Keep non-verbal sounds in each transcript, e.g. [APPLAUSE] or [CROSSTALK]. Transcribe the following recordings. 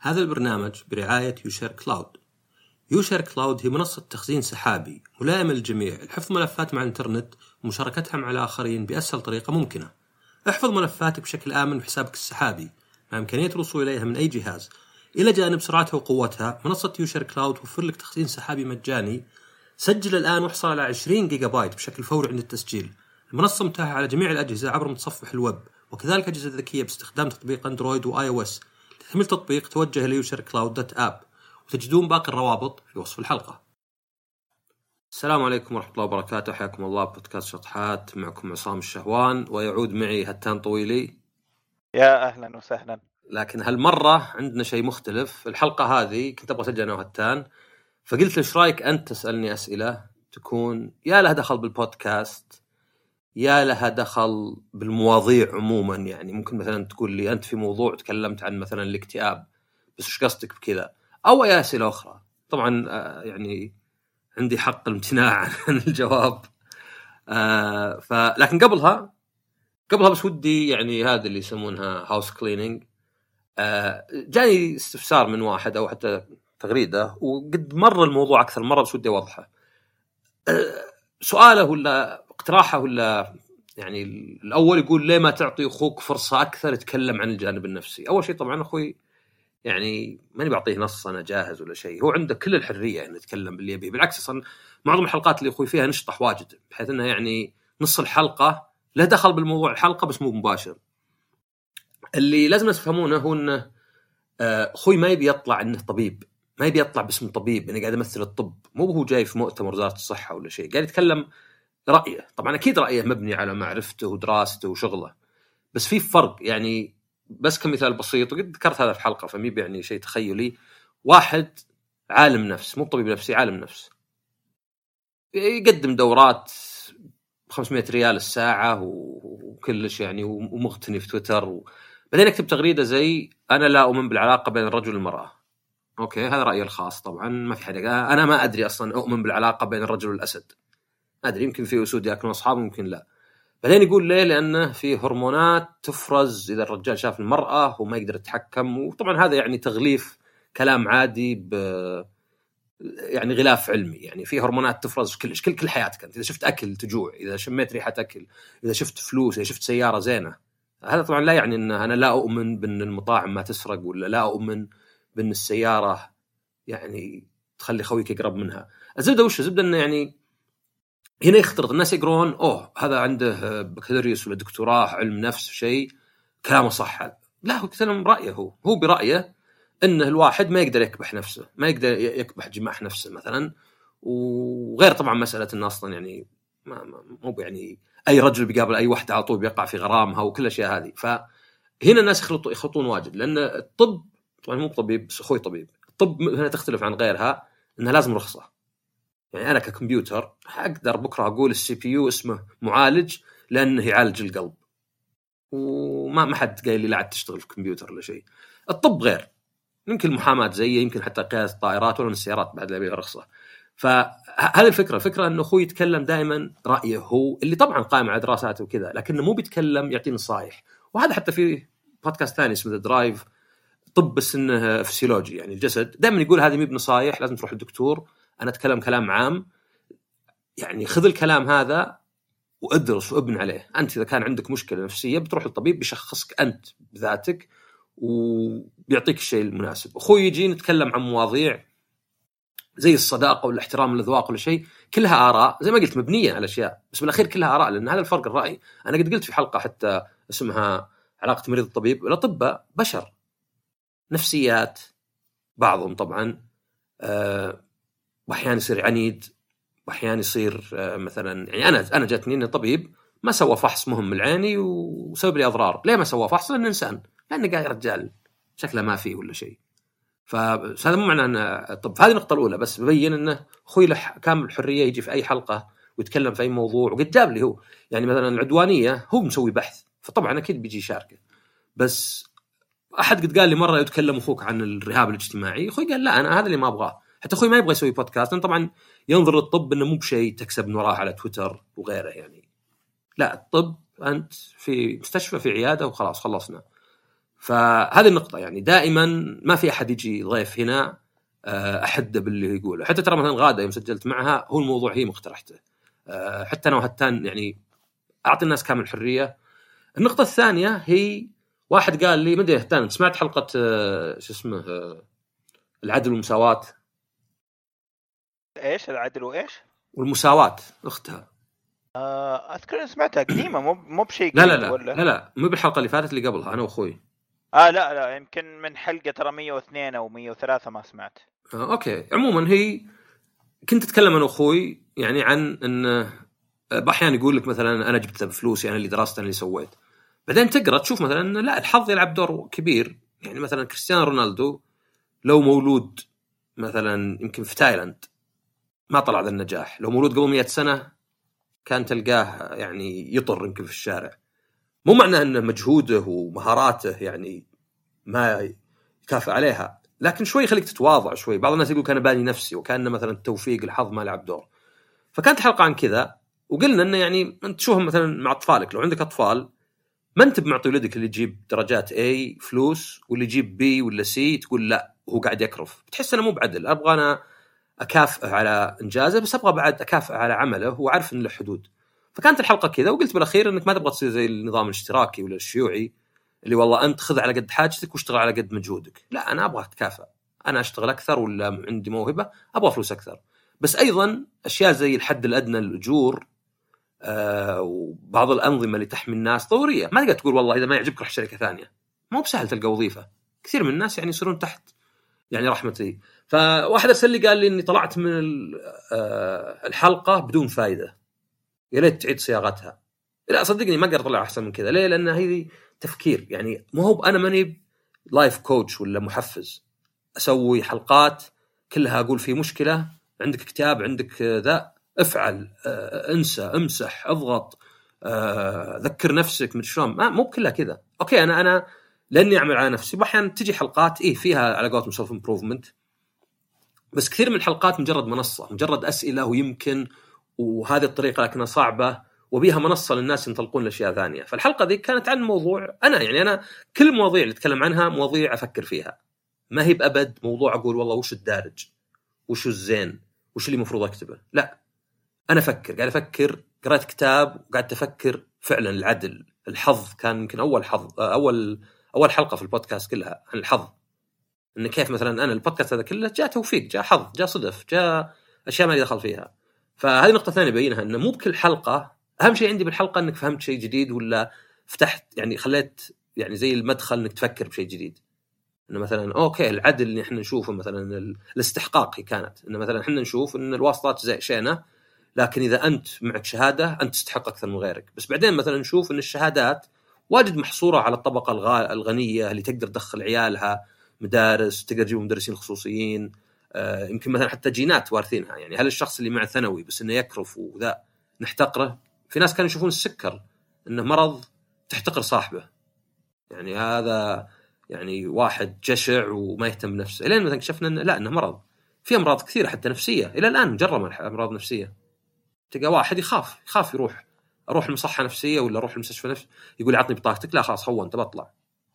هذا البرنامج برعاية يوشير كلاود. يوشير كلاود هي منصة تخزين سحابي ملائمة للجميع لحفظ ملفات مع الإنترنت ومشاركتها مع الآخرين بأسهل طريقة ممكنة. احفظ ملفاتك بشكل آمن بحسابك السحابي مع إمكانية الوصول إليها من أي جهاز. إلى جانب سرعتها وقوتها منصة يوشير كلاود توفر لك تخزين سحابي مجاني سجل الآن واحصل على 20 جيجا بايت بشكل فوري عند التسجيل. المنصة متاحة على جميع الأجهزة عبر متصفح الويب وكذلك أجهزة ذكية باستخدام تطبيق Android و iOS. لتحميل تطبيق توجه ليوشر cloud dot app وتجدون باقي الروابط في وصف الحلقة. السلام عليكم ورحمة الله وبركاته حياكم الله بودكاست شطحات معكم عصام الشهوان ويعود معي هتان طويلي. يا أهلا وسهلا. لكن هالمرة عندنا شيء مختلف. الحلقة هذه كنت أبغى أسجل أنا وهتان فقلت له رأيك أنت تسألني أسئلة تكون يا لها دخل بالبودكاست يا لها دخل بالمواضيع عموما. يعني ممكن مثلا تقول لي أنت في موضوع تكلمت عن مثلا الاكتئاب بس إيش قصدك بكذا؟ أو اي اسئله أخرى طبعا آه، يعني عندي حق الامتناع [LAUGHS] عن الجواب. آه ف لكن قبلها قبلها بس ودي يعني هذا اللي يسمونها هاوس كليننج آه جاني استفسار من واحد أو حتى تغريدة وقد مر الموضوع أكثر مرة بس ودي أوضحه. سؤاله ولا اقتراحه ولا يعني الأول يقول ليه ما تعطي أخوك فرصة أكثر يتكلم عن الجانب النفسي؟ أول شيء طبعا أخوي يعني ماني بعطيه نص أنا جاهز ولا شيء، هو عنده كل الحرية إنه يتكلم باللي يبيه، بالعكس أصلا معظم الحلقات اللي أخوي فيها نشطح واجد بحيث انها يعني نص الحلقة له دخل بالموضوع الحلقة بس مو مباشر. اللي لازم تفهمونه هو إنه آه، أخوي ما يبي يطلع إنه طبيب، ما يبي يطلع باسم طبيب انه قاعد يمثل الطب، مو هو جاي في مؤتمر وزارة الصحة ولا شيء، قاعد يتكلم رأيه. طبعا أكيد رأيه مبني على معرفته ودراسته وشغله. بس في فرق يعني بس كمثال بسيط وقد ذكرت هذا في حلقة فمي يعني شيء تخيلي. واحد عالم نفس مو طبيب نفسي عالم نفس. يقدم دورات 500 ريال الساعة وكلش يعني ومغتني في تويتر. بعدين يكتب تغريدة زي أنا لا أؤمن بالعلاقة بين الرجل والمرأة. أوكي هذا رأيي الخاص طبعا ما في حاجة أنا ما أدري أصلا أؤمن بالعلاقة بين الرجل والأسد. ما أدري يمكن في أسود يأكلون اصحابهم يمكن لا. بعدين يقول ليه؟ لأنه في هرمونات تفرز إذا الرجال شاف المرأة وما يقدر يتحكم وطبعا هذا يعني تغليف كلام عادي ب يعني غلاف علمي. يعني في هرمونات تفرز كلش كل كل حياتك أنت. إذا شفت أكل تجوع إذا شميت ريحة أكل إذا شفت فلوس إذا شفت سيارة زينة. هذا طبعا لا يعني إن أنا لا أؤمن بأن المطاعم ما تسرق ولا لا أؤمن بأن السيارة يعني تخلي خويك يقرب منها. الزبدة وش؟ الزبدة إنه يعني هنا يختلط الناس يقرون أوه هذا عنده بكالوريوس ولا دكتوراه علم نفس شيء كلامه صح. لا هو كلام رأيه هو. هو برأيه إنه الواحد ما يقدر يكبح نفسه ما يقدر يكبح جماح نفسه مثلا. وغير طبعا مسألة إنه أصلا يعني ما مو يعني أي رجل بيقابل أي واحدة على طول بيقع في غرامها وكل الأشياء هذه. فهنا الناس يخلطوا يخلطون واجد لأن الطب طبعا مو طبيب بس أخوي طبيب. الطب هنا تختلف عن غيرها إنها لازم رخصة. يعني أنا ككمبيوتر أقدر بكرة أقول ال CPU اسمه معالج لأنه يعالج القلب. وما ما حد قايل لي لا عاد تشتغل في الكمبيوتر ولا شيء. الطب غير. يمكن المحاماه زي يمكن حتى قيادة الطائرات ولا السيارات بعد لا رخصة. فهذه الفكرة. الفكرة إنه أخوي يتكلم دائما رأيه هو اللي طبعا قائم على دراساته وكذا لكنه مو بيتكلم يعطي نصائح وهذا حتى في بودكاست ثاني اسمه The Drive طب بس إنه فسيولوجي يعني الجسد. دائما يقول هذه مي بنصائح لازم تروح للدكتور. أنا أتكلم كلام عام. يعني خذ الكلام هذا وأدرس وأبن عليه. أنت إذا كان عندك مشكلة نفسية بتروح للطبيب بيشخصك أنت بذاتك وبيعطيك الشيء المناسب. أخوي يجي نتكلم عن مواضيع زي الصداقة والاحترام الاذواق ولا شيء كلها آراء زي ما قلت مبنية على أشياء. بس بالأخير كلها آراء لأن هذا الفرق الرأي. أنا قد قلت في حلقة حتى اسمها علاقة مريض الطبيب الأطباء بشر. نفسيات بعضهم طبعا آه وأحيانا يصير عنيد وأحيانا يصير آه، مثلا يعني أنا أنا جاتني إني طبيب ما سوى فحص مهم لعيني وسبب لي أضرار، ليه ما سوى فحص؟ لأنه إنسان، لأنه قاعد رجال شكله ما فيه ولا شيء. فهذا مو معناه إنه طب هذه النقطه الأولى بس ببين إنه أخوي له كامل الحرية يجي في أي حلقة ويتكلم في أي موضوع وقد جاب لي هو. يعني مثلا العدوانية هو مسوي بحث فطبعا أكيد بيجي يشاركه. بس أحد قد قال لي مرة يتكلم أخوك عن الرهاب الاجتماعي؟ أخوي قال لا أنا هذا اللي ما أبغاه. حتى أخوي ما يبغى يسوي بودكاست لأن طبعا ينظر للطب إنه مو بشيء تكسب من وراه على تويتر وغيره يعني. لا الطب أنت في مستشفى في عيادة وخلاص خلصنا. فهذه النقطة يعني. دائما ما في أحد يجي ضيف هنا آه، احده باللي يقوله، حتى ترى مثلا غادة يوم سجلت معها هو الموضوع هي مقترحته. آه، حتى أنا وهتان يعني أعطي الناس كامل حرية. النقطة الثانية هي واحد قال لي ما أدري هتان سمعت حلقة آه، شو اسمه العدل والمساواة؟ إيش؟ العدل وإيش؟ والمساواة أختها. آه أذكر سمعتها قديمة مو مو بشيء لا لا لا, ولا؟ لا لا مو بالحلقة اللي فاتت اللي قبلها أنا وأخوي. آه لا لا يمكن من حلقة ترى 102 أو 103 ما سمعت. آه okay. عموما هي كنت أتكلم أنا وأخوي يعني عن إن آه، أحيانا يقول لك مثلا أنا جبتها بفلوسي أنا اللي درست أنا اللي سويت. بعدين تقرأ تشوف مثلا لا الحظ يلعب دور كبير. يعني مثلا كريستيانو رونالدو لو مولود مثلا يمكن في تايلاند ما طلع ذا النجاح. لو مولود قبل 100 سنة كان تلقاه يعني يطر يمكن في الشارع. مو معنى إن مجهوده ومهاراته يعني ما يكافئ عليها لكن شوي يخليك تتواضع شوي. بعض الناس يقول كان باني نفسي وكان مثلا التوفيق الحظ ما لعب دور. فكانت حلقه عن كذا وقلنا إنه يعني أنت تشوفهم مثلا مع أطفالك. لو عندك أطفال ما أنت بمعطي ولدك اللي يجيب درجات A فلوس واللي يجيب B ولا C تقول لا وهو قاعد يكرف. تحس إنه مو بعدل. أبغى أنا اكافئه على إنجازه بس أبغى بعد اكافئه على عمله وأعرف ان له حدود. فكانت الحلقة كذا وقلت بالأخير إنك ما تبغى تصير زي النظام الاشتراكي ولا الشيوعي اللي والله أنت خذ على قد حاجتك واشتغل على قد مجهودك. لا أنا أبغى اتكافئ أنا أشتغل أكثر ولا عندي موهبة أبغى فلوس أكثر. بس أيضا أشياء زي الحد الأدنى للاجور آه وبعض الأنظمة اللي تحمي الناس ضرورية. ما تقدر تقول والله إذا ما يعجبك روح شركة ثانية. مو بسهل تلقى وظيفة. كثير من الناس يعني يصيرون تحت يعني رحمتي. فواحد أرسل لي قال لي إني طلعت من آه، الحلقة بدون فائده يا ليت تعيد صياغتها. لا صدقني ما أقدر أطلع أحسن من كذا. ليه؟ لأن هذه تفكير. يعني مو هو أنا ماني life coach ولا محفز. أسوي حلقات كلها أقول في مشكلة عندك كتاب عندك ذا افعل آه، انسى امسح اضغط آه، ذكر نفسك من شلون. مو كلها كذا. okay أنا أنا لاني اعمل على نفسي واحيانا تجي حلقات إيه فيها على قولتهم self improvement بس كثير من الحلقات مجرد منصة مجرد أسئلة ويمكن وهذه الطريقة لكنها صعبة وبيها منصة للناس ينطلقون لأشياء ثانية، فالحلقة ذي كانت عن موضوع أنا يعني أنا كل المواضيع اللي أتكلم عنها مواضيع أفكر فيها. ما هي بأبد موضوع أقول والله وش الدارج؟ وش الزين؟ وش اللي المفروض أكتبه؟ لا. أنا أفكر، قاعد أفكر قرأت كتاب وقعدت أفكر فعلا العدل، الحظ كان يمكن أول حظ أول أول حلقة في البودكاست كلها عن الحظ. إن كيف مثلا أنا البودكاست هذا كله جاء توفيق، جاء حظ، جاء صدف، جاء أشياء ما دخل فيها. فهذه نقطة ثانية بينها إنه مو بكل حلقة أهم شيء عندي بالحلقة إنك فهمت شيء جديد ولا فتحت يعني خليت يعني زي المدخل إنك تفكر بشيء جديد إنه مثلا أوكي العدل اللي إحنا نشوفه مثلا الاستحقاق هي كانت إنه مثلا إحنا نشوف إن الواسطات زي شينه لكن إذا أنت معك شهادة أنت تستحق أكثر من غيرك بس بعدين مثلا نشوف إن الشهادات واجد محصورة على الطبقة الغنية اللي تقدر تدخل عيالها مدارس تقدر تجيب مدرسين خصوصيين آه، يمكن مثلا حتى جينات وارثينها. يعني هل الشخص اللي مع ثانوي بس إنه يكرف وذا نحتقره؟ في ناس كانوا يشوفون السكر إنه مرض تحتقر صاحبه. يعني هذا يعني واحد جشع وما يهتم بنفسه. الين مثلا اكتشفنا إنه لا إنه مرض. في أمراض كثيرة حتى نفسية. إلى الآن مجرمه امراض نفسية. تلقى واحد يخاف يخاف يروح. أروح المصحة نفسية ولا أروح المستشفى نفس يقول عطني بطاقتك. لا خلاص هو انت بطلع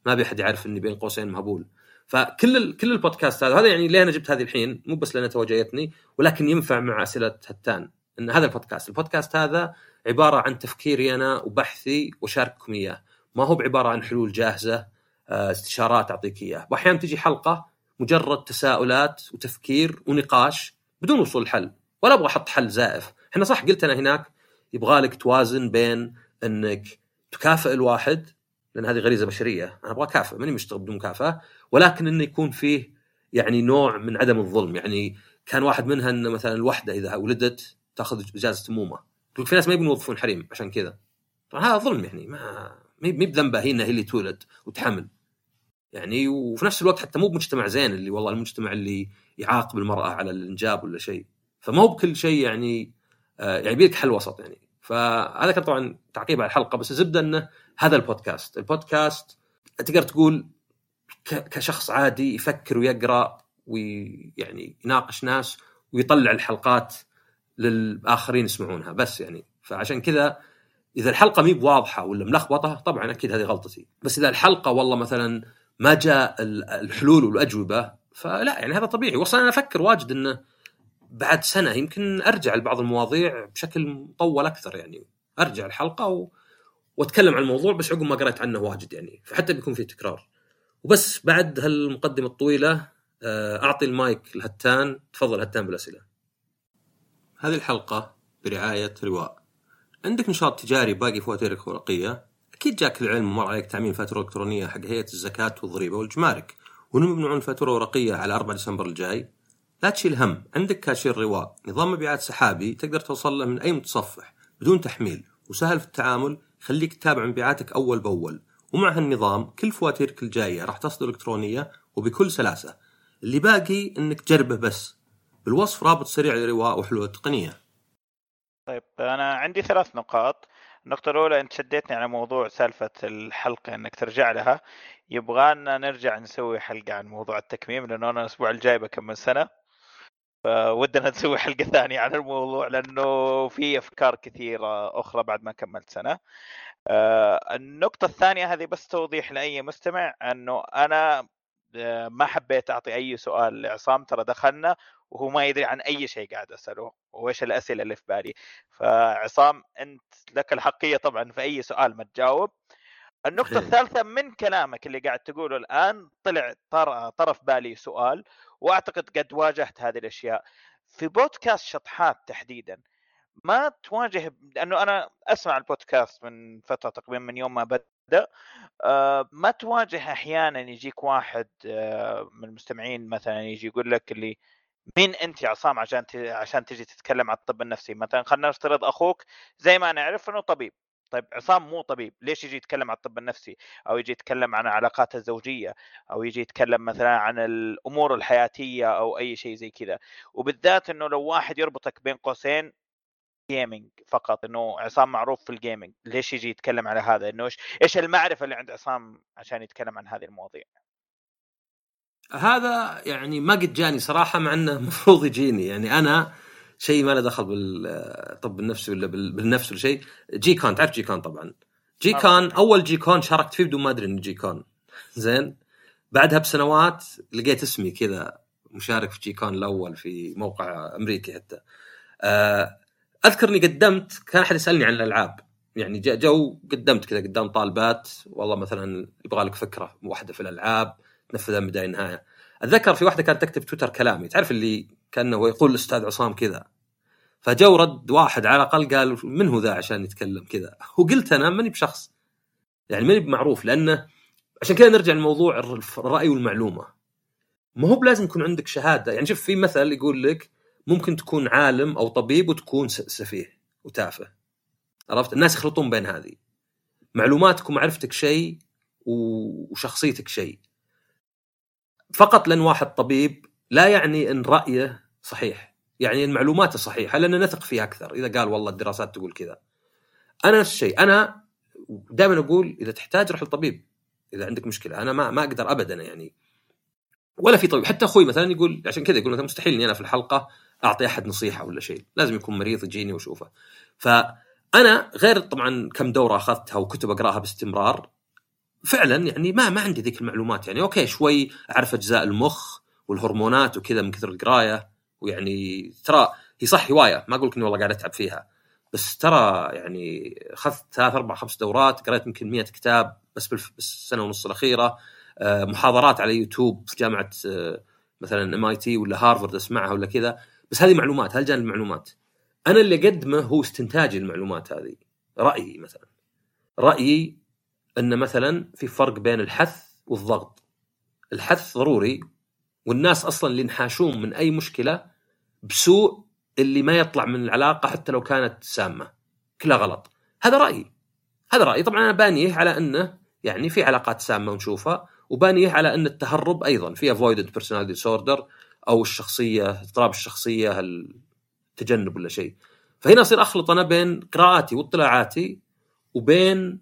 ما بي أحد يعرف إني بين قوسين مهبول. فكل ال... كل البودكاست هذا هذا يعني ليه أنا جبت هذه الحين؟ مو بس لأنها توجيتني ولكن ينفع مع أسئلة هتان. إن هذا البودكاست. البودكاست هذا عبارة عن تفكيري أنا وبحثي وشارككم إياه. ما هو بعبارة عن حلول جاهزة آه، استشارات أعطيك إياها. واحيانا تجي حلقة مجرد تساؤلات وتفكير ونقاش بدون وصول حل ولا أبغى أحط حل زائف. إحنا صح قلت أنا هناك يبغى لك توازن بين انك تكافئ الواحد لأن هذه غريزة بشرية أنا أبغى أكافئ ماني مشتغل بدون مكافأة ولكن إنه يكون فيه يعني نوع من عدم الظلم. يعني كان واحد منها ان مثلا الوحدة إذا ولدت تأخذ إجازة امومه في ناس ما يبون يوظفون حريم عشان كذا. طبعا هذا ظلم يعني ما ما بذنبها هي إنها هي اللي تولد وتحمل. يعني وفي نفس الوقت حتى مو بمجتمع زين اللي والله المجتمع اللي يعاقب المرأة على الإنجاب ولا شيء. فما هو بكل شيء يعني يعني بيلك حل وسط يعني. فهذا كان طبعا تعقيب على الحلقة بس الزبدة إنه هذا البودكاست. البودكاست تقدر تقول كشخص عادي يفكر ويقرأ ويعني يناقش ناس ويطلع الحلقات للآخرين يسمعونها. بس يعني فعشان كذا إذا الحلقة مي بواضحة ولا ملخبطة طبعا أكيد هذه غلطتي. بس إذا الحلقة والله مثلا ما جاء ال- الحلول والأجوبة فلا يعني هذا طبيعي. واصلا أنا أفكر واجد إنه بعد سنة يمكن أرجع لبعض المواضيع بشكل مطول أكثر يعني. أرجع الحلقة و... وأتكلم عن الموضوع بس عقب ما قريت عنه واجد يعني. فحتى بيكون في تكرار. وبس بعد هالمقدمة الطويلة آه، أعطي المايك لهتان. تفضل هتان بالأسئلة. هذه الحلقة برعاية رواء. عندك نشاط تجاري باقي فواتيرك ورقية؟ أكيد جاك العلم ومر عليك تعميم فاتورة إلكترونية حق هيئة الزكاة والضريبة والجمارك وانهم يمنعون الفاتوره ورقية على 4 ديسمبر الجاي. لا تشيل هم. عندك كاشير رواء نظام مبيعات سحابي تقدر توصل له من أي متصفح بدون تحميل. وسهل في التعامل يخليك تتابع مبيعاتك أول بأول. ومع هالنظام كل فواتيرك الجاية راح تصدر إلكترونية وبكل سلاسة. اللي باقي إنك تجربه بس. بالوصف رابط سريع لرواء وحلول تقنيه طيب أنا عندي ثلاث نقاط. النقطة الأولى أنت شديتني على موضوع سالفة الحلقة أنك ترجع لها. يبغانا نرجع نسوي حلقة عن موضوع التكميم لأنه أنا الأسبوع الجاي بكمل سنة. فودنا نسوي حلقة ثانية عن الموضوع لأنه في أفكار كثيرة أخرى بعد ما كملت سنة. آه، النقطة الثانية هذه بس توضيح لأي مستمع أنه أنا آه، ما حبيت أعطي أي سؤال لعصام ترى دخلنا وهو ما يدري عن أي شيء قاعد أسأله وإيش الأسئلة اللي في بالي. فعصام أنت لك الحقية طبعا في أي سؤال ما تجاوب. النقطة الثالثة من كلامك اللي قاعد تقوله الآن طلع طر- طرف بالي سؤال وأعتقد قد واجهت هذه الأشياء. في بودكاست شطحات تحديدا ما تواجه لأنه أنا أسمع البودكاست من فترة تقريبا من يوم ما بدأ آه، ما تواجه أحيانا يجيك واحد آه، من المستمعين مثلا يجي يقول لك اللي مين أنت يا عصام عشان عشان تجي تتكلم عن الطب النفسي؟ مثلا خلينا نفترض أخوك زي ما نعرف إنه طبيب. طيب عصام مو طبيب ليش يجي يتكلم عن الطب النفسي؟ أو يجي يتكلم عن العلاقات الزوجية أو يجي يتكلم مثلا عن الأمور الحياتية أو أي شيء زي كذا. وبالذات إنه لو واحد يربطك بين قوسين جيمنج فقط إنه عصام معروف في الجيمنج ليش يجي يتكلم على هذا؟ إنه إيش إيش المعرفة اللي عند عصام عشان يتكلم عن هذه المواضيع؟ هذا يعني ما قد جاني صراحة مع إنه [LAUGHS] المفروض يجيني. يعني أنا شيء ما له دخل بالطب النفسي ولا بال- بالنفس ولا شيء. جي كون تعرف جي كون طبعا. جي. كون أول جي كون شاركت فيه بدون ما أدري إنه GCON زين. بعدها بسنوات لقيت اسمي كذا مشارك في GCON الأول في موقع أمريكي حتى. آه، اذكر اني قدمت كان أحد يسألني عن الألعاب. يعني جو قدمت كذا قدام طالبات والله مثلا يبغى لك فكرة واحدة في الألعاب تنفذها من بدايه نهايه أتذكر في واحدة كانت تكتب تويتر كلامي. تعرف اللي كأنه يقول الأستاذ عصام كذا. فجو رد واحد على الأقل قال من هو ذا عشان يتكلم كذا؟ وقلت أنا ماني بشخص يعني ماني بمعروف لأنه عشان كذا نرجع لموضوع الرأي والمعلومة. ما هو بلازم يكون عندك شهادة. يعني شوف في مثل يقول لك ممكن تكون عالم أو طبيب وتكون سفيه وتافه. عرفت؟ الناس يخلطون بين هذه. معلوماتك ومعرفتك شيء وشخصيتك شيء. فقط لأن واحد طبيب لا يعني إن رأيه صحيح. يعني ان معلوماته صحيحه لأن نثق فيها أكثر إذا قال والله الدراسات تقول كذا. أنا نفس الشيء أنا دائما أقول إذا تحتاج روح للطبيب إذا عندك مشكلة. أنا ما ما أقدر ابدا يعني. ولا في طبيب حتى أخوي مثلا يقول عشان كذا يقول مثلا مستحيل إني أنا في الحلقة أعطي أحد نصيحة ولا شيء لازم يكون مريض يجيني وأشوفه. فأنا غير طبعا كم دورة أخذتها وكتب أقرأها باستمرار فعلا يعني ما ما عندي ذيك المعلومات يعني. okay شوي أعرف أجزاء المخ والهرمونات وكذا من كثر القراية ويعني ترى هي صح هواية ما أقول لك إني والله قاعد أتعب فيها. بس ترى يعني أخذت ثلاث أربع خمس دورات قريت يمكن 100 كتاب بس بالسنة ونص الأخيرة. آه، محاضرات على يوتيوب في جامعة آه، مثلا MIT ولا هارفرد أسمعها ولا كذا. بس هذه معلومات هذا جانب المعلومات. أنا اللي أقدمه هو استنتاجي المعلومات هذه رأيي مثلا. رأيي أن مثلا في فرق بين الحث والضغط. الحث ضروري والناس أصلا اللي ينحاشون من أي مشكلة بسوء اللي ما يطلع من العلاقة حتى لو كانت سامة. كلها غلط. هذا رأيي. هذا رأيي. طبعا أنا بانيه على أنه يعني في علاقات سامة ونشوفها وبانيه على أن التهرب أيضا في avoidant personality disorder أو الشخصية اضطراب الشخصية التجنب ولا شيء. فهنا أصير أخلط أنا بين قراءاتي واطلاعاتي وبين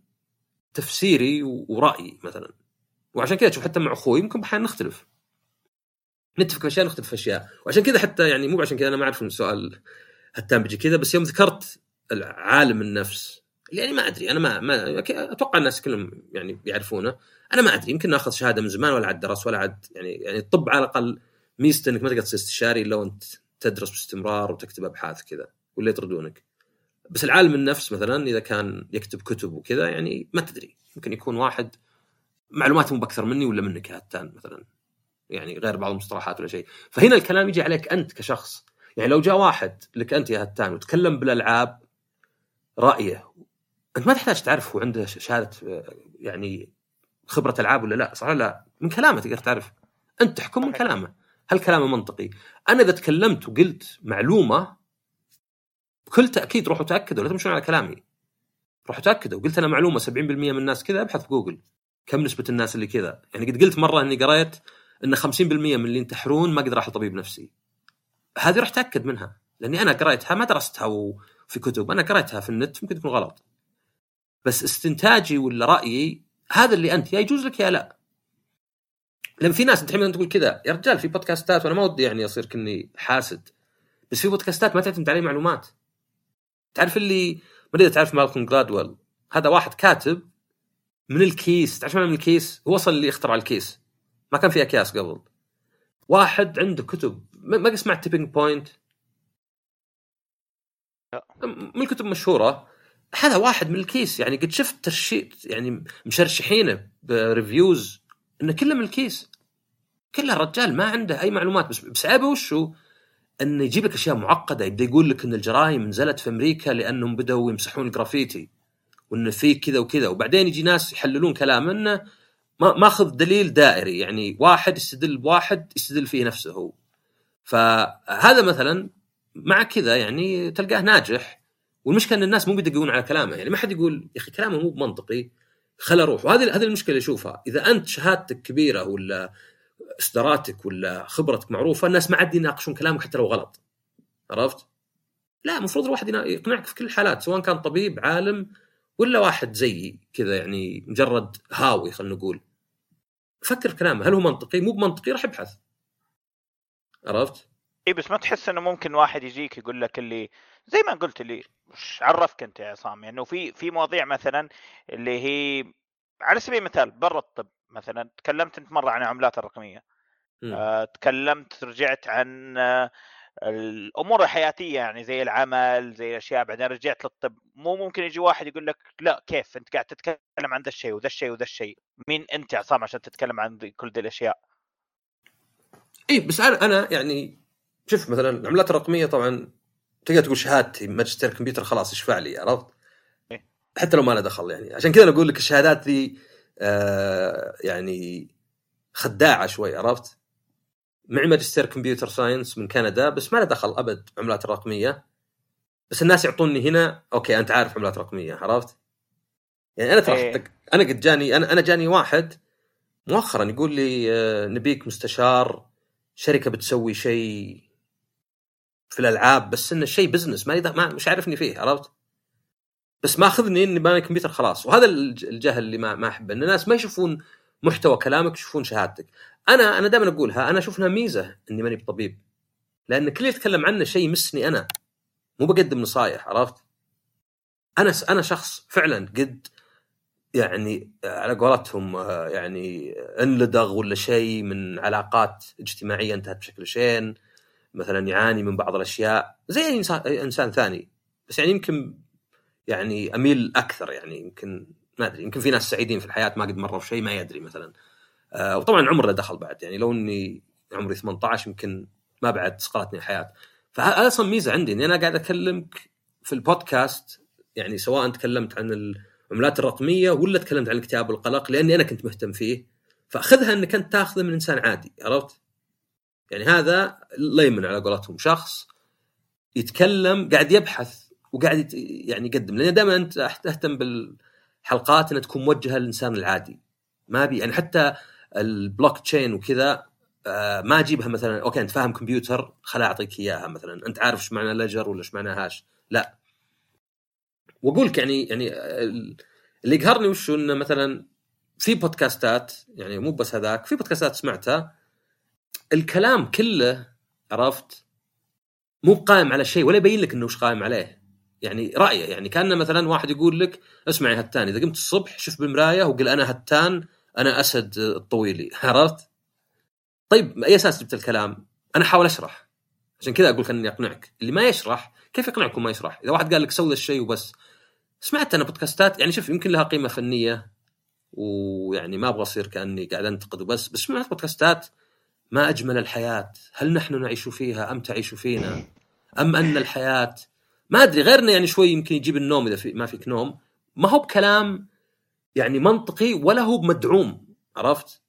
تفسيري ورأيي مثلا. وعشان كذا تشوف حتى مع أخوي يمكن أحيانا نختلف. نتفق في أشياء نختلف في أشياء. وعشان كذا حتى يعني مو عشان كذا أنا ما أعرف السؤال هتام بيجي كذا بس يوم ذكرت عالم النفس يعني ما أدري أنا ما, ما أتوقع الناس كلهم يعني يعرفونه أنا ما أدري يمكن ناخذ شهادة من زمان ولا عاد درس ولا عاد يعني يعني الطب على الأقل ميزته إنك ما تقدر تصير استشاري إلا وأنت تدرس باستمرار وتكتب أبحاث كذا ولا يطردونك. بس العالم النفس مثلا إذا كان يكتب كتب وكذا يعني ما تدري ممكن يكون واحد معلوماته مو بأكثر مني ولا منك هتان مثلا. يعني غير بعض المصطلحات ولا شيء. فهنا الكلام يجي عليك أنت كشخص. يعني لو جاء واحد لك أنت يا هتان وتكلم بالألعاب رأيه أنت ما تحتاج تعرف هو عنده شهادة يعني خبرة ألعاب ولا لا. صح لا؟ من كلامه تقدر تعرف. أنت تحكم من كلامه. هل كلامه منطقي؟ أنا إذا تكلمت وقلت معلومة بكل تأكيد روحوا تاكدوا لا تمشون على كلامي. روحوا تاكدوا قلت أنا معلومة 70% من الناس كذا ابحث في جوجل كم نسبة الناس اللي كذا؟ يعني قد قلت مرة إني قريت إن 50% من اللي ينتحرون ما قد راح لطبيب نفسي. هذه رحت اتاكد منها لأني أنا قريتها ما درستها في كتب أنا قريتها في النت ممكن تكون غلط. بس استنتاجي ولا رأيي هذا اللي أنت يا يجوز لك يا لا. لأن في ناس الحين تقول كذا يا رجال في بودكاستات وأنا ما ودي يعني أصير كني حاسد. بس في بودكاستات ما تعتمد عليه معلومات. تعرف اللي ما أدري تعرف مالكم جلادويل هذا واحد كاتب من الكيس تعرف من الكيس؟ هو أصلا اللي اخترع الكيس. ما كان في أكياس قبل. واحد عنده كتب. ما اسمع Tipping Point من الكتب مشهوره هذا واحد من الكيس. يعني قد شفت thread يعني مشرشحينه بـ reviews إنه كله من الكيس. كله الرجال ما عنده أي معلومات. بس بس عيبه وشو؟ إنه يجيب لك أشياء معقدة. يبدأ يقول لك إن الجرائم نزلت في أمريكا لأنهم بدأوا يمسحون الجرافيتي وإنه في كذا وكذا. وبعدين يجي ناس يحللون كلامه إنه ما ماخذ دليل دائري يعني واحد يستدل بواحد يستدل فيه نفسه هو. فهذا مثلا مع كذا يعني تلقاه ناجح. والمشكلة إن الناس مو بيدققون على كلامه يعني ما حد يقول يا أخي كلامه مو بمنطقي خل أروح وهذه هذه المشكلة اللي اشوفها إذا أنت شهادتك كبيرة ولا اصداراتك ولا خبرتك معروفة الناس ما عاد يناقشون كلامك حتى لو غلط. عرفت؟ لا المفروض الواحد يقنعك في كل الحالات سواء كان طبيب عالم ولا واحد زيي كذا يعني مجرد هاوي خلينا نقول. فكر في كلامه هل هو منطقي؟ مو بمنطقي راح ابحث عرفت؟ اي بس ما تحس إنه ممكن واحد يجيك يقول لك اللي زي ما قلت اللي عرفك أنت يا عصام يعني في في مواضيع مثلا اللي هي على سبيل المثال برا الطب مثلا تكلمت أنت مرة عن العملات الرقمية آه، تكلمت رجعت عن آه، الأمور الحياتية يعني زي العمل زي الأشياء بعدين رجعت للطب مو ممكن يجي واحد يقول لك لا كيف؟ أنت قاعد تتكلم عن ذا الشيء وذا الشيء وذا الشيء. مين أنت عصام عشان تتكلم عن كل ذي الأشياء؟ إي بس أنا أنا يعني شوف مثلا العملات الرقمية طبعا تقدر تقول شهادتي ماجستير كمبيوتر خلاص يشفع لي عرفت؟ حتى لو ما له دخل يعني. عشان كذا أنا أقول لك الشهادات ذي آه يعني خداعة شوي عرفت؟ معي ماجستير computer science من كندا بس ما له دخل أبد عملات رقميه بس الناس يعطوني هنا okay أنت عارف عملات رقمية عرفت؟ يعني أنا ترى إيه. أنا قد جاني أنا أنا جاني واحد مؤخرا يقول لي آه، نبيك مستشار شركة بتسوي شيء في الألعاب بس إنه شيء بزنس ما, ما مش عارفني فيه عرفت؟ بس ماخذني إني باني كمبيوتر خلاص وهذا الجهل اللي ما ما أحبه إن الناس ما يشوفون محتوى كلامك يشوفون شهادتك. أنا أنا دائما أقولها أنا أشوف إنها ميزة إني ماني بطبيب. لأن كل اللي يتكلم عنه شيء يمسني أنا. مو بقدم نصايح عرفت؟ أنا أنا شخص فعلا قد يعني على قولتهم يعني انلدغ ولا شيء من علاقات اجتماعية انتهت بشكل شين مثلا يعاني من بعض الأشياء. زي أي إنسان ثاني. بس يعني يمكن يعني أميل أكثر يعني يمكن ما أدري يمكن في ناس سعيدين في الحياة ما قد مروا شيء ما يدري مثلا. آه وطبعا العمر له دخل بعد يعني لو إني عمري 18 يمكن ما بعد سقطتني الحياة. فهذا أصلا ميزة عندي إني أنا قاعد أكلمك في البودكاست يعني سواء تكلمت عن العملات الرقمية ولا تكلمت عن الاكتئاب والقلق لأني أنا كنت مهتم فيه. فأخذها إنك أنت تأخذه من إنسان عادي عرفت؟ يعني هذا ليمن على قولتهم. شخص يتكلم قاعد يبحث وقاعد يعني يقدم. لأن دائما أنت تهتم بالحلقات انها تكون موجهة للإنسان العادي. ما بي يعني حتى البلوك تشين وكذا آه، ما أجيبها مثلا okay أنت فاهم كمبيوتر خلا أعطيك إياها مثلا. أنت عارف إيش معنى ledger ولا إيش معنى hash لا. وأقول لك يعني يعني اللي يقهرني وش إنه مثلا في بودكاستات يعني مو بس هذاك في بودكاستات سمعتها الكلام كله عرفت مو قائم على شيء ولا يبين لك إنه وش قائم عليه. يعني رأيه يعني كان مثلا واحد يقول لك اسمع يا هتان إذا قمت الصبح شوف بالمراية وقل أنا هتان أنا أسد الطويلي [LAUGHS] عرفت؟ طيب اي أساس جبت الكلام؟ أنا أحاول أشرح عشان كذا أقول خليني أقنعك اللي ما يشرح كيف يقنعكم ما يشرح؟ إذا واحد قال لك سوي الشيء وبس سمعت أنا بودكاستات يعني شوف يمكن لها قيمة فنية ويعني ما أبغى أصير كأني قاعد أنتقد وبس بس سمعت بودكاستات ما أجمل الحياة هل نحن نعيش فيها أم تعيش فينا أم أن الحياة ما أدري غيرنا يعني شوي يمكن يجيب النوم إذا في ما فيك نوم. ما هو بكلام يعني منطقي ولا هو بمدعوم عرفت؟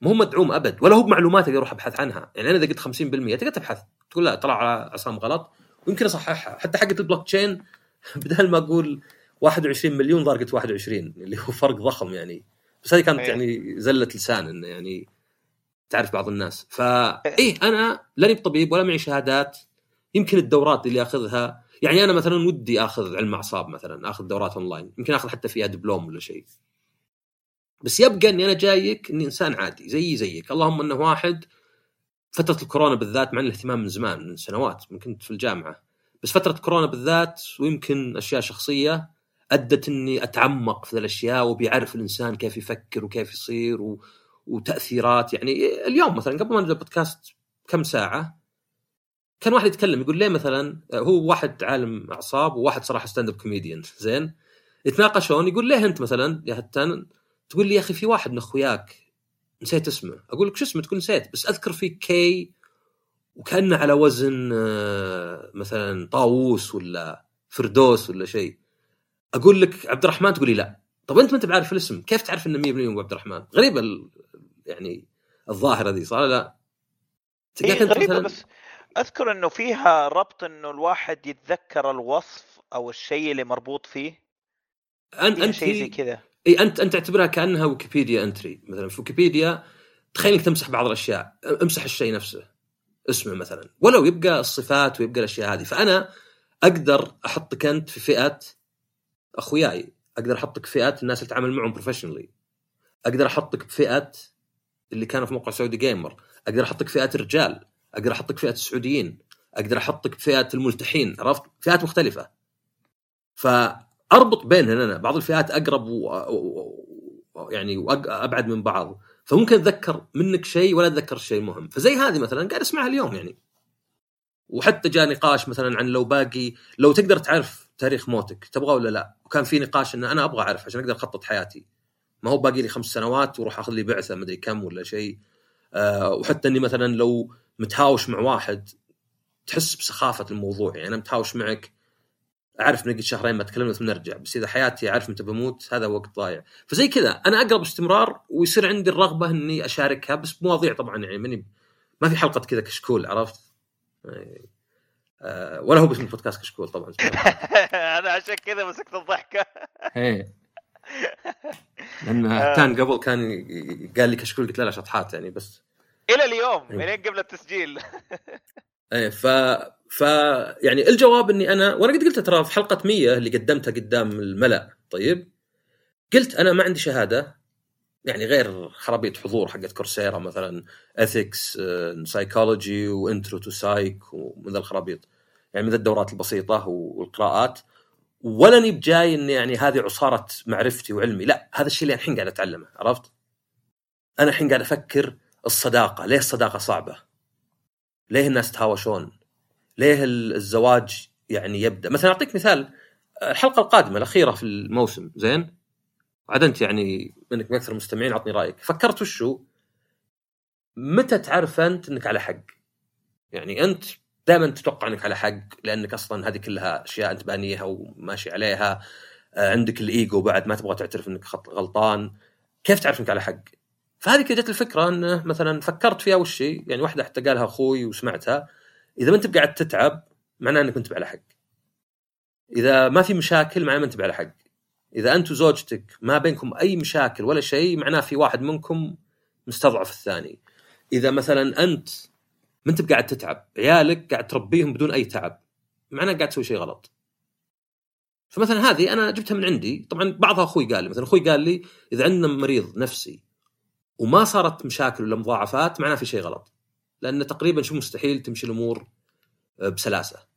ما هو مدعوم أبد ولا هو بمعلومات أقدر أروح أبحث عنها. يعني أنا إذا قلت 50% تقدر تبحث تقول لا طلع على عصام غلط ويمكن أصححها. حتى حقه البلوك تشين [LAUGHS] بدل ما أقول 21 مليون ظهر قلت 21 اللي هو فرق ضخم يعني. بس هذه كانت أيه. يعني زلة لسان إنه يعني تعرف بعض الناس. فا إيه أنا لاني بطبيب ولا معي شهادات. يمكن الدورات اللي أخذها يعني أنا مثلا ودي أخذ علم أعصاب مثلا أخذ دورات أونلاين يمكن أخذ حتى فيها دبلوم ولا شيء. بس يبقى إني أنا جايك إني إنسان عادي زيي زيك. اللهم إنه واحد فترة الكورونا بالذات مع الاهتمام من زمان من سنوات من كنت في الجامعة. بس فترة كورونا بالذات ويمكن أشياء شخصية أدت إني أتعمق في الأشياء وأبي أعرف الإنسان كيف يفكر وكيف يصير و... وتأثيرات. يعني اليوم مثلا قبل ما نبدأ البودكاست كم ساعة؟ كان واحد يتكلم يقول ليه مثلا هو واحد عالم أعصاب وواحد صراحة stand up comedian زين؟ يتناقشون يقول ليه أنت مثلا يا هتان؟ تقول لي يا أخي في واحد من أخوياك نسيت اسمه. أقول لك شو اسمه؟ تقول نسيت بس أذكر في كي وكأنه على وزن آه، مثلا طاووس ولا فردوس ولا شيء. أقول لك عبد الرحمن تقولي لا. طب أنت ما أنت بعارف الاسم؟ كيف تعرف إنه 100% هو عبد الرحمن؟ غريبة. يعني الظاهرة صح ولا لا؟ غريبة مثلاً- بس أذكر إنه فيها ربط إنه الواحد يتذكر الوصف أو الشيء اللي مربوط فيه؟ أن... أنت شيء زي كذا. إي انت أنت تعتبرها كأنها ويكيبيديا انتري مثلا في ويكيبيديا تخيل إنك تمسح بعض الأشياء. امسح الشيء نفسه اسمه مثلا. ولو يبقى الصفات ويبقى الأشياء هذه. فأنا أقدر أحطك أنت في فئة أخوياي. أقدر أحطك في فئة الناس اللي اتعامل معهم professionally أقدر أحطك بفئه اللي كانوا في موقع سعودي جيمر أقدر أحطك فئة الرجال. أقدر أحطك فئة السعوديين أقدر أحطك بفئه الملتحين عرفت؟ فئات مختلفة. فأربط بينهن أنا بعض الفئات أقرب و... يعني وابعد من بعض. فممكن أتذكر منك شيء ولا أتذكر شيء مهم. فزي هذه مثلا قاعد أسمعها اليوم يعني. وحتى جاء نقاش مثلا عن لو باقي لو تقدر تعرف تاريخ موتك تبغى ولا لا؟ وكان في نقاش إن أنا أبغى أعرف عشان أقدر أخطط حياتي. ما هو باقي لي خمس سنوات وأروح أخذ لي بعثة مدري كم ولا شيء. أه وحتى إني مثلا لو متهاوش مع واحد تحس بسخافة الموضوع. يعني أنا متهاوش معك أعرف نقعد شهرين ما تكلمنا ثم نرجع بس إذا حياتي أعرف متى بموت هذا وقت ضايع. فزي كذا أنا أقرب استمرار ويصير عندي الرغبة إني أشاركها بس بمواضيع طبعا يعني ماني ما في حلقة كذا كشكول عرفت؟ يعني آه ولا هو باسم البودكاست كشكول طبعا. [LAUGHS] أنا عشان كذا مسكت الضحكة. إيه. [LAUGHS] لأن آه. كان قبل كان قال لي كشكول قلت لا لا شطحات يعني بس إلى اليوم. الين قبل التسجيل [LAUGHS] إيه ف ف يعني الجواب إني أنا وأنا قد قلت ترى في حلقة 100 اللي قدمتها قدام الملأ طيب قلت أنا ما عندي شهادة يعني غير خرابيط حضور حقت كورسيرا مثلا ethics psychology و intro to psych ومن الخرابيط يعني من الدورات البسيطة والقراءات ولا اني بجاي إني يعني هذه عصارة معرفتي وعلمي لا هذا الشيء اللي الحين قاعد أتعلمه عرفت؟ أنا الحين قاعد أفكر الصداقة ليه الصداقة صعبة؟ ليه الناس تهاوشون؟ ليه الزواج يعني يبدأ؟ مثلا أعطيك مثال الحلقة القادمة الأخيرة في الموسم زين؟ عاد أنت يعني منك من أكثر المستمعين اعطني رأيك، فكرت وشو؟ متى تعرف أنت إنك على حق؟ يعني أنت دائما تتوقع إنك على حق لأنك أصلا هذه كلها أشياء أنت بانيها وماشي عليها عندك الإيجو بعد ما تبغى تعترف إنك غلطان كيف تعرف إنك على حق؟ فهذه كده جت الفكرة انه مثلا فكرت فيها وش؟ يعني واحدة حتى قالها أخوي وسمعتها إذا ما أنت قاعد تتعب معناه إنك أنت على حق. إذا ما في مشاكل معناه ما أنت على حق. إذا انت وزوجتك ما بينكم أي مشاكل ولا شيء معناه في واحد منكم مستضعف الثاني. إذا مثلا أنت ما أنت قاعد تتعب، عيالك قاعد تربيهم بدون أي تعب، معناه قاعد تسوي شيء غلط. فمثلا هذه أنا جبتها من عندي، طبعا بعضها أخوي قال لي، مثلا أخوي قال لي إذا عندنا مريض نفسي وما صارت مشاكل ولا مضاعفات معناه في شيء غلط. لأن تقريبا شو مستحيل تمشي الأمور بسلاسة.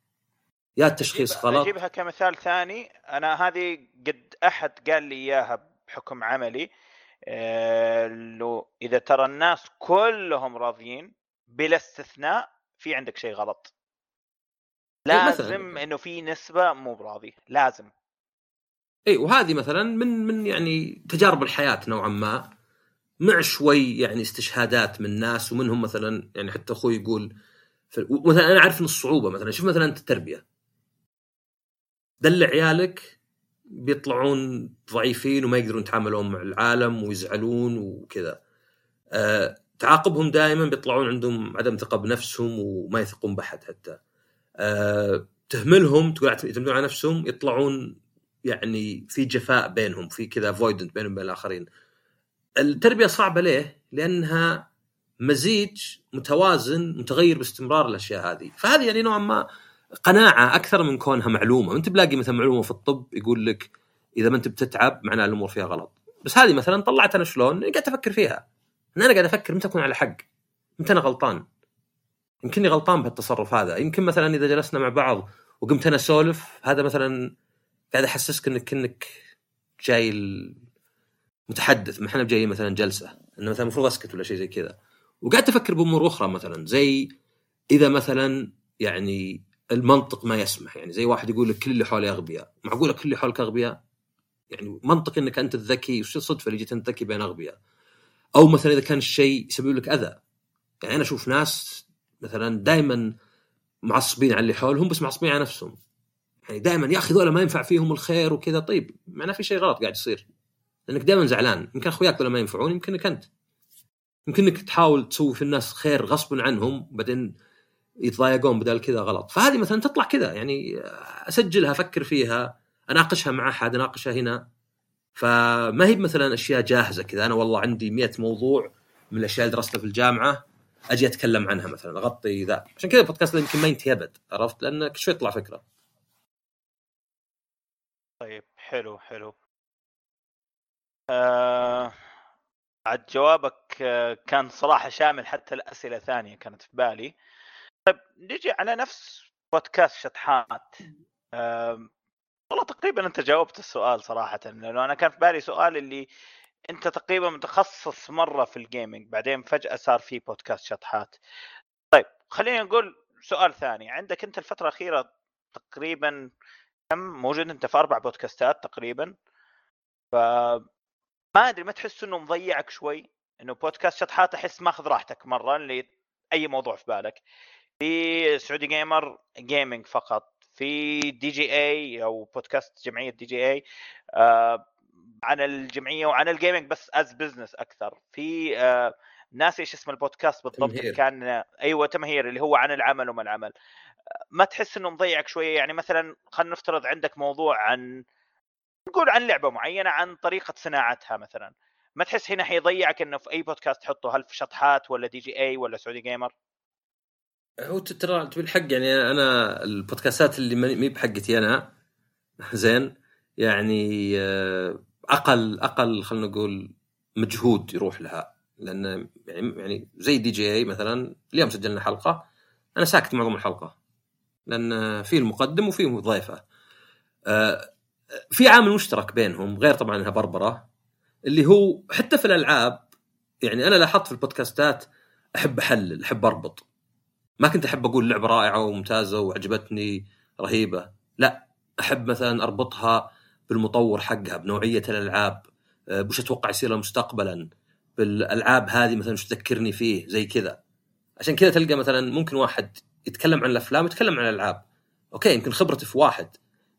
يا التشخيص غلط أجيبها كمثال ثاني أنا هذه قد أحد قال لي إياها بحكم عملي آه، لو إذا ترى الناس كلهم راضيين بلا استثناء في عندك شيء غلط إيه،. لازم إنه في نسبة مو براضي لازم اي وهذه مثلا من من يعني تجارب الحياة نوعا ما مع شوي يعني استشهادات من ناس ومنهم مثلا يعني حتى أخوي يقول مثلا أنا عارف إن الصعوبة مثلا شوف مثلا أنت التربية. دلع عيالك بيطلعون ضعيفين وما يقدرون يتعاملون مع العالم ويزعلون وكذا. أه تعاقبهم دائما بيطلعون عندهم عدم ثقة بنفسهم وما يثقون بحد حتى. أه تهملهم تقول يعتمدون على نفسهم يطلعون يعني في جفاء بينهم في كذا فويدنت بينهم وبين الآخرين. التربية صعبة ليه؟ لأنها مزيج متوازن متغير باستمرار الأشياء هذه. فهذه يعني نوعا ما قناعة أكثر من كونها معلومة. انت بلاقي مثلا معلومة في الطب يقول لك إذا ما أنت بتتعب معناه الأمور فيها غلط. بس هذه مثلا طلعت أنا شلون؟ قاعد أفكر فيها. ان أنا قاعد أفكر متى أكون على حق؟ متى أنا غلطان؟ يمكنني غلطان بهالتصرف هذا. يمكن مثلا إذا جلسنا مع بعض وقمت أنا أسولف هذا مثلا قاعد أحسسك انك كانك جاي المتحدث ما إحنا جايين مثلا جلسة إنه مثلا المفروض أسكت ولا شيء زي كذا. وقاعد أفكر بأمور أخرى مثلا زي إذا مثلا يعني المنطق ما يسمح يعني زي واحد يقول لك كل اللي حولي أغبياء. معقولة كل اللي حولك أغبياء؟ يعني منطق إنك أنت الذكي وش الصدفة اللي جيت انت ذكي بين أغبياء؟ أو مثلا إذا كان الشيء يسبب لك أذى. يعني أنا أشوف ناس مثلا دائما معصبين على اللي حولهم بس معصبين على نفسهم. يعني دائما يا أخي ذولا ما ينفع فيهم الخير وكذا. طيب معناه في شيء غلط قاعد يصير. لأنك دائما زعلان. يمكن أخوياك ذولا ما ينفعون يمكنك أنت. يمكنك تحاول تسوي في الناس خير غصبا عنهم بعدين يتضايقون بدل كذا غلط. فهذه مثلا تطلع كذا يعني أسجلها أفكر فيها أناقشها مع أحد أناقشها هنا. فما هي مثلا أشياء جاهزة كذا. أنا والله عندي 100 موضوع من الأشياء اللي درستها في الجامعة أجي أتكلم عنها مثلا أغطي ذا. عشان كذا البودكاست يمكن ما ينتهي ابد عرفت؟ لأن كل شوي يطلع فكرة. طيب حلو حلو. آه... عاد جوابك آه، كان صراحة شامل حتى الاسئله ثانية كانت في بالي. طيب نجي على نفس بودكاست شطحات. آه... والله تقريبا أنت جاوبت السؤال صراحة لأنه أنا كان في بالي سؤال اللي أنت تقريبا متخصص مرة في ال gaming بعدين فجأة صار في بودكاست شطحات. طيب خلينا نقول سؤال ثاني. عندك أنت الفترة الأخيرة تقريبا كم؟ موجود أنت في أربع بودكاستات تقريبا. ف ما أدري ما تحس إنه مضيعك شوي؟ إنه بودكاست شطحات أحس ماخذ راحتك مرة لاي موضوع في بالك. في سعودي جيمر gaming فقط. في دي جي اي أو بودكاست جمعية دي جي اي آه عن الجمعية وعن ال gaming بس as business أكثر. في آه ناسي إيش اسم البودكاست بالضبط؟ اللي تمهير. كان أيوه تمهير اللي هو عن العمل وما العمل. آه، ما تحس إنه مضيعك شوية؟ يعني مثلا خلينا نفترض عندك موضوع عن نقول عن لعبة معينة عن طريقة صناعتها مثلا. ما تحس هنا حيضيعك إنه في أي بودكاست تحطه؟ هل في شطحات ولا دي جي إي ولا سعودي جيمر؟ هو ترى تبي الحق يعني أنا البودكاستات اللي ما بحقتي أنا. [LAUGHS] زين. يعني آه، أقل أقل خلينا نقول مجهود يروح لها. لأن يعني يعني زي دي جي إي مثلا اليوم سجلنا حلقة أنا ساكت معظم الحلقة. لأن في المقدم وفي ضيفة. آه، في عامل مشترك بينهم غير طبعا إنها بربرة اللي هو حتى في الألعاب يعني أنا لاحظت في البودكاستات أحب أحلل أحب أربط. ما كنت أحب أقول لعبة رائعة وممتازة وعجبتني رهيبة. لا أحب مثلا أربطها بالمطور حقها بنوعية الألعاب أه، وش أتوقع يصير مستقبلا. بالألعاب هذه مثلا وش تذكرني فيه زي كذا. عشان كذا تلقى مثلا ممكن واحد يتكلم عن الأفلام ويتكلم عن الألعاب. أوكي يمكن خبرته في واحد.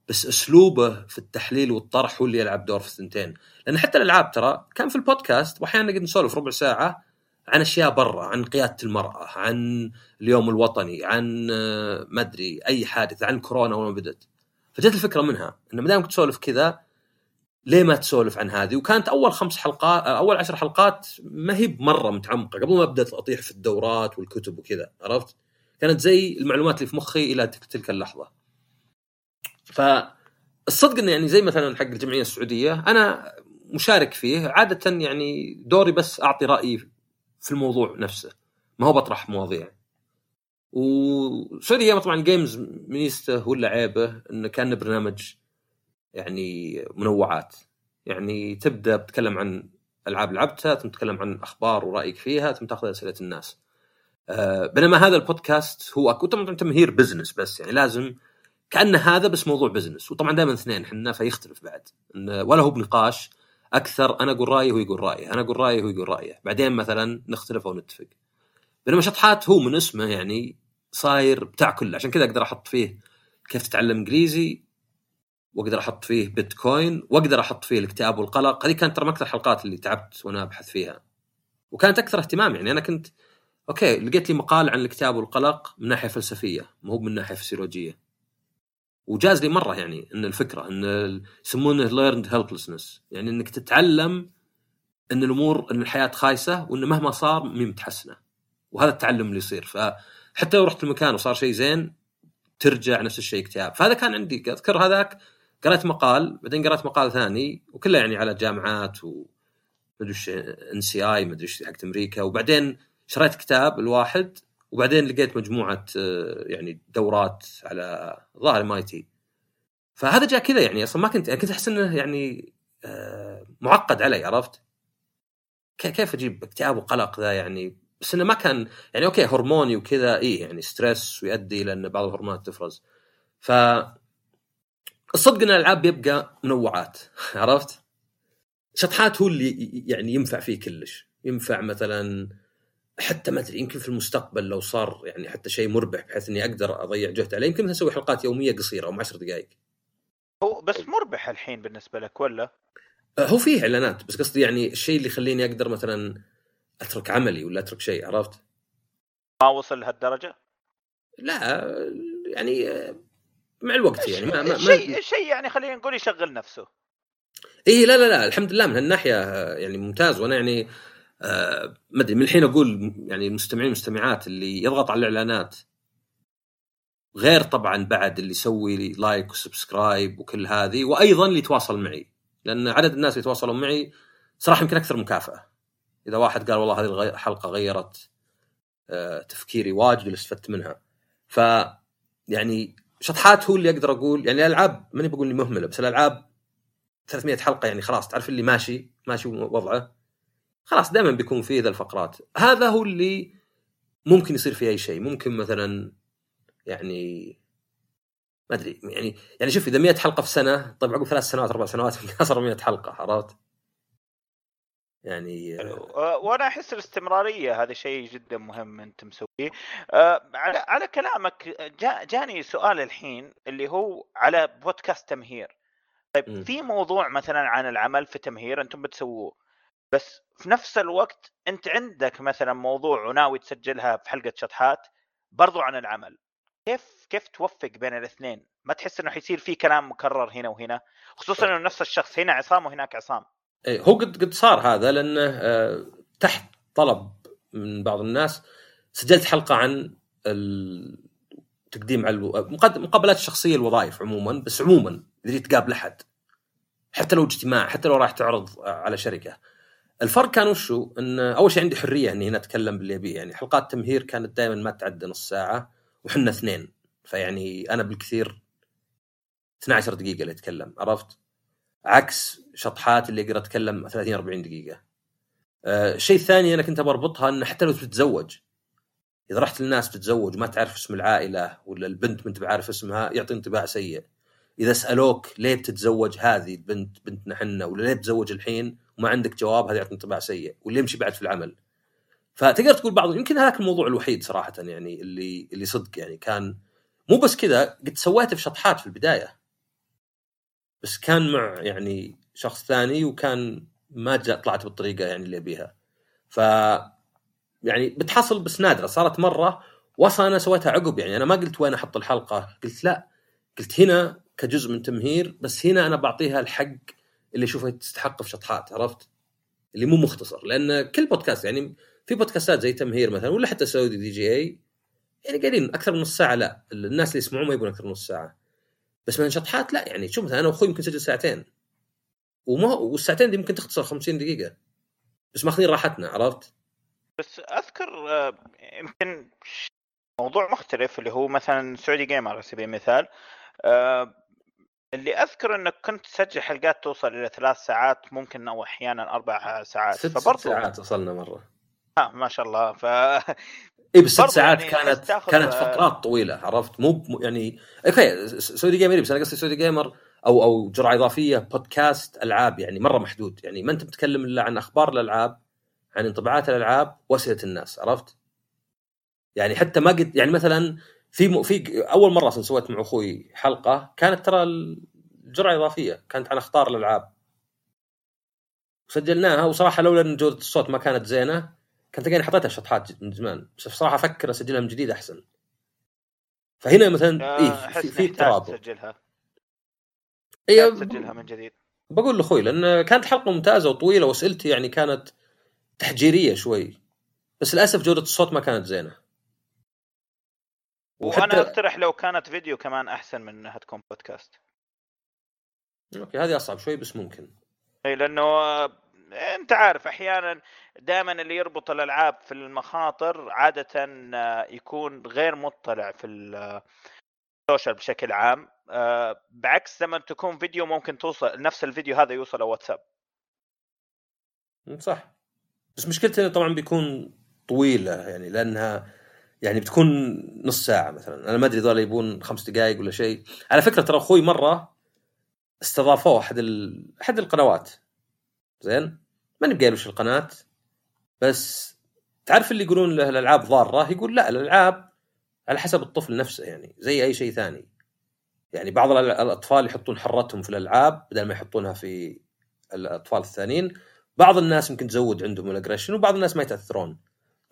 بس أسلوبه في التحليل والطرح هو اللي يلعب دور في الثنتين. لأن حتى الألعاب ترى كان في البودكاست وأحيانا نقعد نسولف ربع ساعة عن أشياء برا عن قيادة المرأة عن اليوم الوطني عن آه، ما أدري أي حادث عن كورونا اول ما بدت فجت الفكرة منها انه ما دامك تسولف كذا ليه ما تسولف عن هذه؟ وكانت أول خمس حلقات آه، أول عشر حلقات ما هي مره متعمقة. قبل ما ابدا اطيح في الدورات والكتب وكذا عرفت؟ كانت زي المعلومات اللي في مخي إلى تلك اللحظة. فالصدق إنه يعني زي مثلا حق الجمعية السعودية أنا مشارك فيه عادة يعني دوري بس أعطي رأيي في الموضوع نفسه ما هو بطرح مواضيع. أيام طبعا جيمز ميزته ولا عيبه إنه كان برنامج يعني منوعات. يعني تبدأ بتتكلم عن ألعاب لعبتها ثم تتكلم عن أخبار ورأيك فيها ثم تأخذ أسئلة الناس. آه، بينما هذا البودكاست هو طبعا تمهير business بس يعني لازم كانه هذا بس موضوع business وطبعا دائما اثنين إحنا فيختلف بعد. ولا هو بنقاش أكثر أنا أقول رأيي وهو يقول رايه أنا أقول رأيي وهو يقول رأيه. بعدين مثلا نختلف أو نتفق. بينما شطحات هو من اسمه يعني صاير بتاع كله. عشان كذا أقدر أحط فيه كيف تتعلم إنجليزي وأقدر أحط فيه بيتكوين وأقدر أحط فيه الاكتئاب والقلق. هذه كانت ترى من أكثر الحلقات اللي تعبت وأنا أبحث فيها. وكانت أكثر اهتمام يعني. أنا كنت أوكي لقيت لي مقال عن الاكتئاب والقلق من ناحية فلسفية مو من ناحية فسيولوجية. وجاز لي مرة يعني إن الفكرة إن يسمونه learned helplessness يعني إنك تتعلم إن الأمور إن الحياة خايسة وإنه مهما صار مي متحسنة. وهذا التعلم اللي يصير. فحتى لو رحت المكان وصار شيء زين ترجع نفس الشيء اكتئاب. فهذا كان عندي أذكر هذاك قرأت مقال بعدين قرأت مقال ثاني وكله يعني على جامعات و مدري NCI مدري وش حقت أمريكا. وبعدين شريت كتاب الواحد وبعدين لقيت مجموعة آه، يعني دورات على ظاهر مايتي فهذا جاء كذا يعني أصلا ما كنت يعني كنت أحس إنه يعني آه، معقد علي عرفت؟ كيف أجيب اكتئاب وقلق ذا يعني بس إنه ما كان يعني okay هرموني وكذا إيه يعني stress ويؤدي إلى إن بعض الهرمونات تفرز ف الصدق إن الألعاب بيبقى منوعات [LAUGHS] عرفت؟ شطحات هو اللي يعني ينفع فيه كلش ينفع مثلا حتى ما أدري يمكن في المستقبل لو صار يعني حتى شيء مربح بحيث إني أقدر أضيع جهد عليه يمكن أسوي حلقات يومية قصيرة أو 10 دقائق هو بس مربح الحين بالنسبة لك ولا؟ أه، هو فيه إعلانات بس قصدي يعني الشيء اللي يخليني أقدر مثلا أترك عملي ولا أترك شيء عرفت؟ ما وصل لهالدرجة؟ لا يعني مع الوقت يعني ما ما شيء شيء يعني خلينا نقول يشغل نفسه اي لا لا لا الحمد لله من هالناحية يعني ممتاز وأنا يعني ما أدري من الحين أقول يعني المستمعين والمستمعات اللي يضغط على الإعلانات. غير طبعا بعد اللي يسوي like و subscribe وكل هذه وأيضا اللي يتواصل معي. لأن عدد الناس اللي يتواصلون معي صراحة يمكن أكثر مكافأة. إذا واحد قال والله هذه الحلقة غيرت آه تفكيري واجد اللي استفدت منها. ف يعني شطحات هو اللي أقدر أقول يعني الألعاب ماني بقول إني مهملة بس الألعاب 300 حلقة يعني خلاص تعرف اللي ماشي ماشي وضعه خلاص دائما بيكون فيه ذا الفقرات. هذا هو اللي ممكن يصير فيه أي شيء. ممكن مثلا يعني ما أدري يعني يعني شوف إذا 100 حلقة في سنة طيب عقب ثلاث سنوات أربع سنوات [LAUGHS] صار 100 حلقة عرفت؟ يعني آه، وأنا أحس الاستمرارية هذا شيء جدا مهم أنت مسويه. آه، على على كلامك جا جاني سؤال الحين اللي هو على بودكاست تمهير. طيب م. في موضوع مثلا عن العمل في تمهير أنتم بتسووه؟ بس في نفس الوقت أنت عندك مثلا موضوع وناوي تسجلها في حلقة شطحات برضو عن العمل. كيف كيف توفق بين الاثنين؟ ما تحس إنه حيصير في كلام مكرر هنا وهنا؟ خصوصا إنه نفس الشخص هنا عصام وهناك عصام. إيه هو قد قد صار هذا لأنه آه تحت طلب من بعض الناس سجلت حلقة عن تقديم على مقابلات الشخصيه الوظائف عموما بس عموما اذا تقابل أحد. حتى لو اجتماع حتى لو راح تعرض على شركة. الفرق كان وشو إن أول شيء عندي حرية إني هنا أتكلم باللي ابيه يعني حلقات تمهير كانت دائما ما تعدى نص ساعة وحنا اثنين فيعني أنا بالكثير 12 دقيقة اللي أتكلم عرفت؟ عكس شطحات اللي أقدر أتكلم 30 40 دقيقة. أه الشيء الثاني أنا كنت بربطها انه حتى لو تتزوج إذا رحت للناس تتزوج وما تعرف اسم العائلة ولا البنت ما أنت بعارف اسمها يعطي انطباع سيء. إذا سألوك ليه بتتزوج هذه البنت بنتنا حنا ولا ليه بتزوج الحين وما عندك جواب هذا يعطي انطباع سيء واللي يمشي بعد في العمل. فتقدر تقول بعض يمكن هذاك الموضوع الوحيد صراحة يعني اللي اللي صدق يعني كان مو بس كذا قد سويته في شطحات في البداية بس كان مع يعني شخص ثاني وكان ما جاء طلعت بالطريقة يعني اللي ابيها ف يعني بتحصل بس نادرة صارت مرة واصلا أنا سويتها عقب يعني أنا ما قلت وين أحط الحلقة قلت لا قلت هنا كجزء من تمهير بس هنا أنا بعطيها الحق اللي اشوفه تستحقه في شطحات عرفت؟ اللي مو مختصر لأن كل بودكاست يعني في بودكاستات زي تمهير مثلا ولا حتى سعودي دي جي إي يعني قاعدين أكثر من نص ساعة لا الناس اللي يسمعون ما يبون أكثر من نص ساعة بس من شطحات لا يعني شوف مثلا أنا وأخوي يمكن نسجل ساعتين وما والساعتين دي ممكن تختصر 50 دقيقة بس ماخذين راحتنا عرفت؟ بس أذكر آه، يمكن موضوع مختلف اللي هو مثلا سعودي جيمر على سبيل المثال آه، اللي أذكر إنك كنت تسجل حلقات توصل إلى ثلاث ساعات ممكن أو أحيانا أربع ساعات. ست, ست فبرضو ساعات وصلنا مرة. آه ما شاء الله. ف اي بس ست ساعات يعني كانت كانت فقرات طويلة عرفت؟ مو يعني أوكي س- سعودي جيمر بس أنا قصدي سعودي جيمر أو أو جرعة إضافية بودكاست ألعاب يعني مرة محدود. يعني ما أنت بتتكلم إلا عن أخبار الألعاب عن انطباعات الألعاب وأسئلة الناس عرفت؟ يعني حتى ما قد يعني مثلا في م... في أول مرة سويت مع أخوي حلقة كانت ترى الجرعة إضافية كانت عن أخبار الألعاب. سجلناها وصراحة لولا إن جوده الصوت ما كانت زينة كنت تلقاني حطيتها شطحات من زمان. بس بصراحة أفكر أسجلها من جديد أحسن. فهنا مثلا آه، أحس في, في ترابط. تسجلها. إيه تسجلها من جديد. بقول لأخوي لأن كانت حلقة ممتازة وطويلة وأسئلتي يعني كانت تحجيرية شوي. بس للأسف جوده الصوت ما كانت زينة. وأنا أقترح لو كانت فيديو كمان أحسن من انها تكون بودكاست. أوكي هذه أصعب شوي بس ممكن. إي لأنه آه، أنت عارف أحيانا دائما اللي يربط الألعاب في المخاطر عادة آه، يكون غير مطلع في ال- السوشيال بشكل عام. آه، بعكس لما تكون فيديو ممكن توصل نفس الفيديو هذا يوصل واتساب صح. بس مشكلته طبعا بيكون طويلة يعني لأنها يعني بتكون نص ساعة مثلا. أنا ما أدري ذولا يبون خمس دقائق ولا شيء. على فكرة ترى أخوي مرة استضافوه أحد ال... أحد القنوات. زين؟ ماني بقايل وش القناة. بس تعرف اللي يقولون له الألعاب ضارة؟ يقول لا الألعاب على حسب الطفل نفسه يعني زي أي شيء ثاني. يعني بعض الأطفال يحطون حرتهم في الألعاب بدل ما يحطونها في الأطفال الثانيين. بعض الناس يمكن تزود عندهم ال aggression وبعض الناس ما يتأثرون.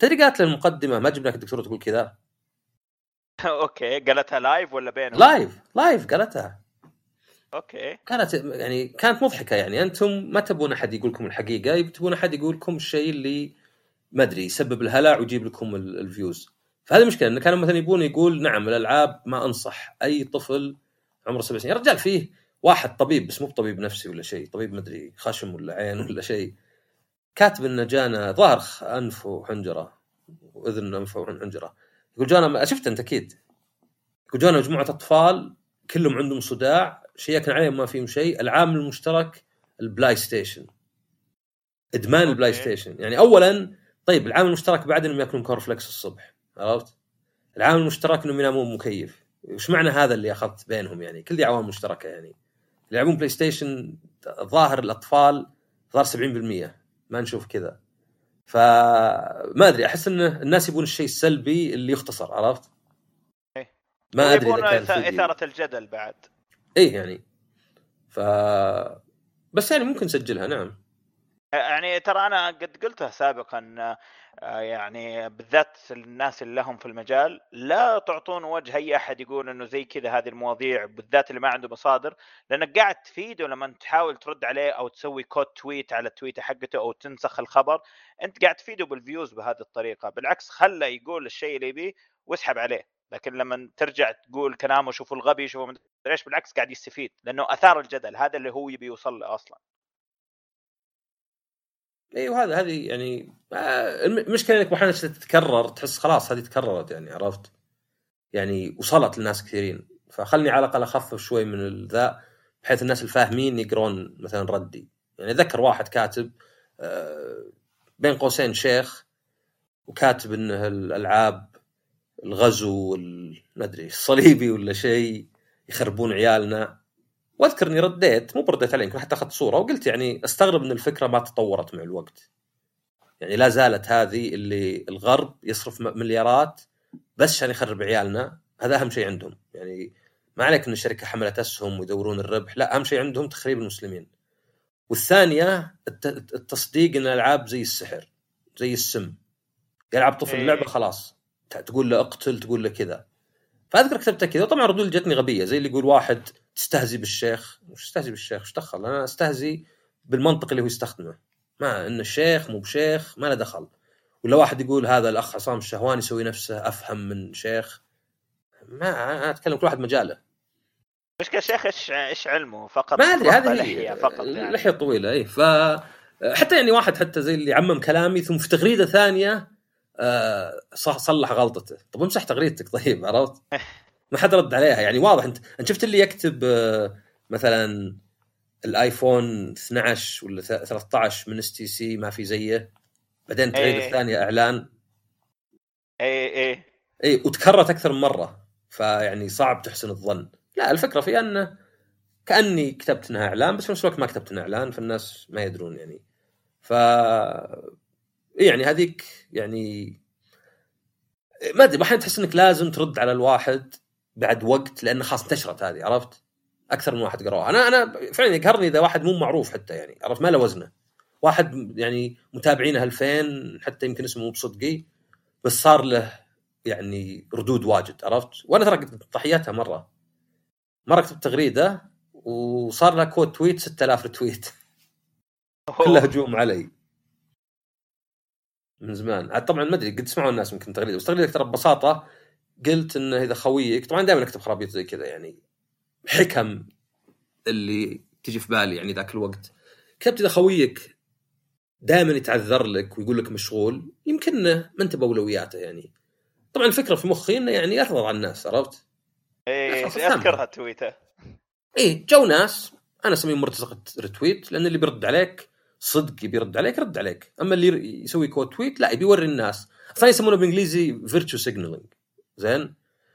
تدري قالت له المقدمه ما جبنا لك الدكتورة تقول كذا؟ [LAUGHS] أوكي قالتها live ولا بينهم؟ لايف لايف قالتها. أوكي. كانت يعني كانت مضحكة يعني أنتم ما تبون أحد يقول لكم الحقيقة تبون أحد يقول لكم الشيء اللي ما أدري يسبب الهلع ويجيب لكم ال- ال views فهذه المشكلة انه كانوا مثلا يبون يقول نعم الألعاب ما أنصح أي طفل عمره سبع سنين. يا رجال فيه واحد طبيب بس مو بطبيب نفسي ولا شيء طبيب ما أدري خشم ولا عين ولا شيء. كاتب انه جانا ظهر أنف وحنجرة وإذن أنف وحنجرة. يقول جانا ما- شفت أنت أكيد. يقول جانا مجموعة أطفال كلهم عندهم صداع شيكنا عليهم ما فيهم شيء العامل المشترك البلاي ستيشن. إدمان أوكي. البلاي ستيشن. يعني اولا طيب العامل المشترك بعد إنهم يأكلون corn flakes الصبح عرفت؟ العامل المشترك إنهم ينامون مكيف. وش معنى هذا اللي أخذت من بينهم يعني؟ كل دي عوامل مشتركة يعني. يلعبون بلاي ستيشن ظاهر الأطفال ظاهر 70% ما نشوف كذا. فما أدري أحس إن الناس يبون الشيء السلبي اللي يختصر عرفت؟ إيه. ما أدري يبون. إثارة الجدل بعد. إيه يعني. ف بس يعني ممكن نسجلها نعم. يعني ترى أنا قد قلتها سابقا يعني بالذات الناس اللي لهم في المجال لا تعطون وجه أي أحد يقول إنه زي كذا هذه المواضيع بالذات اللي ما عنده مصادر لأنك قاعد تفيده لما تحاول ترد عليه أو تسوي quote tweet على ال tweet حقته أو تنسخ الخبر أنت قاعد تفيده بال views بهذه الطريقة. بالعكس خله يقول الشيء اللي يبيه واسحب عليه. لكن لما ترجع تقول كلامه شوفوا الغبي شوفوا إيش بالعكس قاعد يستفيد لأنه أثار الجدل هذا اللي هو يبي يوصل له أصلا. أيوه هذا هذه يعني آه، الم- المشكلة إنك أحيانا تتكرر تحس خلاص هذه تكررت يعني عرفت؟ يعني وصلت لناس كثيرين. فخلني على الأقل أخفف شوي من الذا بحيث الناس الفاهمين يقرون مثلا ردي. يعني اتذكر واحد كاتب آه، بين قوسين شيخ وكاتب إنه الألعاب الغزو ما أدري الصليبي ولا شيء يخربون عيالنا. واذكر اني رديت مو برديت عليه يمكن حتى أخذت صورة وقلت يعني استغرب إن الفكرة ما تطورت مع الوقت. يعني لا زالت هذه اللي الغرب يصرف مليارات بس عشان يخرب عيالنا هذا أهم شيء عندهم يعني ما عليك إن الشركة حملت أسهم ويدورون الربح لا أهم شيء عندهم تخريب المسلمين. والثانية الت- التصديق إن الالعاب زي السحر زي السم يلعب طفل إيه. اللعبة خلاص تقول له اقتل تقول له كذا فأذكر كتبتها كذا وطبعا ردود جتني غبية زي اللي يقول واحد تستهزي بالشيخ؟ وش استهزي بالشيخ؟ وش دخل؟ أنا استهزي بالمنطق اللي هو يستخدمه. ما ان الشيخ مو بشيخ ما له دخل. ولا واحد يقول هذا الأخ عصام الشهواني يسوي نفسه أفهم من شيخ؟ ما أنا أتكلم كل واحد مجاله. مشكلة شيخ إيش إيش علمه؟ فقط ما أدري هذه لحية فقط يعني. لحية طويلة اي ف حتى يعني واحد حتى زي اللي عمم كلامي ثم في تغريدة ثانية آه صلح غلطته. طب امسح تغريدتك طيب عرفت؟ [LAUGHS] ما حد رد عليها. يعني واضح انت انت شفت اللي يكتب آه مثلا الآيفون 12 ولا 13 من اس تي سي ما في زيه؟ بعدين إيه. الثانية إعلان. اي اي اي وتكررت أكثر من مرة. فيعني صعب تحسن الظن. لا الفكرة في انه كأني كتبت إنها إعلان بس في نفس الوقت ما كتبت إنها إعلان فالناس ما يدرون يعني. ف إيه يعني هذيك يعني ما أدري أحيانا تحس إنك لازم ترد على الواحد بعد وقت لأنه خلاص انتشرت هذه عرفت؟ أكثر من واحد قراها. أنا أنا فعلا يقهرني إذا واحد مو معروف حتى يعني عرفت؟ ما له وزنه. واحد يعني متابعينه 2000 حتى يمكن اسمه مو بصدقي بس صار له يعني ردود واجد عرفت؟ وأنا ترى ضحيتها مرة. مرة كتبت تغريدة وصار لها كود تويت 6000 رتويت كلها هجوم علي. من زمان. عاد طبعا ما أدري قد سمعوا الناس يمكن تغريدة بس تغريدك ترى ببساطة قلت إنه إذا خويك طبعا دائما أكتب خرابيط زي كذا يعني حكم اللي تجي في بالي يعني ذاك الوقت. كتبت إذا خويك دائما يتعذر لك ويقول لك مشغول يمكن ما أنت بأولوياته يعني. طبعا الفكرة في مخي إنه يعني ارضى على الناس عرفت؟ اي. أذكرها تويتة. إيه جو ناس أنا اسميهم مرتزقة retweet لأن اللي بيرد عليك صدق يبي يرد عليك رد عليك. أما اللي يسوي quote tweet لا يبي يوري الناس. أصلا يسمونه بالإنجليزي virtue signaling زين؟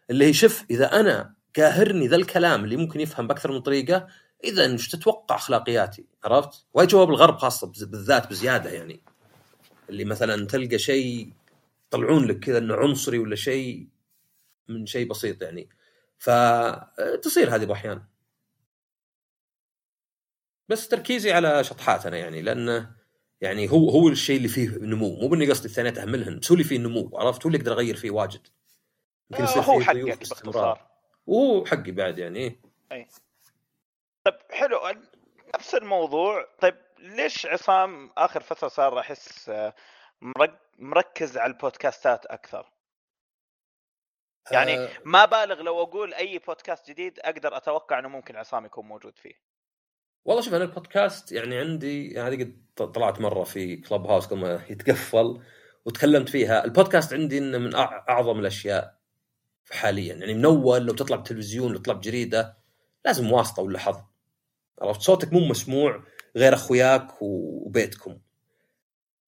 اللي هي شوف إذا أنا قاهرني ذا الكلام اللي ممكن يفهم بأكثر من طريقة إذا إيش تتوقع أخلاقياتي؟ عرفت؟ وايد شباب الغرب خاصة بالذات بزيادة يعني. اللي مثلا تلقى شيء يطلعون لك كذا إنه عنصري ولا شيء من شيء بسيط يعني. فتصير هذه بأحيان. بس تركيزي على شطحات أنا يعني لأنه يعني هو هو الشيء اللي فيه نمو. مو بإني قصدي الثانيات اهملهن بس هو اللي فيه نمو عرفت؟ هو اللي أقدر اغير فيه واجد. يمكن آه، يصير هو حقك. باختصار وهو حقي بعد يعني إيه. طيب حلو. نفس الموضوع. طيب ليش عصام آخر فترة صار أحس آه، مرك- مركز على البودكاستات أكثر؟ يعني آه. ما بالغ لو أقول أي بودكاست جديد أقدر أتوقع إنه ممكن عصام يكون موجود فيه. والله شوف أنا البودكاست يعني عندي يعني هذه قد طلعت مرة في كلب هاوس قبل ما يتقفل وتكلمت فيها. البودكاست عندي إنه من أعظم الأشياء. حاليا. يعني من اول لو تطلع بالتلفزيون تطلع بجريدة لازم واسطة ولا حظ. عرفت؟ صوتك مو مسموع غير أخوياك وبيتكم.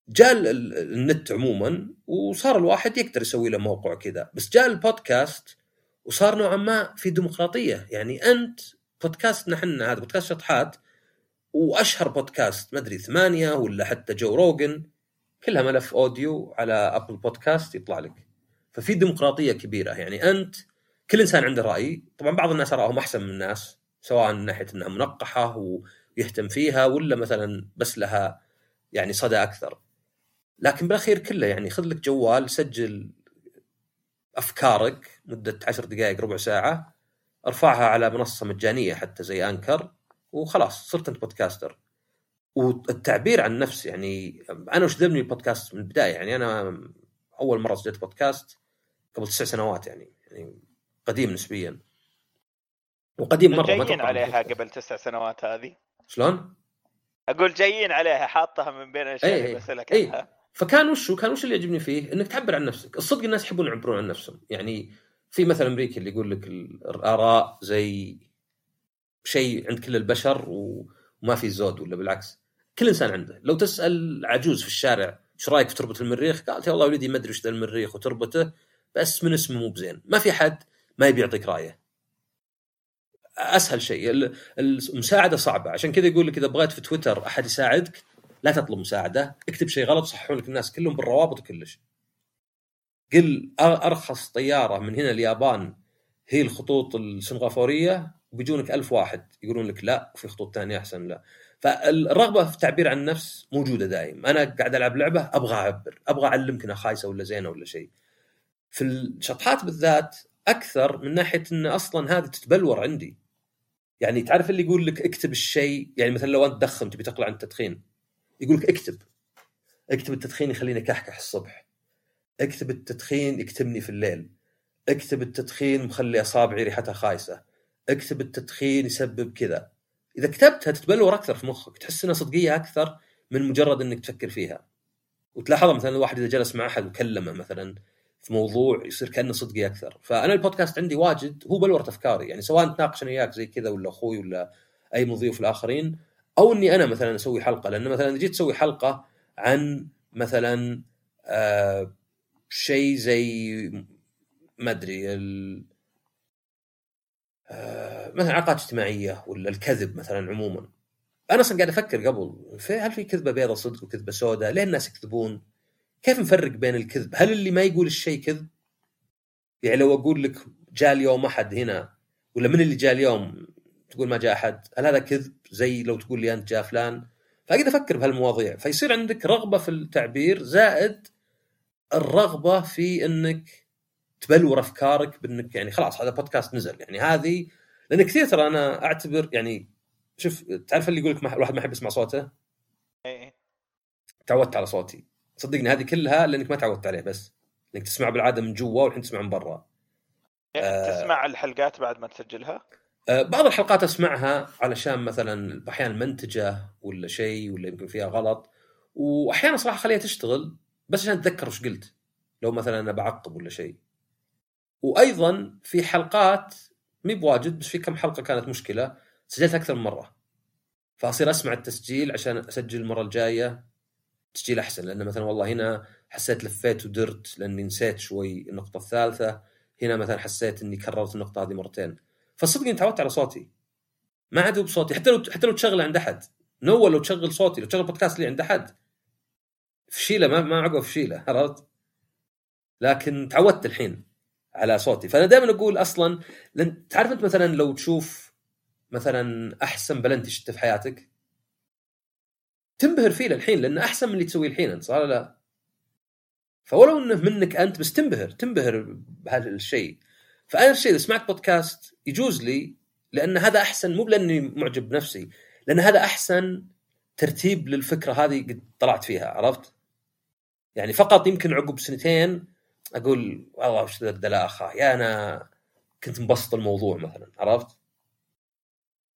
جاء ال- ال- النت عموما وصار الواحد يقدر يسوي له موقع كذا. بس جاء البودكاست وصار نوعا ما في ديمقراطية. يعني أنت بودكاستنا إحنا هذا بودكاست شطحات وأشهر بودكاست ما أدري ثمانية ولا حتى جو روجن كلها ملف audio على أبل بودكاست يطلع لك. ففي ديمقراطية كبيرة. يعني أنت كل إنسان عنده رأي طبعا بعض الناس راهم أحسن من الناس سواء من ناحية إنها منقحة ويهتم فيها ولا مثلا بس لها يعني صدى أكثر. لكن بالأخير كله يعني خذ لك جوال سجل أفكارك مدة عشر دقائق ربع ساعة ارفعها على منصة مجانية حتى زي أنكر وخلاص صرت أنت بودكاستر والتعبير عن نفس يعني أنا وش ذبني البودكاست من البداية؟ يعني أنا أول مرة سجلت بودكاست قبل تسع سنوات يعني يعني قديم نسبيا. وقديم مرة ما جايين عليها. قبل تسع سنوات هذه؟ شلون؟ أقول جايين عليها حاطها من بين الاشياء إيه، اللي إيه، بسالك إيه. عنها فكان وشو كان وش اللي يعجبني فيه؟ إنك تعبر عن نفسك. الصدق الناس يحبون يعبرون عن نفسهم. يعني في مثل أمريكي اللي يقول لك الآراء زي شيء عند كل البشر وما في زود ولا بالعكس. كل إنسان عنده. لو تسأل عجوز في الشارع إيش رأيك في تربط المريخ؟ قالت يا والله ولدي ما أدري وش ذا المريخ وتربطه بس من اسمه مو بزين. ما في حد ما يبي يعطيك رأيه. أسهل شيء ال- المساعدة صعبة. عشان كذا يقول لك إذا بغيت في تويتر أحد يساعدك لا تطلب مساعدة. اكتب شيء غلط صححون لك الناس كلهم بالروابط وكلش. قل أرخص طيارة من هنا اليابان هي الخطوط السنغافورية وبيجونك ألف واحد. يقولون لك لا وفي خطوط ثانية أحسن لا. فالرغبة في التعبير عن النفس موجودة دائم أنا قاعد ألعب لعبة أبغى أعبر. أبغى أعلمك إنها خايسة ولا زينة ولا شيء. في الشطحات بالذات أكثر من ناحية إن أصلا هذه تتبلور عندي. يعني تعرف اللي يقول لك اكتب الشيء يعني مثلا لو أنت تدخن تبي تقلع عن التدخين يقول لك اكتب. اكتب التدخين يخليني كحكح الصبح. اكتب التدخين يكتمني في الليل. اكتب التدخين مخلي أصابعي ريحتها خايسة. اكتب التدخين يسبب كذا. إذا كتبتها تتبلور أكثر في مخك تحس إنها صدقية أكثر من مجرد إنك تفكر فيها. وتلاحظها مثلا الواحد إذا جلس مع أحد وكلمه مثلا في موضوع يصير كأنه صدقي أكثر فأنا البودكاست عندي واجد هو بلورة أفكاري يعني سواء نتناقش أنا وياك زي كذا ولا أخوي ولا أي من ضيوف الآخرين أو إني أنا مثلا أسوي حلقة لأن مثلا جيت تسوي حلقة عن مثلا آه شيء زي ما أدري ال... آه مثلا علاقات اجتماعية ولا الكذب مثلا عموما أنا أصلا قاعد أفكر قبل في هل في كذبة بيضة صدق وكذبة سوداء؟ ليه الناس يكذبون؟ كيف نفرق بين الكذب؟ هل اللي ما يقول الشيء كذب؟ يعني لو أقول لك جاء اليوم أحد هنا ولا من اللي جاء اليوم تقول ما جاء أحد، هل هذا كذب؟ زي لو تقول لي أنت جاء فلان فأقعد أفكر بهالمواضيع فيصير عندك رغبة في التعبير زائد الرغبة في إنك تبلور أفكارك بإنك يعني خلاص هذا بودكاست نزل يعني هذه لأن كثير ترى أنا أعتبر يعني شوف تعرف اللي يقول لك الواحد ما يحب يسمع صوته؟ إيه تعودت على صوتي صدقني هذه كلها لأنك ما تعودت عليه بس انك تسمع بالعادة من جوا والحين تسمع من برا. آه تسمع الحلقات بعد ما تسجلها؟ آه بعض الحلقات أسمعها علشان مثلا أحيانا منتجه ولا شيء ولا يمكن فيها غلط واحيانا صراحة خليها تشتغل بس عشان أتذكر وش قلت لو مثلا أنا بعقب ولا شيء. وأيضا في حلقات مي بواجد بس في كم حلقة كانت مشكلة سجلت أكثر من مرة. فأصير أسمع التسجيل عشان أسجل المرة الجاية. تسجيل أحسن لأن مثلا والله هنا حسيت لفيت ودرت لأني نسيت شوي النقطة الثالثة هنا مثلا حسيت إني كررت النقطة هذه مرتين. فصدقني تعودت على صوتي. ما عاد بصوتي حتى لو حتى لو تشغله عند أحد. نو لو تشغل صوتي لو تشغل بودكاست لي عند أحد. فشيلة ما ما عقب فشيلة [LAUGHS] عرفت؟ لكن تعودت الحين على صوتي. فأنا دائما أقول أصلا لأن تعرف أنت مثلا لو تشوف مثلا أحسن بلنتي شفته في حياتك؟ تنبهر فيه للحين لأنه أحسن من اللي تسويه الحين أنت صار لا فولو إنه منك أنت بس تنبهر تنبهر بهذا الشيء فأنا الشيء اذا سمعت بودكاست يجوز لي لأن هذا أحسن مو لأني معجب بنفسي لأن هذا أحسن ترتيب للفكرة هذه قد طلعت فيها عرفت؟ يعني فقط يمكن عقب سنتين أقول والله وش ذا الدلاخة يا أنا كنت مبسط الموضوع مثلا عرفت؟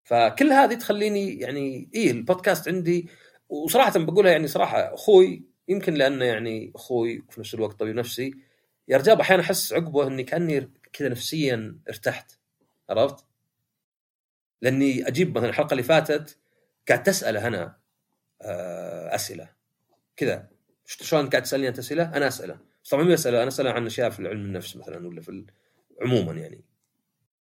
فكل هذه تخليني يعني إيه البودكاست عندي وصراحة بقولها يعني صراحة أخوي يمكن لأنه يعني أخوي وفي نفس الوقت طبيب نفسي يا رجال أحيانا أحس عقبه إني كأني كذا نفسيا ارتحت عرفت؟ لأني أجيب مثلا الحلقة اللي فاتت قاعد تسأله أنا آه، أسئلة كذا شلون قاعد تسألني أنت أسئلة؟ أنا أسأله طبعا مو أسأله أنا أسأله عن أشياء في علم النفس مثلا ولا في عموما يعني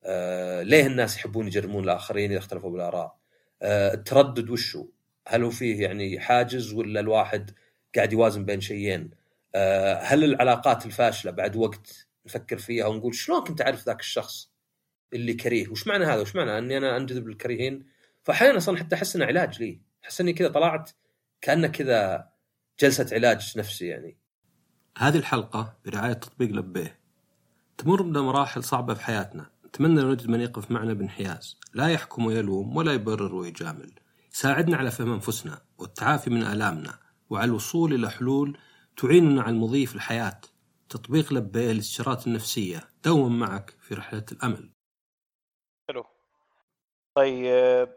آه ليه الناس يحبون يجرمون الآخرين إذا اختلفوا بالآراء؟ آه التردد وشو؟ هل هو فيه يعني حاجز ولا الواحد قاعد يوازن بين شيئين؟ آه هل العلاقات الفاشلة بعد وقت نفكر فيها ونقول شلون كنت اعرف ذاك الشخص اللي كريه؟ وش معنى هذا؟ وش معنى أني أنا أنجذب للكريهين؟ فأحيانا أصلا حتى أحس إنه علاج لي، أحس إني كذا طلعت كأنه كذا جلسة علاج نفسي يعني. هذه الحلقة برعاية تطبيق لبيه. تمر بمراحل صعبة في حياتنا، نتمنى نجد من يقف معنا بانحياز، لا يحكم ويلوم ولا يبرر ويجامل. يساعدنا على فهم أنفسنا والتعافي من آلامنا وعلى الوصول إلى حلول تعيننا على المضي في الحياة. تطبيق لبيه للاستشارات النفسية دوما معك في رحلة الأمل. حلو. طيب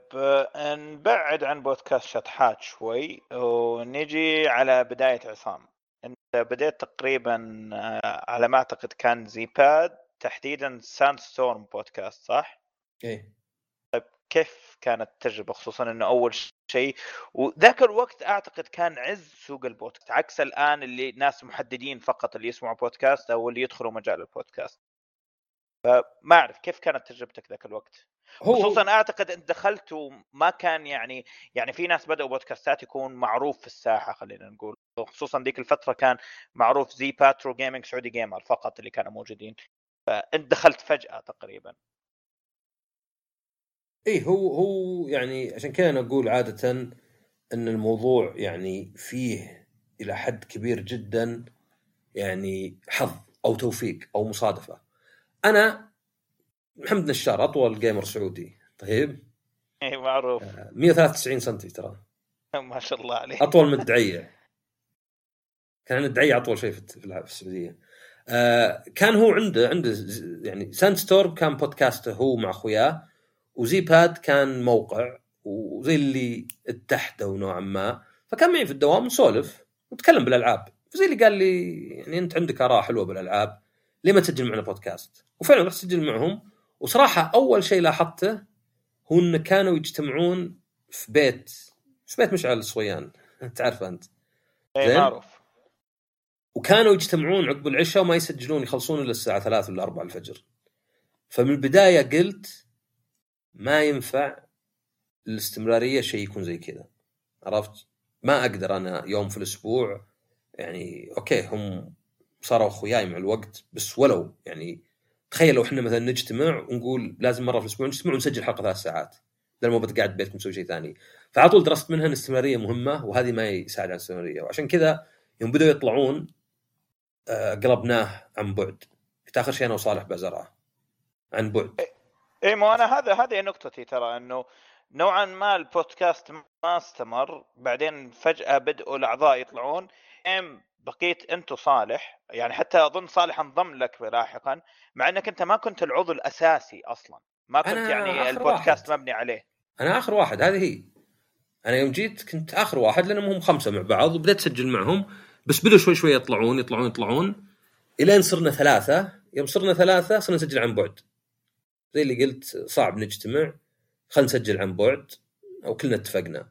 نبعد عن بودكاست شطحات شوي ونجي على بداية عصام إنت بديت تقريبا آه، على ما أعتقد كان زيباد تحديدا ساند ستورم بودكاست صح؟ إيه كيف كانت التجربة خصوصا إنه أول شيء وذاك الوقت أعتقد كان عز سوق البودكاست عكس الآن اللي ناس محددين فقط اللي يسمعوا بودكاست أو اللي يدخلوا مجال البودكاست. فما أعرف كيف كانت تجربتك ذاك الوقت؟ هو خصوصا أعتقد أنت دخلت وما كان يعني يعني في ناس بدأوا بودكاستات يكون معروف في الساحة خلينا نقول. خصوصا ذيك الفترة كان معروف زي باترو gaming سعودي جيمر فقط اللي كانوا موجودين. فأنت دخلت فجأة تقريبا. إيه هو هو يعني عشان كذا أنا أقول عادة إن الموضوع يعني فيه إلى حد كبير جدا يعني حظ أو توفيق أو مصادفة. أنا محمد نشار أطول جيمر سعودي طيب؟ اي معروف. 193 سم ترى. [LAUGHS] ما شاء الله عليك. أطول من [LAUGHS] الدعية. كان الدعاية أطول شيء في السعودية. آه كان هو عنده عنده يعني Sandstorm كان بودكاسته هو مع أخوياه. وزي باد كان موقع وزي اللي اتحدوا نوعا ما. فكان معي في الدوام نسولف ونتكلم بالألعاب. فزي اللي قال لي يعني أنت عندك آراء حلوة بالألعاب ليه ما تسجل معنا بودكاست؟ وفعلا رحت سجل معهم. وصراحة أول شيء لاحظته هو إن كانوا يجتمعون في بيت في بيت مشعل الصويان. [LAUGHS] تعرف أنت. اي. معروف. وكانوا يجتمعون عقب العشاء وما يسجلون يخلصون إلا الساعة 3 ولا 4 الفجر. فمن البداية قلت ما ينفع الاستمرارية شيء يكون زي كذا. عرفت؟ ما أقدر أنا يوم في الأسبوع يعني أوكي هم صاروا أخوياي مع الوقت بس ولو يعني تخيل لو إحنا مثلا نجتمع ونقول لازم مرة في الأسبوع نجتمع ونسجل حلقة ثلاث ساعات بدل ما بتقعد بيتكم تسوي شيء ثاني. فعلى طول درست منها إن الاستمراريه مهمة وهذه ما يساعد على الاستمرارية. وعشان كذا يوم بدأوا يطلعون آه، قلبناه عن بعد. كنت آخر شيء أنا وصالح بزرعه. عن بعد. اي مو أنا هذا هذه نقطتي ترى إنه نوعا ما البودكاست ما استمر بعدين فجأة بدأوا الأعضاء يطلعون إم بقيت انت وصالح يعني حتى أظن صالح انضم لك لاحقا مع إنك أنت ما كنت العضو الأساسي أصلا ما كنت أنا يعني البودكاست واحد. مبني عليه. أنا آخر واحد هذه هي. أنا يوم جيت كنت آخر واحد لأنهم هم خمسة مع بعض وبدأت أسجل معهم بس بدوا شوي شوي يطلعون يطلعون يطلعون إلين صرنا ثلاثة. يوم صرنا ثلاثة صرنا نسجل عن بعد. زي اللي قلت صعب نجتمع خلينا نسجل عن بعد. أو كلنا اتفقنا.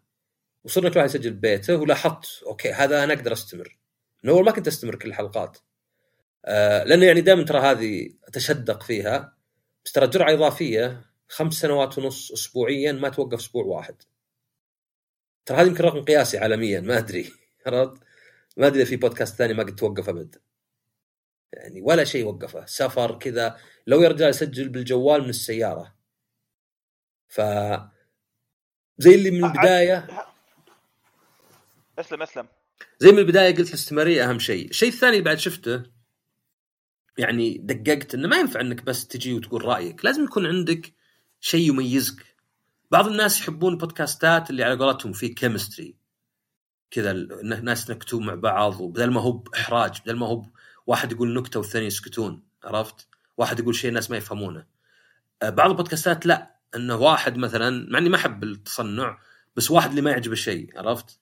وصرنا كل واحد يسجل ببيته ولاحظت أوكي هذا أنا أقدر أستمر. من أول ما كنت أستمر كل الحلقات. آه لأنه يعني دائما ترى هذه أتشدق فيها. بس ترى جرعه إضافية خمس سنوات ونص اسبوعيا ما توقف أسبوع واحد. ترى هذا يمكن رقم قياسي عالميا ما أدري. [LAUGHS] عرفت؟ ما أدري في بودكاست ثاني ما قد توقف أبد. يعني ولا شيء وقفه. سفر كذا لو يا رجال يسجل بالجوال من السيارة. ف زي اللي من البداية. أسلم أسلم. زي من البداية قلت الاستمراريه أهم شيء، الشيء الثاني اللي بعد شفته يعني دققت إنه ما ينفع إنك بس تجي وتقول رأيك، لازم يكون عندك شيء يميزك. بعض الناس يحبون البودكاستات اللي على قولتهم في كيمستري كذا الناس ينكتون مع بعض وبدل ما هو بإحراج بدل ما هو واحد يقول نكتة والثاني يسكتون عرفت؟ واحد يقول شيء الناس ما يفهمونه. آه، بعض البودكاستات لا إنه واحد مثلا مع إني ما أحب التصنع بس واحد اللي ما يعجبه شيء عرفت؟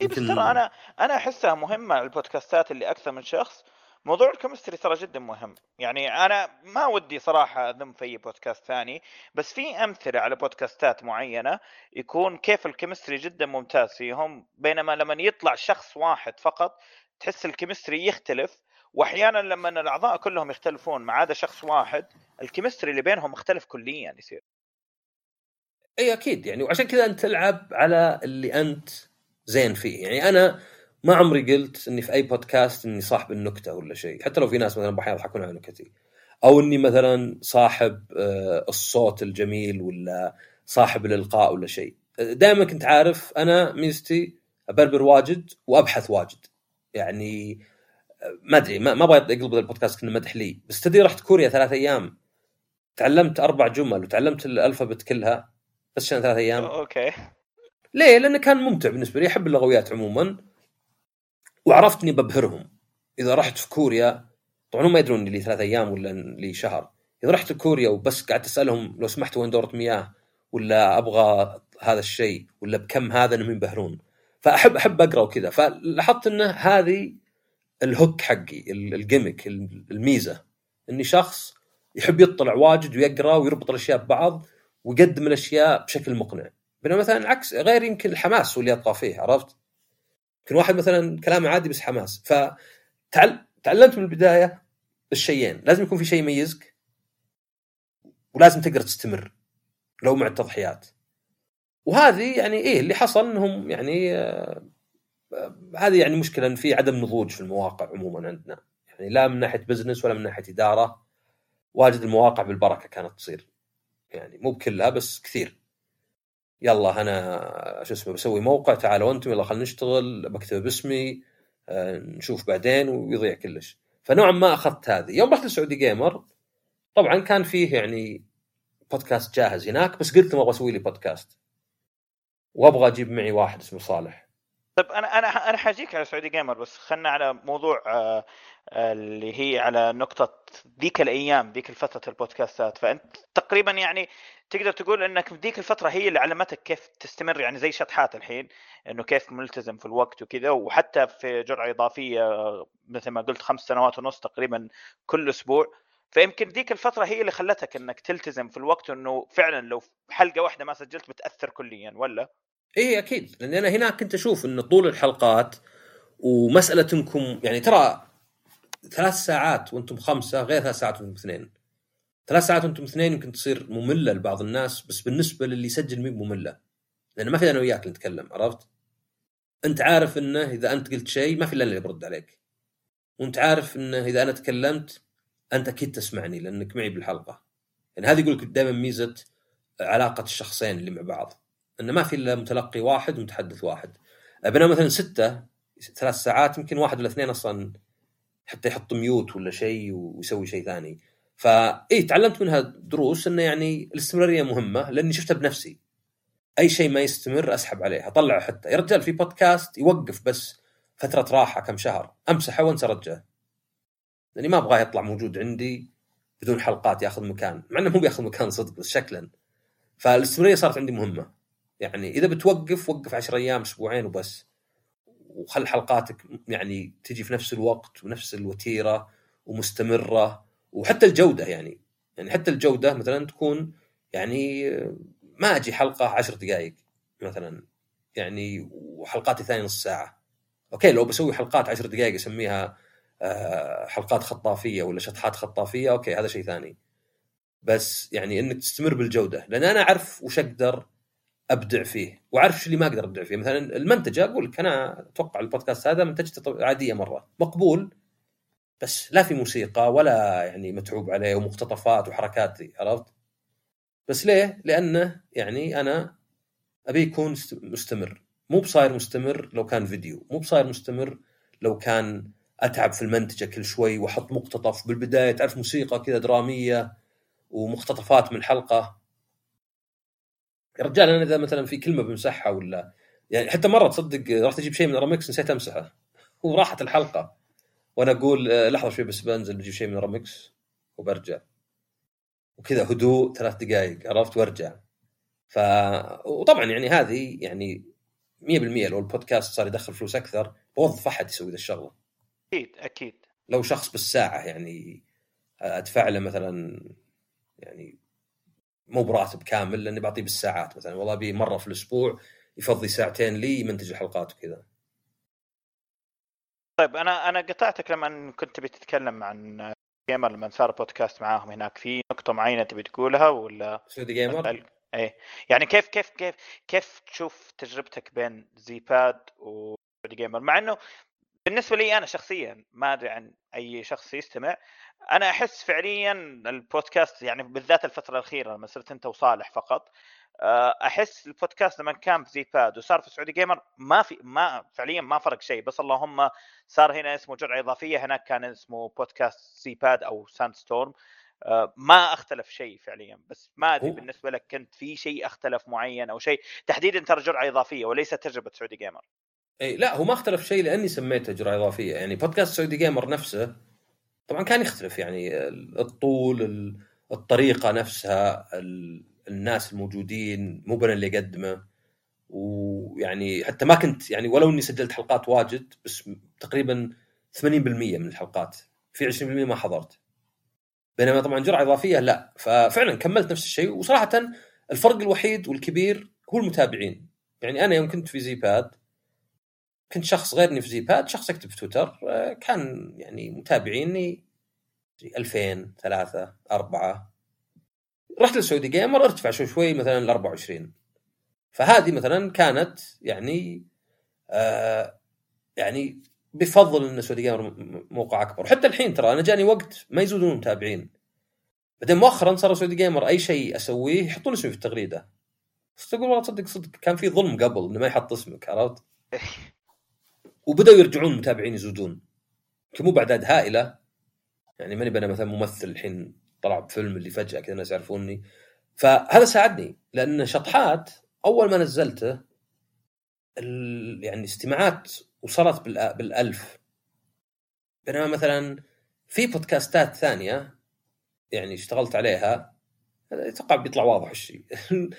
إيه بس ترى أنا أنا أحسها مهمة البودكاستات اللي أكثر من شخص موضوع ال chemistry ترى جدا مهم يعني أنا ما ودي صراحة أذم في أي بودكاست ثاني بس في أمثلة على بودكاستات معينة يكون كيف ال chemistry جدا ممتاز فيهم بينما لما يطلع شخص واحد فقط تحس ال chemistry يختلف وأحيانا لما الأعضاء كلهم يختلفون ما عدا شخص واحد ال chemistry اللي بينهم مختلف كليا يصير. إي أكيد يعني وعشان كذا أنت تلعب على اللي أنت زين فيه. يعني أنا ما عمري قلت إني في أي بودكاست إني صاحب النكتة ولا شيء حتى لو في ناس مثلا بأحيان يضحكون على نكتي أو إني مثلا صاحب آه، الصوت الجميل ولا صاحب الإلقاء ولا شيء. دائما كنت عارف أنا ميزتي أبربر واجد وأبحث واجد. يعني ما أدري ما أبغى أقلب البودكاست كأنه مدح لي. بس تدري رحت كوريا ثلاث أيام. تعلمت أربع جمل وتعلمت ال alphabet كلها. بس عشان ثلاث أيام؟ أوكي. ليه؟ لأنه كان ممتع بالنسبة لي. أحب اللغويات عموما. وعرفت اني ببهرهم. إذا رحت في كوريا طبعا هم ما يدرون لي ثلاث أيام ولا لي شهر. إذا رحت كوريا وبس قعدت أسألهم لو سمحت وين دوره مياه ولا أبغى هذا الشيء ولا بكم هذا إنهم ينبهرون. فاحب أحب أقرأ وكذا. فلاحظت انه هذه الهوك حقي ال- الجيمك ال- الميزة إني شخص يحب يطلع واجد ويقرأ ويربط الأشياء ببعض ويقدم الأشياء بشكل مقنع. بينما مثلا العكس غير يمكن الحماس هو اللي يطغى فيه عرفت؟ يمكن واحد مثلا كلامه عادي بس حماس. فتعلمت من البداية الشيئين. لازم يكون في شيء يميزك ولازم تقدر تستمر لو مع التضحيات. وهذه يعني إيه اللي حصل إنهم يعني آه آه، هذه يعني مشكلة ان في عدم نضوج في المواقع عموما عندنا. يعني لا من ناحية business ولا من ناحية إدارة واجد المواقع بالبركة كانت تصير. يعني مو بكلها بس كثير. يلا أنا شو اسمه بسوي موقع تعالوا أنتم يلا خلينا نشتغل بكتب باسمي آه، نشوف بعدين ويضيع كلش. فنوعا ما أخذت هذه. يوم رحت السعودي Gamer طبعا كان فيه يعني بودكاست جاهز هناك بس قلت لهم أبغى أسوي لي بودكاست وابغى أجيب معي واحد اسمه صالح. طيب أنا أنا أنا حأجيك على سعودي جيمر بس خلنا على موضوع آه، اللي هي على نقطة ذيك الأيام ذيك الفترة البودكاستات. فأنت تقريبا يعني تقدر تقول أنك ذيك الفترة هي اللي علمتك كيف تستمر يعني زي شطحات الحين أنه كيف ملتزم في الوقت وكذا. وحتى في جرعة إضافية مثل ما قلت خمس سنوات ونص تقريبا كل أسبوع. فيمكن ذيك الفترة هي اللي خلتك أنك تلتزم في الوقت وأنه فعلا لو حلقة واحدة ما سجلت بتأثر كليا ولا؟ إيه أكيد لأن أنا هناك كنت أشوف إن طول الحلقات ومساله انكم يعني ترى ثلاث ساعات وأنتم خمسة غير ثلاث ساعات وأنتم اثنين ثلاث ساعات وأنتم اثنين يمكن تصير مملة لبعض الناس بس بالنسبة للي يسجل مي مملة لأن ما في أنا وياك نتكلم عرفت؟ أنت عارف إنه إذا أنت قلت شيء ما في إلا اللي برد عليك وأنت عارف إنه إذا أنا تكلمت أنت أكيد تسمعني لأنك معي بالحلقة. يعني هذه يقول لك دائما ميزة علاقة الشخصين اللي مع بعض. انه ما في إلا متلقي واحد ومتحدث واحد. بينما مثلا ستة ثلاث ساعات يمكن واحد ولا اثنين أصلا حتى يحط ميوت ولا شيء ويسوي شيء ثاني. فاي تعلمت منها دروس انه يعني الاستمرارية مهمة لأني شفتها بنفسي. أي شيء ما يستمر أسحب عليه أطلعه حتى. يا رجال في بودكاست يوقف بس فترة راحة كم شهر. أمسحه وانسى رجعه. لأني ما أبغاه يطلع موجود عندي بدون حلقات ياخذ مكان مع إنه مو بياخذ مكان صدق بس شكلا. فالاستمرارية صارت عندي مهمة. يعني إذا بتوقف وقف 10 أيام أسبوعين وبس. وخل حلقاتك يعني تجي في نفس الوقت ونفس الوتيرة ومستمرة وحتى الجودة يعني. يعني حتى الجودة مثلا تكون يعني ما أجي حلقة 10 دقائق مثلا. يعني وحلقاتي ثاني نص ساعة. أوكي لو بسوي حلقات 10 دقائق أسميها حلقات خطافية ولا شطحات خطافية أوكي هذا شيء ثاني بس يعني إنك تستمر بالجودة لأن أنا أعرف وش أقدر أبدع فيه وأعرف إيش اللي ما أقدر أبدع فيه مثلا المنتجة أقول لك أنا أتوقع البودكاست هذا منتجته عادية مرة مقبول بس لا في موسيقى ولا يعني متعوب عليه ومقتطفات وحركات عرفت؟ بس ليه؟ لأنه يعني أنا أبي يكون مستمر مو بصاير مستمر لو كان فيديو مو بصاير مستمر لو كان أتعب في المنتجة كل شوي وأحط مقتطف بالبداية تعرف موسيقى كذا درامية ومقتطفات من الحلقة يا رجال أنا إذا مثلا في كلمة بمسحها ولا يعني حتى مرة تصدق رحت أجيب شيء من رامكس نسيت أمسحه. [LAUGHS] وراحت الحلقة. وأنا أقول آه، لحظة شوي بس بنزل بجيب شيء من رامكس وبرجع. وكذا هدوء ثلاث دقائق عرفت؟ وأرجع. ف وطبعا يعني هذه يعني 100% لو البودكاست صار يدخل فلوس أكثر بوظف أحد يسوي ذا الشغلة. أكيد أكيد. لو شخص بالساعة يعني أدفع له مثلا يعني مو براتب كامل لأني بعطيه بالساعات مثلا. والله أبي مرة في الأسبوع يفضي ساعتين لي يمنتج الحلقات وكذا. طيب أنا أنا قطعتك لما كنت تبي تتكلم عن Gamer لما صار بودكاست معاهم هناك. في نقطة معينة تبي تقولها ولا سعودي Gamer؟ إيه. يعني كيف كيف كيف كيف تشوف تجربتك بين زي باد وسعودي Gamer مع إنه بالنسبة لي أنا شخصيا ما أدري عن أي شخص يستمع أنا أحس فعليا البودكاست يعني بالذات الفترة الأخيرة لما صرت أنت وصالح فقط آه، أحس البودكاست لما كان في زي باد وصار في سعودي Gamer ما في ما فعليا ما فرق شيء بس اللهم صار هنا اسمه جرعة إضافية هناك كان اسمه بودكاست زي باد أو Sandstorm آه، ما أختلف شيء فعليا بس ما أدري بالنسبة لك كنت في شيء أختلف معين أو شيء تحديدا ترى جرعة إضافية وليس تجربة سعودي جيمر إي لا هو ما اختلف شيء لأني سميته جرعة إضافية. يعني بودكاست سعودي Gamer نفسه طبعا كان يختلف يعني الطول الطريقة نفسها الناس الموجودين مو أنا اللي اقدمه ويعني حتى ما كنت يعني ولو إني سجلت حلقات واجد بس تقريبا 80% من الحلقات. في 20% ما حضرت. بينما طبعا جرعة إضافية لا. ففعلا كملت نفس الشيء. وصراحه الفرق الوحيد والكبير هو المتابعين. يعني أنا يوم كنت في زي باد كنت شخص غيرني في زي باد شخص اكتب في تويتر آه، كان يعني متابعيني 2000 3 4 رحت للسعودي Gamer أرتفع شوي شوي مثلا ل 24 فهذه مثلا كانت يعني آه يعني بفضل إن سعودي Gamer موقع أكبر. حتى الحين ترى أنا جاني وقت ما يزودون متابعين. بعدين مؤخرا صار سعودي Gamer أي شيء أسويه يحطون اسمي في التغريدة. تقول والله تصدق صدق. كان في ظلم قبل إنه ما يحط اسمك عرفت؟ [LAUGHS] وبدأوا يرجعون متابعين يزودون. مو باعداد هائلة. يعني ماني أنا مثلا ممثل الحين طلع بفيلم اللي فجأة كذا الناس يعرفوني. فهذا ساعدني لأن شطحات أول ما نزلته يعني استماعات وصلت بالألف. بينما مثلا في بودكاستات ثانية يعني اشتغلت عليها أتوقع بيطلع واضح الشيء. [LAUGHS]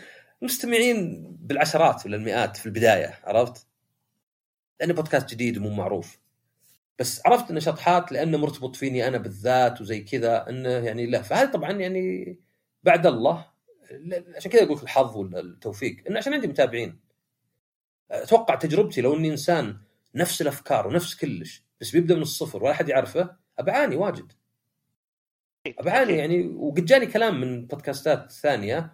المستمعين بالعشرات ولا المئات في البداية عرفت؟ لأنه بودكاست جديد ومو معروف. بس عرفت إنه شطحات لأنه مرتبط فيني أنا بالذات وزي كذا إنه يعني لا فهذا طبعا يعني بعد الله. عشان كذا أقول الحظ ولا التوفيق انه عشان عندي متابعين. أتوقع تجربتي لو إني إنسان نفس الأفكار ونفس كلش بس بيبدأ من الصفر ولا أحد يعرفه أبعاني واجد. أبعاني يعني وقد جاني كلام من بودكاستات ثانية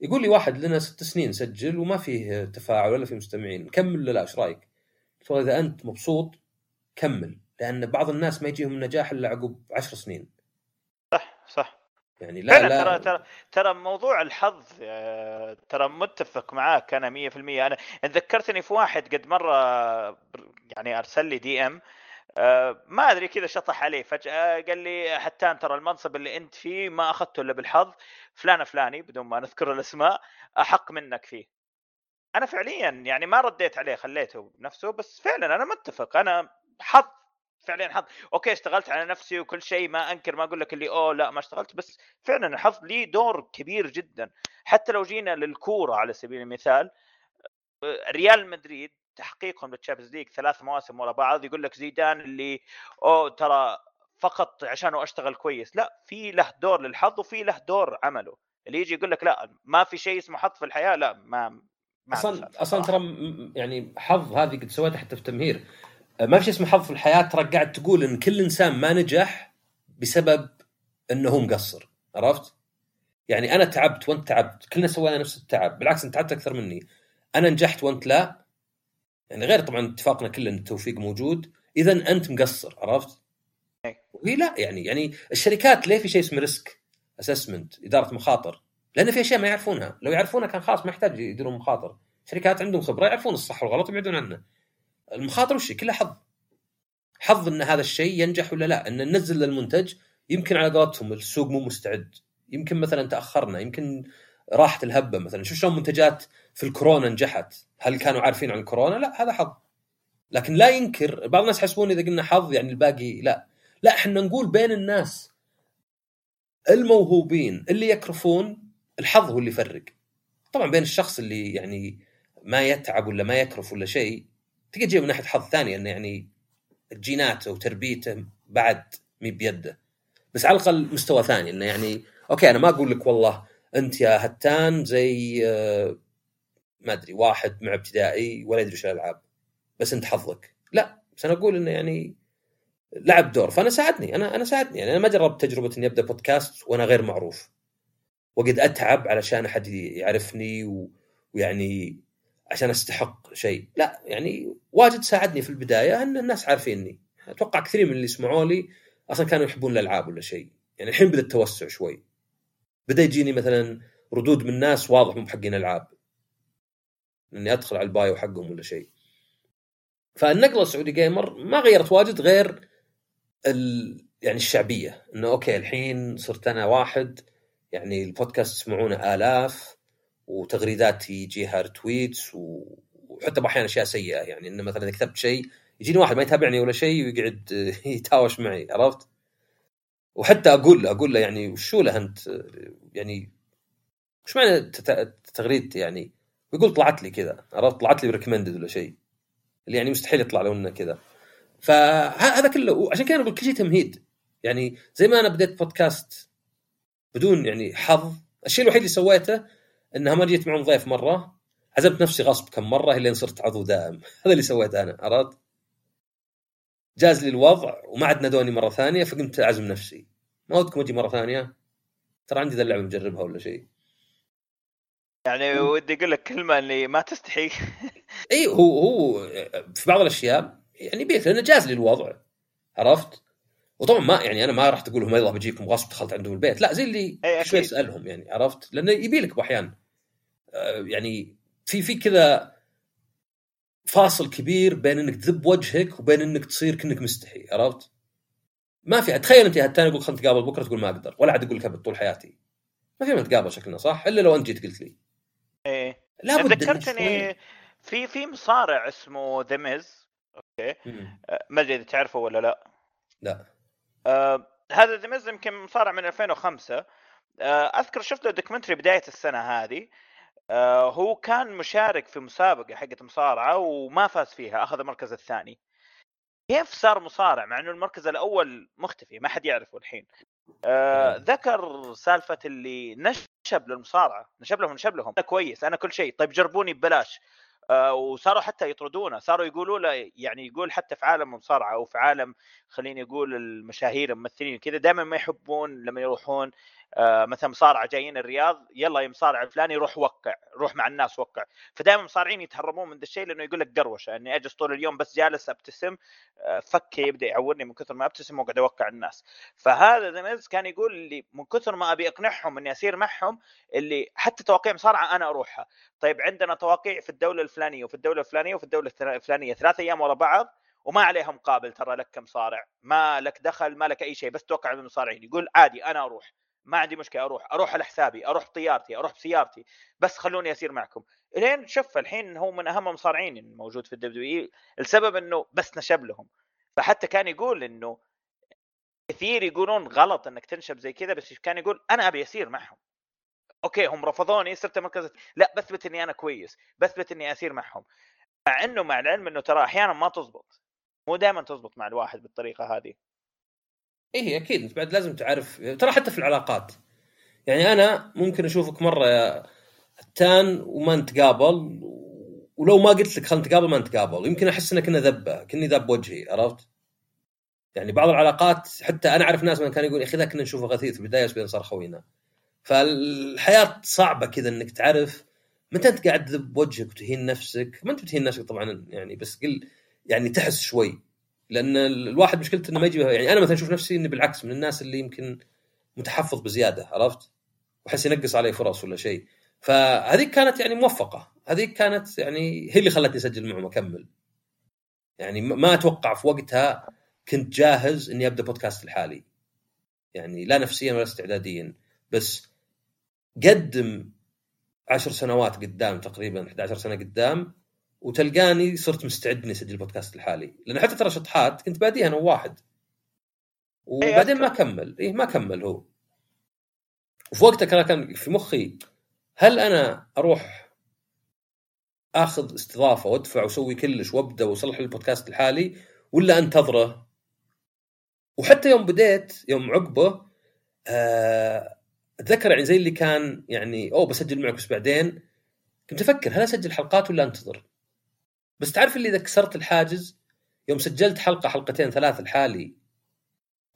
يقول لي واحد لنا ست سنين سجل وما فيه تفاعل ولا فيه مستمعين. كمل ولا لا إيش رأيك؟ قلت اذا أنت مبسوط كمل لأن بعض الناس ما يجيهم النجاح إلا عقب عشر سنين. صح صح. يعني لا لا. ترى ترى ترى موضوع الحظ ترى متفق معاك أنا 100% أنا ذكرتني في واحد قد مرة يعني أرسل لي دي إم آه، ما أدري كذا شطح عليه فجأة قال لي حتى ترى المنصب اللي أنت فيه ما أخذته إلا بالحظ فلان فلاني بدون ما نذكر الأسماء أحق منك فيه. أنا فعليا يعني ما رديت عليه خليته بنفسه بس فعلا أنا متفق. أنا حظ فعليا حظ. أوكي اشتغلت على نفسي وكل شيء ما أنكر ما أقول لك اللي أوه لا ما اشتغلت بس فعلا الحظ لي دور كبير جدا. حتى لو جينا للكورة على سبيل المثال ريال مدريد تحقيقهم لل Champions League ثلاث مواسم ورا بعض يقول لك زيدان اللي أوه ترى فقط عشانه أشتغل كويس. لا في له دور للحظ وفي له دور عمله. اللي يجي يقول لك لا ما في شيء اسمه حظ في الحياة لا ما أصلا أصلا ترى يعني حظ هذه قد سويتها حتى في تمهير ما في شيء اسمه حظ في الحياة. ترى قاعد تقول إن كل إنسان ما نجح بسبب إنه هو مقصر. عرفت؟ يعني أنا تعبت وأنت تعبت. كلنا سوينا نفس التعب. بالعكس أنت تعبت أكثر مني. أنا نجحت وأنت لا. يعني غير طبعا اتفاقنا كلنا إن التوفيق موجود. اذا أنت مقصر. عرفت؟ وهي لا يعني يعني الشركات ليه في شيء اسمه risk assessment إدارة مخاطر. لأن في أشياء ما يعرفونها. لو يعرفونها كان خلاص ما يحتاج يديرون مخاطر. شركات عندهم خبرة يعرفون الصح والغلط ويبعدون عنه. المخاطر وش كلها حظ. حظ إن هذا الشيء ينجح ولا لا. إن ننزل المنتج يمكن على قولتهم السوق مو مستعد. يمكن مثلا تأخرنا يمكن راحت الهبة مثلا. شوف شلون منتجات في الكورونا نجحت؟ هل كانوا عارفين عن الكورونا؟ لا هذا حظ. لكن لا ينكر بعض الناس يحسبون إذا قلنا حظ يعني الباقي لا. لا إحنا نقول بين الناس الموهوبين اللي يكرفون الحظ هو اللي يفرق. طبعا بين الشخص اللي يعني ما يتعب ولا ما يكرف ولا شيء تقدر تجيب من ناحية حظ ثانية إنه يعني جيناته وتربيته بعد مي بيده. بس على الأقل مستوى ثاني إنه يعني أوكي أنا ما أقول لك والله أنت يا هتان زي آه، ما أدري واحد مع ابتدائي ولا يدري إيش الألعاب بس أنت حظك. لا بس أنا أقول إنه يعني لعب دور. فأنا ساعدني أنا أنا ساعدني. يعني أنا ما جربت تجربة إني أبدأ بودكاست وأنا غير معروف. وقد أتعب علشان أحد يعرفني و... ويعني عشان أستحق شيء. لا يعني واجد ساعدني في البداية إن الناس عارفيني. أتوقع كثير من اللي سمعوا لي أصلا كانوا يحبون الألعاب ولا شيء. يعني الحين بدأ التوسع شوي. بدأ يجيني مثلا ردود من ناس واضح مو حقين ألعاب. إني أدخل على ال bio حقهم ولا شيء. فالنقلة السعودي جيمر ما غيرت واجد غير ال... يعني الشعبية. إنه okay الحين صرت أنا واحد يعني البودكاست يسمعونه آلاف وتغريداتي يجيها retweets وحتى أحيانا أشياء سيئة يعني إنه مثلا إذا كتبت شيء يجيني واحد ما يتابعني ولا شيء ويقعد [LAUGHS] يتهاوش معي عرفت؟ وحتى أقول له أقول له يعني وشو له أنت يعني وش معنى تغريدتي يعني؟ ويقول طلعت لي كذا عرفت؟ طلعت لي recommended ولا شيء اللي يعني مستحيل يطلع لو إنه كذا فهذا كله عشان كذا أقول كل شيء تمهيد يعني زي ما أنا بديت بودكاست بدون يعني حظ. الشيء الوحيد اللي سويته إنها ما جيت معهم ضيف مرة. عزمت نفسي غصب كم مرة لين صرت عضو دائم. [LAUGHS] هذا اللي سويته أنا عرفت؟ جاز لي الوضع وما عاد نادوني مرة ثانية فقمت أعزم نفسي. ما ودكم أجي مرة ثانية؟ ترى عندي ذا اللعبه مجربها ولا شيء. يعني ودي أقول لك كلمة اللي ما تستحي. إي هو هو في بعض الأشياء يعني بيت لأنه جاز لي الوضع. عرفت؟ وطبعا ما يعني أنا ما راح تقول لهم يلا بجيكم غصب دخلت عندهم البيت. لا زي اللي شوي أسألهم يعني عرفت؟ لأنه يبي لك باحيان آه، يعني في في كذا فاصل كبير بين إنك تذب وجهك وبين إنك تصير كأنك مستحي عرفت؟ ما في تخيل أنت الثاني يقول خلينا نتقابل بكرة تقول ما أقدر ولا عاد أقول لك أبد طول حياتي. ما في نتقابل شكلنا صح؟ إلا لو أنت جيت قلت لي. إيه. لابد ذكرتني في في مصارع اسمه ذا ميز okay؟ آه، ما أدري إذا تعرفه ولا لا. لا. آه هذا ذا ميز يمكن مصارع من 2005 آه أذكر شفت له documentary بداية السنة هذه. آه هو كان مشارك في مسابقة حقت مصارعة وما فاز فيها أخذ المركز الثاني. كيف صار مصارع؟ مع إنه المركز الأول مختفي ما حد يعرفه الحين. آه ذكر سالفة اللي نشب للمصارعة نشب لهم نشب لهم. أنا كويس أنا كل شيء. طيب جربوني ببلاش. وصاروا حتى يطردونه صاروا يقولوا له يعني يقول حتى في عالم المصارعه أو في عالم خليني أقول المشاهير الممثلين كذا دائما ما يحبون لما يروحون آه مثلا مصارعة جايين الرياض يلا يا مصارع الفلاني روح وقع روح مع الناس وقع. فدائما مصارعين يتهربون من ذا الشيء لأنه يقول لك قروشة. أني اجلس طول اليوم بس جالس أبتسم آه فكي يبدأ يعورني من كثر ما أبتسم وأقعد أوقع الناس. فهذا ذا كان يقول اللي من كثر ما أبي أقنعهم إني أسير معهم اللي حتى تواقيع مصارعة أنا أروحها. طيب عندنا تواقيع في الدولة الفلانية وفي الدولة الفلانية وفي الدولة الفلانية ثلاث أيام ورا بعض وما عليها مقابل ترى لك كمصارع. ما لك دخل ما لك أي شيء بس توقع بالمصارعين يقول عادي أنا أروح. ما عندي مشكلة أروح أروح على حسابي أروح بطيارتي أروح بسيارتي بس خلوني أسير معكم. إلين شوف الحين هو من اهم المصارعين الموجود في ال WWE السبب إنه بس نشب لهم. فحتى كان يقول إنه كثير يقولون غلط إنك تنشب زي كذا بس كان يقول أنا أبي أسير معهم. Okay هم رفضوني صرت مركز لا بثبت إني أنا كويس بثبت إني أسير معهم. مع إنه مع العلم إنه ترى أحيانا ما تزبط مو دائما تزبط مع الواحد بالطريقة هذه. إيه أكيد. أنت بعد لازم تعرف. ترى حتى في العلاقات. يعني أنا ممكن أشوفك مرة يا هتان وما نتقابل ولو ما قلت لك خلينا نتقابل ما نتقابل. يمكن أحس انك كنا ذبة كني ذاب وجهي عرفت؟ يعني بعض العلاقات حتى أنا أعرف ناس من كانوا يقول يا أخي ذا كنا نشوفه غثيث في البداية بس صار خوينا. فالحياة صعبة كذا إنك تعرف متى أنت قاعد تذب وجهك وتهين نفسك. ما أنت بتهين نفسك طبعا يعني بس قل يعني تحس شوي. لأن الواحد مشكلته إنه ما يجي يعني أنا مثلا أشوف نفسي إني بالعكس من الناس اللي يمكن متحفظ بزيادة عرفت؟ وأحس ينقص علي فرص ولا شيء. فهذيك كانت يعني موفقة. هذيك كانت يعني هي اللي خلتني أسجل معهم اكمل يعني ما أتوقع في وقتها كنت جاهز إني أبدأ بودكاست الحالي. يعني لا نفسيا ولا استعداديا. بس قدم عشر سنوات قدام تقريبا 11 سنة قدام وتلقاني صرت مستعد اني أسجل بودكاست الحالي. لأن حتى ترى شطحات كنت باديها أنا وواحد وبعدين ما كمل. إيه ما كمل هو. وفي وقتها كان في مخي هل أنا أروح آخذ استضافة وأدفع وأسوي كلش وأبدأ وأصلح البودكاست الحالي ولا أنتظره؟ وحتى يوم بديت يوم عقبه آه، أتذكر يعني زي اللي كان يعني أوه بسجل معك بس بعدين. كنت أفكر هل أسجل حلقات ولا أنتظر؟ بس تعرف اللي إذا كسرت الحاجز يوم سجلت حلقة حلقتين ثلاث لحالي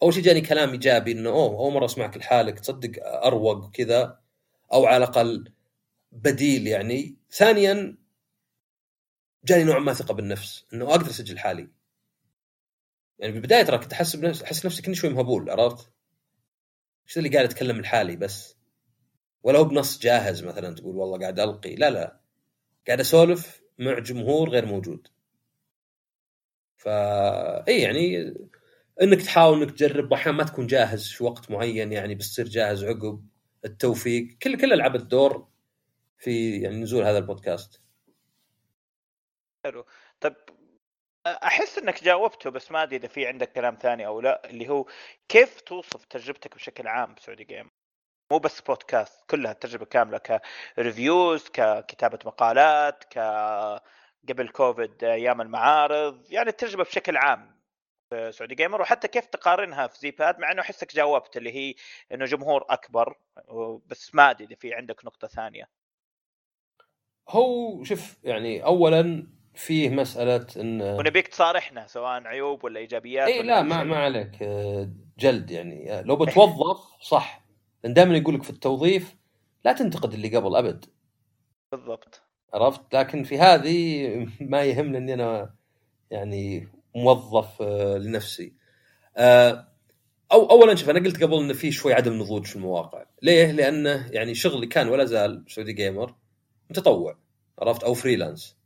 أول شيء جاني كلام إيجابي إنه أوه أول مرة أسمعك لحالك تصدق أروق وكذا أو على الأقل بديل يعني. ثانيا جاني نوع ما ثقة بالنفس إنه أقدر أسجل حالي. يعني بالبداية ترى كنت أحس بنفس أحس نفسي كني شوي مهبول عرفت؟ إيش اللي قاعد أتكلم لحالي بس. ولا هو بنص جاهز مثلا تقول والله قاعد ألقي لا لا. قاعد أسولف مع جمهور غير موجود. فا إي يعني إنك تحاول إنك تجرب وأحيانا ما تكون جاهز في وقت معين يعني بس تصير جاهز عقب التوفيق. كل كل لعبت دور في يعني نزول هذا البودكاست. حلو. طيب أحس إنك جاوبته بس ما أدري إذا في عندك كلام ثاني أو لا اللي هو كيف توصف تجربتك بشكل عام بسعودي جيم مو بس بودكاست كلها التجربه كاملة كريفيوز ككتابة مقالات ك قبل كوفيد أيام المعارض يعني التجربه بشكل عام. في سعودي جيمر وحتى كيف تقارنها في زي باد مع إنه أحسك جاوبت اللي هي إنه جمهور أكبر بس ما أدري إذا في عندك نقطة ثانية. هو شوف يعني اولا فيه مسألة إن ونبيك تصارحنا سواء عيوب ولا إيجابيات اي لا ما, ما عليك جلد يعني. لو بتوظف صح. لأن دائما يقول لك في التوظيف لا تنتقد اللي قبل أبد. بالضبط. عرفت؟ لكن في هذه ما يهمني اني أنا يعني موظف آه، لنفسي. آه، أو اولا شوف أنا قلت قبل انه في شوي عدم نضوج في المواقع. ليه؟ لأنه يعني شغلي كان ولا زال سعودي جيمر متطوع. عرفت؟ أو freelance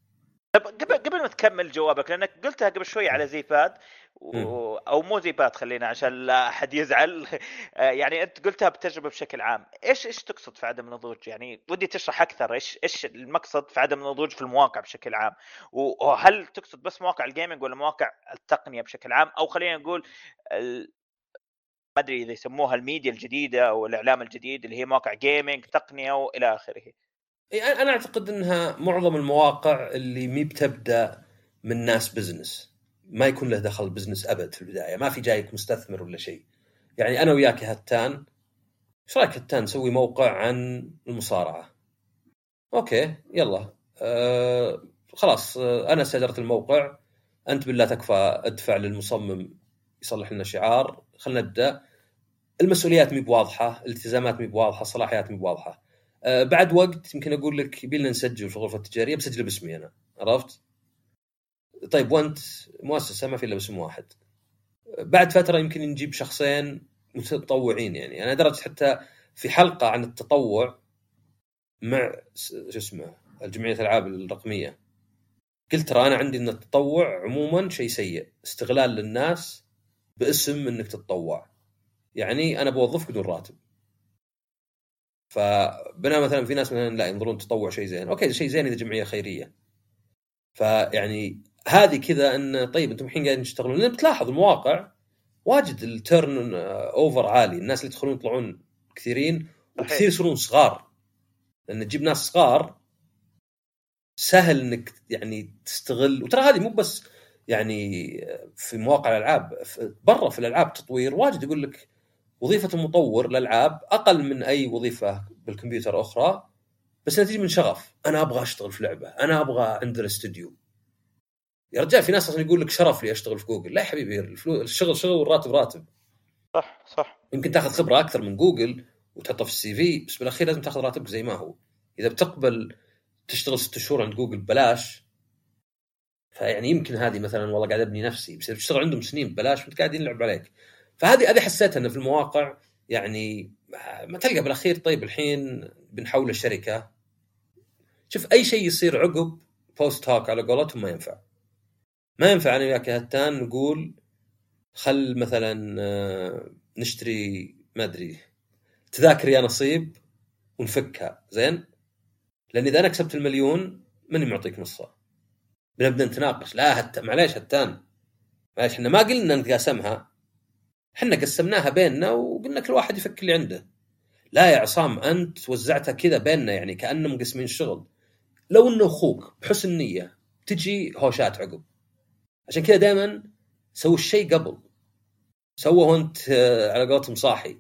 قبل ما تكمل جوابك لأنك قلتها قبل شوي على زي باد و... أو مو زي باد خلينا عشان لا أحد يزعل. [LAUGHS] يعني أنت قلتها بتجربة بشكل عام. إيش إيش تقصد في عدم النضوج؟ يعني ودي تشرح أكثر إيش إيش المقصد في عدم النضوج في المواقع بشكل عام؟ وهل تقصد بس مواقع ال gaming ولا مواقع التقنية بشكل عام؟ أو خلينا نقول ال... ما أدري إذا يسموها الميديا الجديدة أو الإعلام الجديد اللي هي مواقع gaming تقنية وإلى آخره. أنا أعتقد إنها معظم المواقع اللي مي بتبدأ من ناس business ما يكون له دخل business أبد في البداية. ما في جايك مستثمر ولا شيء. يعني أنا وياك يا هتان إيش رأيك هتان نسوي موقع عن المصارعة؟ Okay يلا. أه خلاص أنا استاجرت الموقع. أنت بالله تكفى ادفع للمصمم يصلح لنا شعار. خلينا نبدأ. المسؤوليات مي بواضحة الالتزامات مي بواضحة الصلاحيات مي بواضحة. أه بعد وقت يمكن أقول لك يبينا نسجل في الغرفة التجارية بسجله باسمي أنا عرفت؟ طيب وانت مؤسسه ما في إلا باسم واحد. بعد فترة يمكن نجيب شخصين متطوعين يعني. أنا درجت حتى في حلقة عن التطوع مع شو اسمه الجمعية الألعاب الرقمية. قلت ترى أنا عندي إن التطوع عموما شيء سيء. استغلال للناس باسم إنك تتطوع. يعني أنا بوظفك بدون راتب. فبنا مثلا في ناس مثلا لا ينظرون التطوع شيء زين. Okay شيء زين إذا جمعية خيرية. فيعني هذه كذا إن طيب أنتم الحين قاعدين تشتغلون. لأن بتلاحظ المواقع واجد ال turnover عالي. الناس اللي يدخلون يطلعون كثيرين وكثير يصيرون صغار. لأن تجيب ناس صغار سهل إنك يعني تستغل. وترى هذه مو بس يعني في مواقع الألعاب برا في الألعاب تطوير. واجد يقول لك وظيفة المطور الالعاب أقل من أي وظيفة بالكمبيوتر أخرى بس تجي من شغف. أنا أبغى أشتغل في لعبة. أنا أبغى عندنا استوديو يا رجال في ناس أصلا يقول لك شرف لي أشتغل في جوجل. لا يا حبيبي الشغل شغل والراتب راتب. صح صح. يمكن تأخذ خبرة أكثر من جوجل وتحطها في ال CV بس بالأخير لازم تأخذ راتبك زي ما هو. إذا بتقبل تشتغل ست شهور عند جوجل ببلاش فيعني يمكن هذه مثلا والله قاعد أبني نفسي بس تشتغل عندهم سنين ببلاش وانت قاعد يلعب عليك. فهذه هذه حسيتها إنه في المواقع يعني ما تلقى بالأخير. طيب الحين بنحول الشركة. شوف أي شيء يصير عقب بوست هاك على قولتهم ما ينفع. ما ينفع أنا وياك هتان نقول خل مثلا آه، نشتري ما أدري تذاكر يا نصيب ونفكها. زين؟ لأن إذا أنا كسبت المليون ماني معطيك نصها؟ بنبدأ نتناقش. لا هت... معليش هتان. معليش إحنا ما قلنا نتقاسمها. إحنا قسمناها بيننا وقلنا كل واحد يفك اللي عنده. لا يا عصام أنت وزعتها كذا بيننا يعني كاننا مقسمين الشغل لو إنه أخوك بحسن نيه تجي هوشات عقب. عشان كذا دائما سووا الشيء قبل. سوه وأنت آه، على قولتهم صاحي.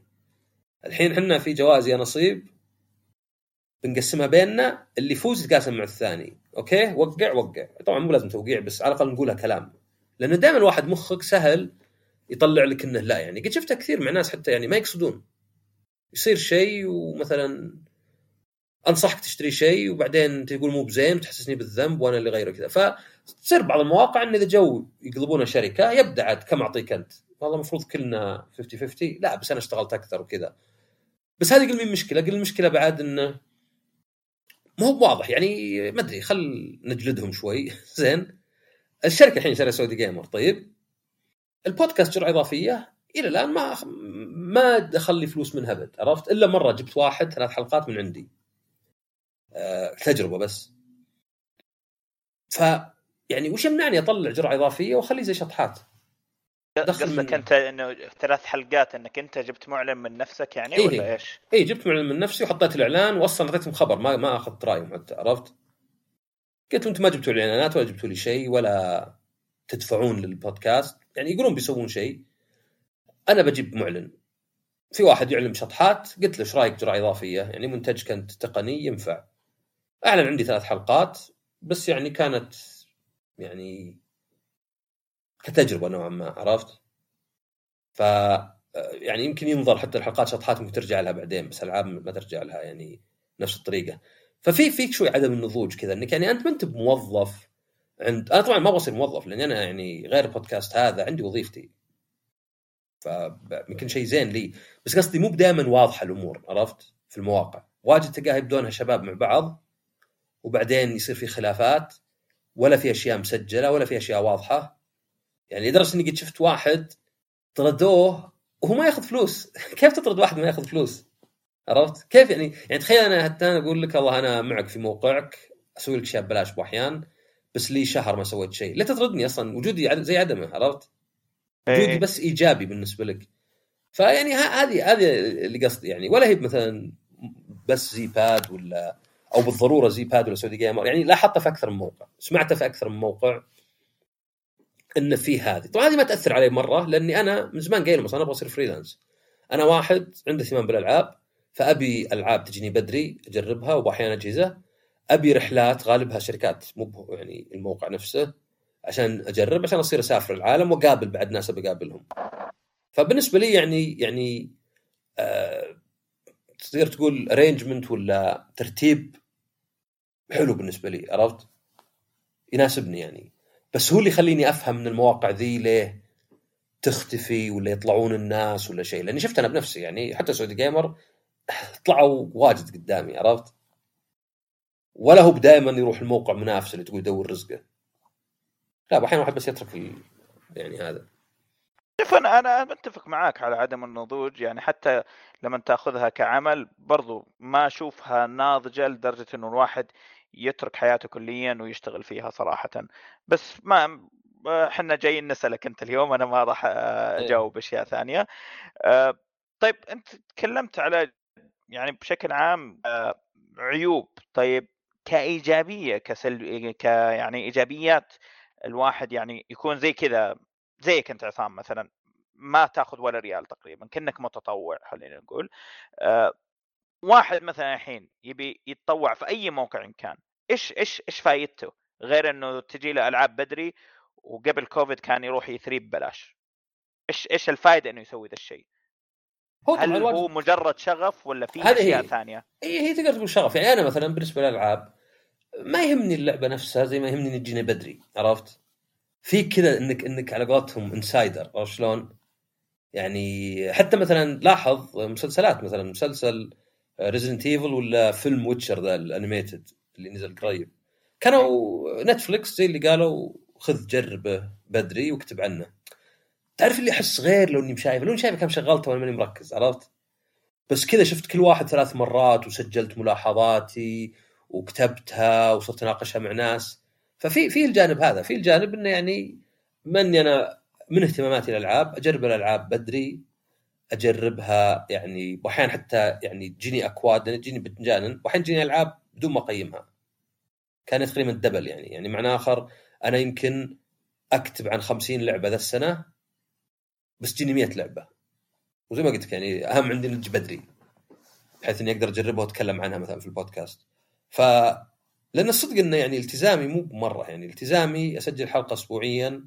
الحين إحنا في جوائز يا نصيب. بنقسمها بيننا اللي يفوز يتقاسم مع الثاني. أوكي؟ وقع وقع. طبعا مو لازم توقيع بس على الأقل نقولها كلام. لأنه دائما الواحد مخك سهل يطلع لك إنه لا يعني. قد شفتها كثير مع ناس حتى يعني ما يقصدون. يصير شيء ومثلا أنصحك تشتري شيء وبعدين تقول مو بزين وتحسسني بالذنب وأنا اللي غيره كذا. فتصير بعض المواقع إن إذا جو يقلبون شركة يبدأ عاد كم أعطيك أنت؟ والله المفروض كلنا 50 50 لا بس أنا اشتغلت أكثر وكذا. بس هذه قل مين مشكلة؟ قل المشكلة بعد إنه مو هو واضح. يعني ما أدري خل نجلدهم شوي. [LAUGHS] زين. الشركة الحين شركه سعودي جيمر طيب. البودكاست جرعة إضافية. إلى الآن ما ما دخل لي فلوس منها أبد عرفت؟ إلا مرة جبت واحد ثلاث حلقات من عندي. أه تجربة بس. ف يعني وش يمنعني أطلع جرعة إضافية وأخليه زي شطحات؟ قصدك أنت إنه ثلاث حلقات إنك أنت جبت معلن من نفسك يعني إيه ولا إيش؟ اي جبت معلن من نفسي وحطيت الإعلان واصلا أعطيتهم خبر ما ما أخذت رأيهم حتى عرفت؟ قلت أنتم ما جبتوا لي إعلانات ولا جبتوا لي شيء ولا تدفعون للبودكاست. يعني يقولون بيسوون شيء. أنا بجيب معلن. في واحد يعلن شطحات قلت له إيش رأيك جرعه إضافية؟ يعني منتج كنت تقني ينفع. أعلن عندي ثلاث حلقات بس يعني كانت يعني كتجربة نوعا ما عرفت؟ ف يعني يمكن ينظر حتى الحلقات شطحات ممكن ترجع لها بعدين بس العاب ما ترجع لها يعني نفس الطريقة. ففي فيك شوي عدم النضوج كذا إنك يعني أنت ما أنت بموظف عند أنا طبعا ما بصير موظف لأني أنا يعني غير البودكاست هذا عندي وظيفتي. فيمكن شيء زين لي. بس قصدي مو دائما واضحة الأمور عرفت؟ في المواقع. واجد تلقاها يبدونها شباب مع بعض وبعدين يصير في خلافات ولا في أشياء مسجلة ولا في أشياء واضحة. يعني لدرجة إني قد شفت واحد طردوه وهو ما ياخذ فلوس. [LAUGHS] كيف تطرد واحد ما ياخذ فلوس؟ عرفت؟ كيف يعني؟ يعني تخيل أنا حتى أنا أقول لك والله أنا معك في موقعك أسوي لك اشياء ببلاش باحيان بس لي شهر ما سويت شيء. لا تطردني أصلا. وجودي زي عدمه عرفت؟ وجودي إيه. بس إيجابي بالنسبة لك. فيعني هذه هذه اللي قصدي. يعني ولا هي مثلا بس زي باد ولا أو بالضرورة زي باد ولا سعودي جيمر يعني لاحظتها في أكثر من موقع. سمعتها في أكثر من موقع إن في هذه. طبعا هذه ما تأثر علي مرة لأني أنا من زمان قايل لهم أصلا أبغى أصير freelance أنا واحد عنده اهتمام بالألعاب فأبي ألعاب تجيني بدري أجربها واحيانا اجهزه أبي رحلات غالبها شركات مو يعني الموقع نفسه عشان أجرب عشان أصير أسافر العالم وأقابل بعد ناس أبي أقابلهم فبالنسبة لي يعني يعني آه تقدر تقول arrangement ولا ترتيب حلو بالنسبة لي عرفت؟ يناسبني يعني بس هو اللي يخليني أفهم من المواقع ذي ليه تختفي ولا يطلعون الناس ولا شيء لأني شفت أنا بنفسي يعني حتى سعودي جيمر طلعوا واجد قدامي عرفت؟ ولا هو دائما يروح الموقع منافس اللي تقول يدور رزقه. لا أحيانا واحد بس يترك ال... يعني هذا. شوف أنا أنا متفق معاك على عدم النضوج. يعني حتى لما تأخذها كعمل برضو ما أشوفها ناضجة لدرجة إنه الواحد يترك حياته كليا ويشتغل فيها صراحة. بس ما إحنا جايين نسألك أنت اليوم أنا ما راح آه، أجاوب أشياء ثانية. آه، طيب أنت تكلمت على يعني بشكل عام آه، عيوب. طيب كإيجابية كسل ك يعني إيجابيات الواحد يعني يكون زي كذا زيك أنت عصام مثلا ما تأخذ ولا ريال تقريبا كأنك متطوع خلينا نقول. آه واحد مثلا الحين يبي يتطوع في أي موقع إن كان إيش إيش إيش فايدته؟ غير إنه تجي له ألعاب بدري وقبل كوفيد كان يروح يثريب ببلاش. إيش إيش الفائده إنه يسوي ذا الشيء؟ هو هل طبعا هو الواجب مجرد شغف ولا في أشياء هي. ثانية هي هي تقدر تقول شغف يعني أنا مثلا بالنسبة للألعاب ما يهمني اللعبة نفسها زي ما يهمني ان تجيني بدري عرفت؟ في كذا انك إنك على قولتهم insider عرفت شلون؟ يعني حتى مثلا لاحظ مسلسلات مثلا مسلسل Resident Evil ولا فيلم Witcher ذا ال animated اللي نزل قريب كانوا Netflix زي اللي قالوا خذ جربه بدري واكتب عنه تعرف اللي أحس غير لو إني مشايفه لو إني شايفه كم شغلته وأنا ماني مركز عرفت؟ بس كذا شفت كل واحد ثلاث مرات وسجلت ملاحظاتي وكتبتها وصرت أناقشها مع ناس. ففي في الجانب هذا في الجانب إنه يعني مني أنا من اهتماماتي الألعاب أجرب الألعاب بدري أجربها يعني واحيانا حتى يعني تجيني أكواد تجيني بتنجان واحيانا تجيني ألعاب بدون ما أقيمها. كان تقريبا دبل يعني يعني معنى آخر أنا يمكن أكتب عن 50 لعبة ذا السنة بس تجيني 100 لعبة وزي ما قلت لك يعني أهم عندي نجي بدري بحيث إني أقدر أجربها وأتكلم عنها مثلا في البودكاست ف لأن الصدق إنه يعني التزامي مو مره يعني التزامي أسجل حلقة اسبوعيا.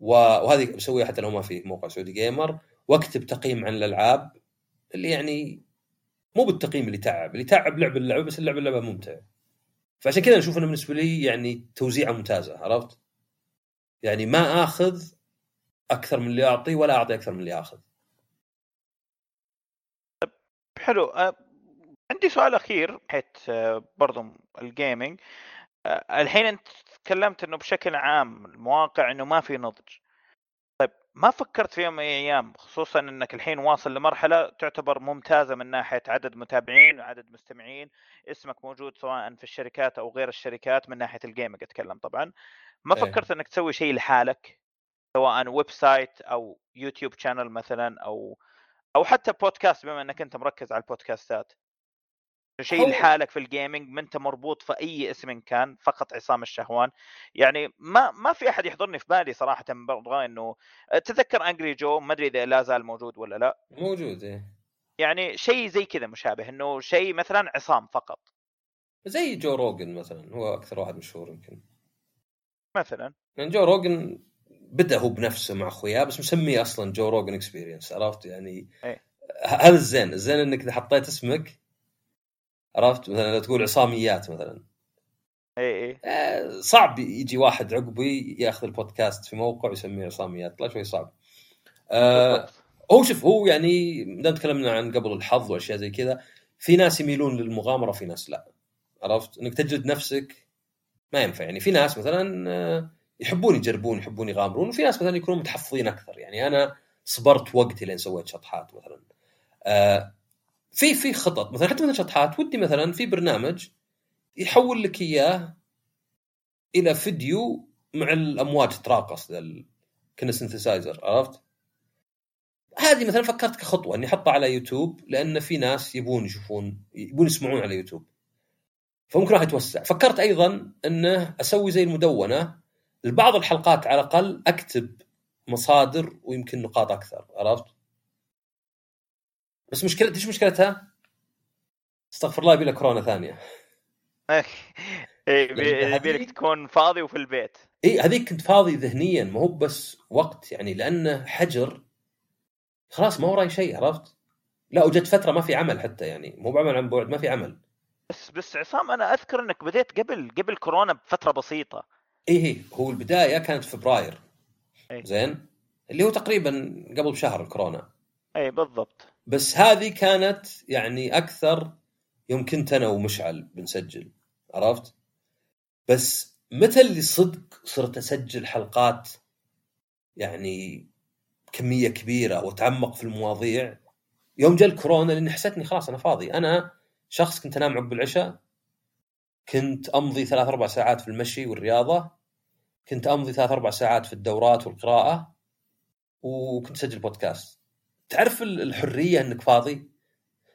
وهذه بسويها حتى لو ما في موقع سعودي جيمر وأكتب تقييم عن الألعاب اللي يعني مو بالتقييم اللي تعب اللي تعب لعب اللعبة بس اللعبه اللعبة ممتعه فعشان كذا أشوف إنه بالنسبة لي يعني توزيعة ممتازة عرفت؟ يعني ما آخذ أكثر من اللي اعطي ولا أعطي أكثر من اللي اخذ حلو. أه، عندي سؤال أخير حيث أه، برضو ال gaming أه، الحين أنت تكلمت إنه بشكل عام المواقع إنه ما في نضج. طيب ما فكرت في يوم من الأيام خصوصا إنك الحين واصل لمرحلة تعتبر ممتازة من ناحية عدد متابعين وعدد مستمعين اسمك موجود سواء في الشركات أو غير الشركات من ناحية ال gaming أتكلم طبعا. ما إيه. فكرت إنك تسوي شيء لحالك؟ سواء website أو YouTube channel مثلا أو أو حتى بودكاست بما إنك أنت مركز على البودكاستات شيء لحالك في ال gaming ما أنت مربوط في أي اسم كان فقط عصام الشهوان. يعني ما ما في أحد يحضرني في بالي صراحة أبغى إنه تذكر Angry Joe ما أدري إذا لا زال موجود ولا لا. موجود إيه. يعني شيء زي كذا مشابه إنه شيء مثلا عصام فقط. زي Joe Rogan مثلا هو أكثر واحد مشهور يمكن. مثلا. يعني Joe Rogan بدأ هو بنفسه مع أخوياه بس مسميه أصلا Joe Rogan Experience عرفت؟ يعني إيه. هذا الزين الزين إنك إذا حطيت اسمك عرفت؟ مثلا لو تقول عصاميات مثلا. اي اي آه، صعب يجي واحد عقبي يأخذ البودكاست في موقع ويسميه عصاميات لا شوي صعب. آه. هو شوف هو يعني دام تكلمنا عن قبل الحظ وأشياء زي كذا في ناس يميلون للمغامرة في ناس لا عرفت؟ إنك تجلد نفسك ما ينفع يعني في ناس مثلا آه، يحبون يجربون يحبون يغامرون وفي ناس مثلا يكونون متحفظين أكثر. يعني أنا صبرت وقتي لين سويت شطحات مثلا. آه، في في خطط. مثلا حتى مثلا شطحات ودي مثلا في برنامج يحول لك إياه إلى فيديو مع الامواج تراقص ذا كأنه synthesizer عرفت؟ هذه مثلا فكرت كخطوة إني أحطها على يوتيوب لأن في ناس يبون يشوفون يبون يسمعون على يوتيوب. فممكن راح يتوسع. فكرت أيضا إنه أسوي زي المدونة لبعض الحلقات على الأقل أكتب مصادر ويمكن نقاط أكثر عرفت؟ بس مشكلة إيش مشكلتها؟ استغفر الله يبي لك كورونا ثانية [LAUGHS] إيه يبي لك تكون فاضي وفي البيت إي هذيك كنت فاضي ذهنيا ما هو بس وقت يعني لأنه حجر خلاص ما وراي شيء عرفت؟ لا وجت فترة ما في عمل حتى يعني مو بعمل عن بعد ما في عمل بس بس عصام أنا أذكر إنك بديت قبل قبل كورونا بفترة بسيطة إيه إيه هو البداية كانت فبراير. أي. زين؟ اللي هو تقريبا قبل بشهر الكورونا. اي بالضبط. بس هذه كانت يعني أكثر يوم كنت أنا ومشعل بنسجل. عرفت؟ بس متى اللي صدق صرت أسجل حلقات يعني كمية كبيرة وأتعمق في المواضيع؟ يوم جاء الكورونا لأني حسيتني خلاص أنا فاضي. أنا شخص كنت أنام عقب العشاء كنت أمضي ثلاث أربع ساعات في المشي والرياضة كنت أمضي ثلاث أربع ساعات في الدورات والقراءة وكنت أسجل بودكاست. تعرف الحرية إنك فاضي؟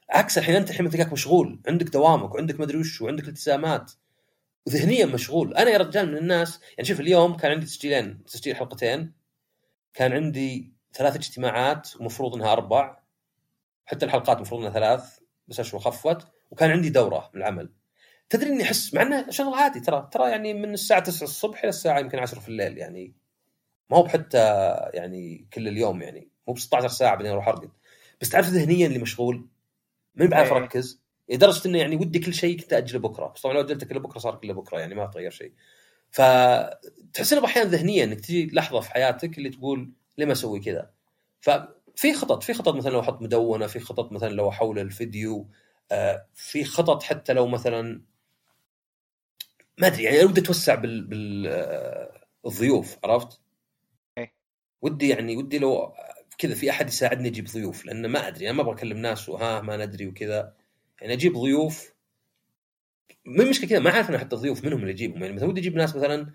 عكس الحين أنت الحين تلقاك مشغول عندك دوامك وعندك مدري وش وعندك التزامات. وذهنيا مشغول. أنا يا رجال من الناس يعني شوف اليوم كان عندي تسجيلين تسجيل حلقتين. كان عندي ثلاث اجتماعات ومفروض إنها أربع. حتى الحلقات المفروض إنها ثلاث بس أشوف خفت. وكان عندي دورة من العمل. تدري إني أحس مع انه شغل عادي ترى ترى يعني من الساعة 9 الصبح إلى الساعة يمكن 10 في الليل يعني. ما هو بحتى يعني كل اليوم يعني مو ب 16 ساعة بعدين أروح أرقد. بس تعرف ذهنيا اللي مشغول؟ ما بعرف إيه. أركز. لدرجة إنه يعني ودي كل شيء كنت اجله بكره بس طبعا لو أجلته كله بكرة صار كله بكرة يعني ما تغير شيء. فتحس إنه أحيانا ذهنيا إنك تجي لحظة في حياتك اللي تقول ليه ما أسوي كذا؟ ففي خطط في خطط مثلا لو أحط مدونة في خطط مثلا لو أحول الفيديو آه، في خطط حتى لو مثلا ما أدري يعني ودي أتوسع بال بالضيوف عرفت؟ إيه. ودي يعني ودي لو كذا في أحد يساعدني أجيب ضيوف لأن ما أدري أنا ما أبغى أكلم ناس وها ما ندري وكذا. يعني أجيب ضيوف ما مشكلة كذا ما أعرف أنا حتى الضيوف منهم اللي اجيبهم يعني مثلا ودي أجيب ناس مثلا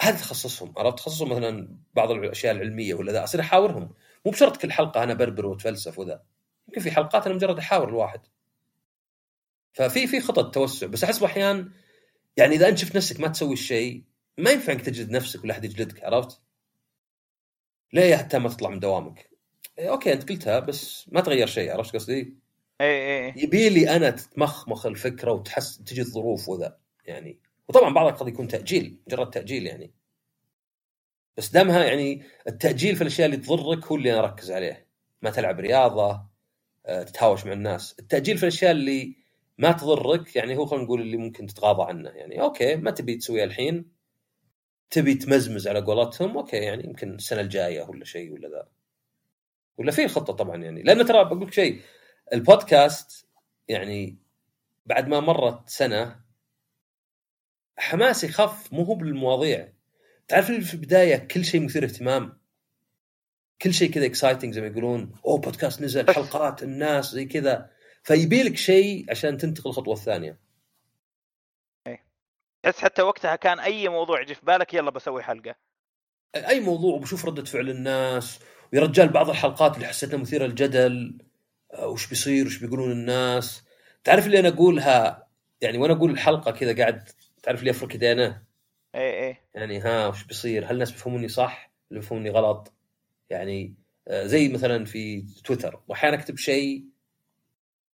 هذا تخصصهم عرفت؟ تخصصهم مثلا بعض الأشياء العلمية ولا ذا أصير أحاورهم. مو بشرط كل حلقة أنا بربر وأتفلسف وذا. يمكن في حلقات أنا مجرد أحاور الواحد. ففي في خطط توسع بس احس أحيانا يعني إذا أنت شفت نفسك ما تسوي الشيء ما ينفع إنك تجلد نفسك ولا أحد يجلدك عرفت؟ ليه حتى ما تطلع من دوامك؟ إيه أوكي أنت قلتها بس ما تغير شيء عرفت قصدي؟ اي اي يبي لي أنا تتمخمخ الفكرة وتحس تجي الظروف وذا يعني وطبعا بعضها قد يكون تأجيل مجرد تأجيل يعني بس دامها يعني التأجيل في الأشياء اللي تضرك هو اللي أنا أركز عليه ما تلعب رياضة آه، تتهاوش مع الناس التأجيل في الأشياء اللي ما تضرك يعني هو خلينا نقول اللي ممكن تتغاضى عنه. يعني okay ما تبي تسويها الحين. تبي تمزمز على قولتهم okay يعني يمكن السنة الجاية ولا شيء ولا ذا. ولا في خطة طبعا يعني. لأن ترى بقول لك شيء البودكاست يعني بعد ما مرت سنة حماسي خف مو هو بالمواضيع. تعرف اللي في البداية كل شيء مثير اهتمام. كل شيء كذا exciting زي ما يقولون. أوه بودكاست نزل حلقات الناس زي كذا. فيبي لك شيء عشان تنتقل الخطوة الثانية. بس حتى وقتها كان أي موضوع يجي في بالك يلا بسوي حلقة. أي موضوع وبشوف ردة فعل الناس ويا رجال بعض الحلقات اللي حسيتها مثيرة للجدل آه، وش بيصير وش بيقولون الناس. تعرف اللي أنا أقولها؟ يعني وأنا أقول الحلقة كذا قاعد تعرف اللي أفرك يدينه؟ اي اي يعني ها وش بيصير؟ هل الناس بيفهموني صح؟ ولا بيفهموني غلط؟ يعني آه، زي مثلا في تويتر. واحيانا أكتب شيء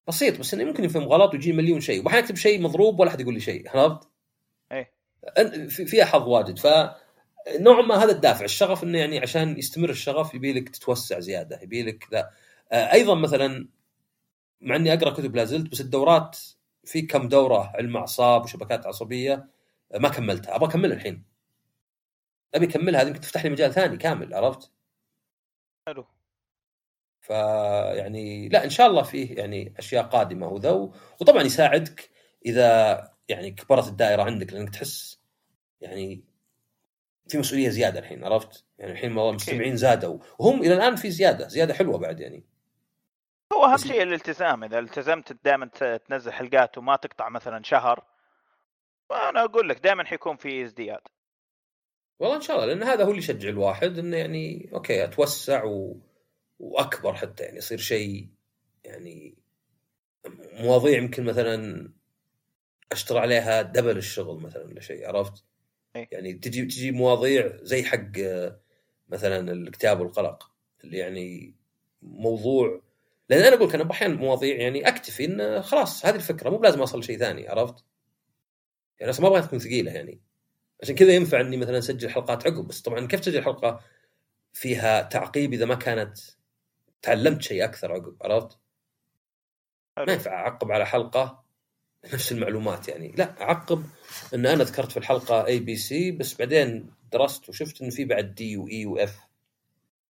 بسيط بس إنه ممكن يفهم غلط ويجي مليون شيء. واحيانا أكتب شيء مضروب ولا أحد يقول لي شيء عرفت؟ إيه. في- فيها حظ واجد. ف نوعا ما هذا الدافع. الشغف إنه يعني عشان يستمر الشغف يبي لك تتوسع زيادة يبي لك ذا آه، أيضا مثلا مع إني أقرأ كتب لا زلت بس الدورات في كم دورة علم أعصاب وشبكات عصبية آه، ما كملتها. أبغى أكملها الحين. أبي أكملها هذه يمكن تفتح لي مجال ثاني كامل عرفت؟ حلو. فيعني لا إن شاء الله فيه يعني أشياء قادمة وذا وطبعا يساعدك إذا يعني كبرت الدائرة عندك لأنك تحس يعني في مسؤولية زيادة الحين عرفت؟ يعني الحين المستمعين زادوا وهم إلى الآن في زيادة زيادة حلوة بعد يعني. هو أهم شيء الالتزام إذا التزمت دائما تنزل حلقات وما تقطع مثلا شهر وأنا أقول لك دائما حيكون في ازدياد. والله إن شاء الله لأن هذا هو اللي يشجع الواحد إنه يعني okay أتوسع و... وأكبر حتى يعني يصير شيء يعني مواضيع يمكن مثلا اشتغل عليها double الشغل مثلا ولا شيء عرفت؟ أي. يعني تجي تجي مواضيع زي حق مثلا الكتاب والقلق اللي يعني موضوع لأن أنا أقول لك أنا أحيانا مواضيع يعني أكتفي إن خلاص هذه الفكرة مو بلازم أصل لشيء ثاني عرفت؟ يعني أصلا ما أبغى تكون ثقيلة يعني عشان كذا ينفع إني مثلا أسجل حلقات عقب بس طبعا كيف تسجل حلقة فيها تعقيب إذا ما كانت تعلمت شيء أكثر عقب عرفت؟ ما ينفع أعقب على حلقة؟ نفس المعلومات يعني. لا أعقب إن أنا ذكرت في الحلقة ABC بس بعدين درست وشفت إن في بعد D و E و F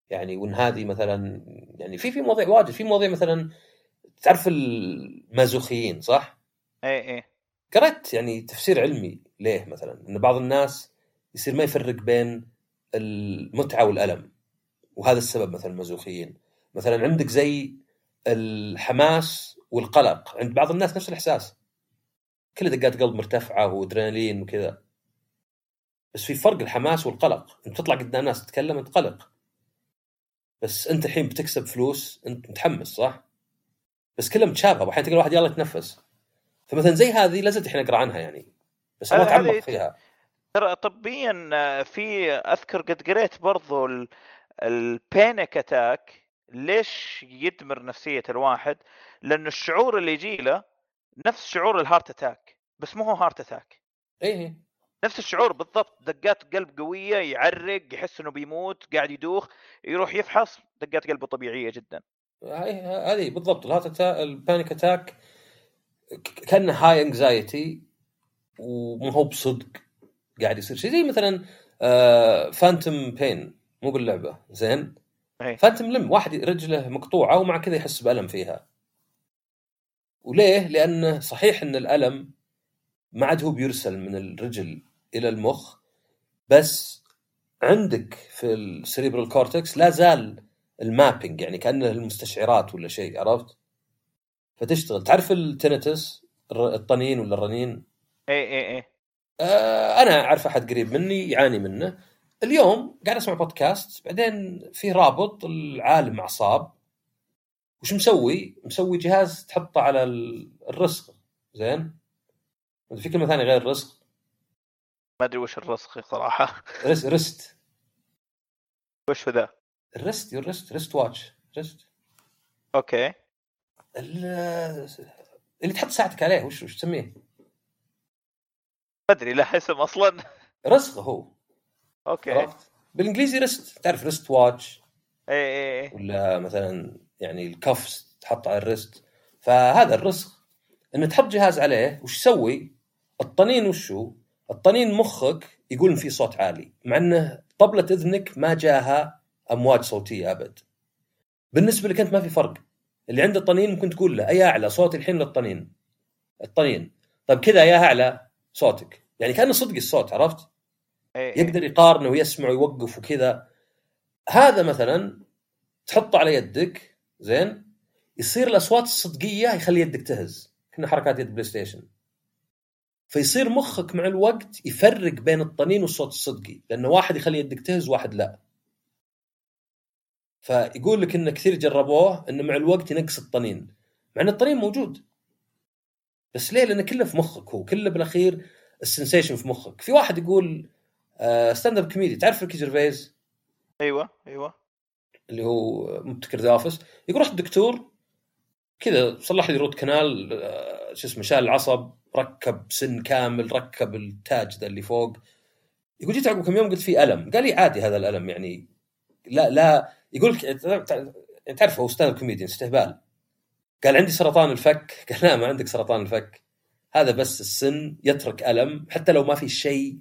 يعني وإن هذه مثلا يعني في في مواضيع واجد. في مواضيع مثلا تعرف المازوخيين صح؟ اي اي قرأت يعني تفسير علمي ليه مثلا؟ إن بعض الناس يصير ما يفرق بين المتعة والألم وهذا السبب مثلا المازوخيين. مثلا عندك زي الحماس والقلق. عند بعض الناس نفس الإحساس. كل دقات قلب مرتفعة وأدرينالين وكذا. بس في فرق الحماس والقلق. أنت تطلع قدام ناس تتكلم انت قلق. بس أنت الحين بتكسب فلوس أنت متحمس صح؟ بس كلها متشابهه واحيانا تلقى الواحد يلا يتنفس. فمثلا زي هذه لازلت الحين اقرا عنها يعني. بس ما اتعمق فيها. ترى طبيا آه، في أذكر قد قريت برضو ال panic attack ليش يدمر نفسية الواحد؟ لأنه الشعور اللي يجي له نفس شعور ال heart attack بس مو هو heart attack إيه. نفس الشعور بالضبط دقات قلب قوية يعرق يحس إنه بيموت قاعد يدوخ يروح يفحص دقات قلبه طبيعية جدا. هذه بالضبط ال heart attack ال panic attack كأنه high anxiety ومو هو بصدق قاعد يصير. شيء زي مثلا phantom pain مو باللعبة زين؟ phantom limb واحد رجله مقطوعة ومع كذا يحس بألم فيها وليه؟ لأنه صحيح إن الألم ما عاد هو بيرسل من الرجل إلى المخ بس عندك في ال cerebral cortex لا زال ال mapping يعني كأنه المستشعرات ولا شيء عرفت؟ فتشتغل تعرف ال tinnitus الطنين ولا الرنين؟ اي اي اي آه أنا أعرف أحد قريب مني يعاني منه اليوم قاعد أسمع بودكاست بعدين في رابط لعالم اعصاب وش مسوي؟ مسوي جهاز تحطه على الرسغ زين؟ في كلمه ثانية غير الرسغ ما أدري وش الرسغ صراحة. wrist wrist وش هو ذا؟ ال wrist ال wrist wrist watch. wrist okay. اللي تحط ساعتك عليه وش وش تسميه؟ ما أدري لا اسم أصلا. رسغ هو. okay عرفت؟ بالإنجليزي wrist تعرف wrist watch اي اي اي ولا مثلا يعني الكف تحط على ال wrist فهذا الرسغ انه تحط جهاز عليه وش يسوي؟ الطنين وشو؟ الطنين مخك يقول إن في صوت عالي مع إنه طبلة إذنك ما جاها أمواج صوتية أبد. بالنسبة لك أنت ما في فرق. اللي عنده طنين ممكن تقول له أي أعلى صوتي الحين للطنين. الطنين. طيب كذا يا أعلى صوتك. يعني كأنه صدقي الصوت عرفت؟ إيه. يقدر يقارنه ويسمع ويوقف وكذا. هذا مثلا تحطه على يدك زين؟ يصير الأصوات الصدقية يخلي يدك تهز. كنا حركات يد PlayStation. فيصير مخك مع الوقت يفرق بين الطنين والصوت الصدقي. لأنه واحد يخلي يدك تهز واحد لا. فيقول لك إن كثير جربوه انه مع الوقت ينقص الطنين. مع إن الطنين موجود. بس ليه؟ لأنه كله في مخك هو. كله بالأخير ال sensation في مخك. في واحد يقول stand up comedy تعرف Ricky Gervais؟ أيوه أيوه. اللي هو مبتكر The Office يقول رحت الدكتور كذا صلح لي root canal آه، شو اسمه شال العصب ركب سن كامل ركب التاج ذا اللي فوق. يقول جيت عقب كم يوم قلت في ألم. قال لي عادي هذا الألم يعني لا لا. يقول لك تعرف هو stand comedian استهبال. قال عندي سرطان الفك. قال لا ما عندك سرطان الفك. هذا بس السن يترك ألم حتى لو ما في شيء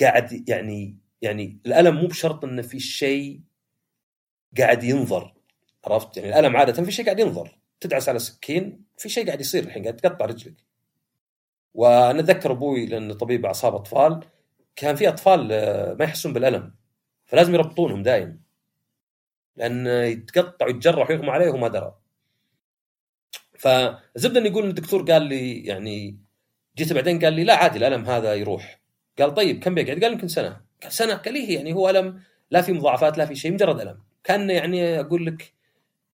قاعد يعني يعني الألم مو بشرط انه في شيء قاعد ينظر عرفت؟ يعني الألم عادة في شيء قاعد ينظر. تدعس على سكين في شيء قاعد يصير الحين قاعد تقطع رجلك. وأنا أتذكر أبوي لأنه طبيب أعصاب أطفال كان في أطفال آه، ما يحسون بالألم فلازم يربطونهم دايم. لأن يتقطع ويتجرح ويغمى عليه وما درى. فزبده انه يقول الدكتور قال لي يعني جيت بعدين قال لي لا عادي الألم هذا يروح. قال طيب كم بيقعد؟ قال يمكن سنة. قال سنة قال لي يعني هو ألم لا في مضاعفات لا في شيء مجرد ألم. كان يعني أقول لك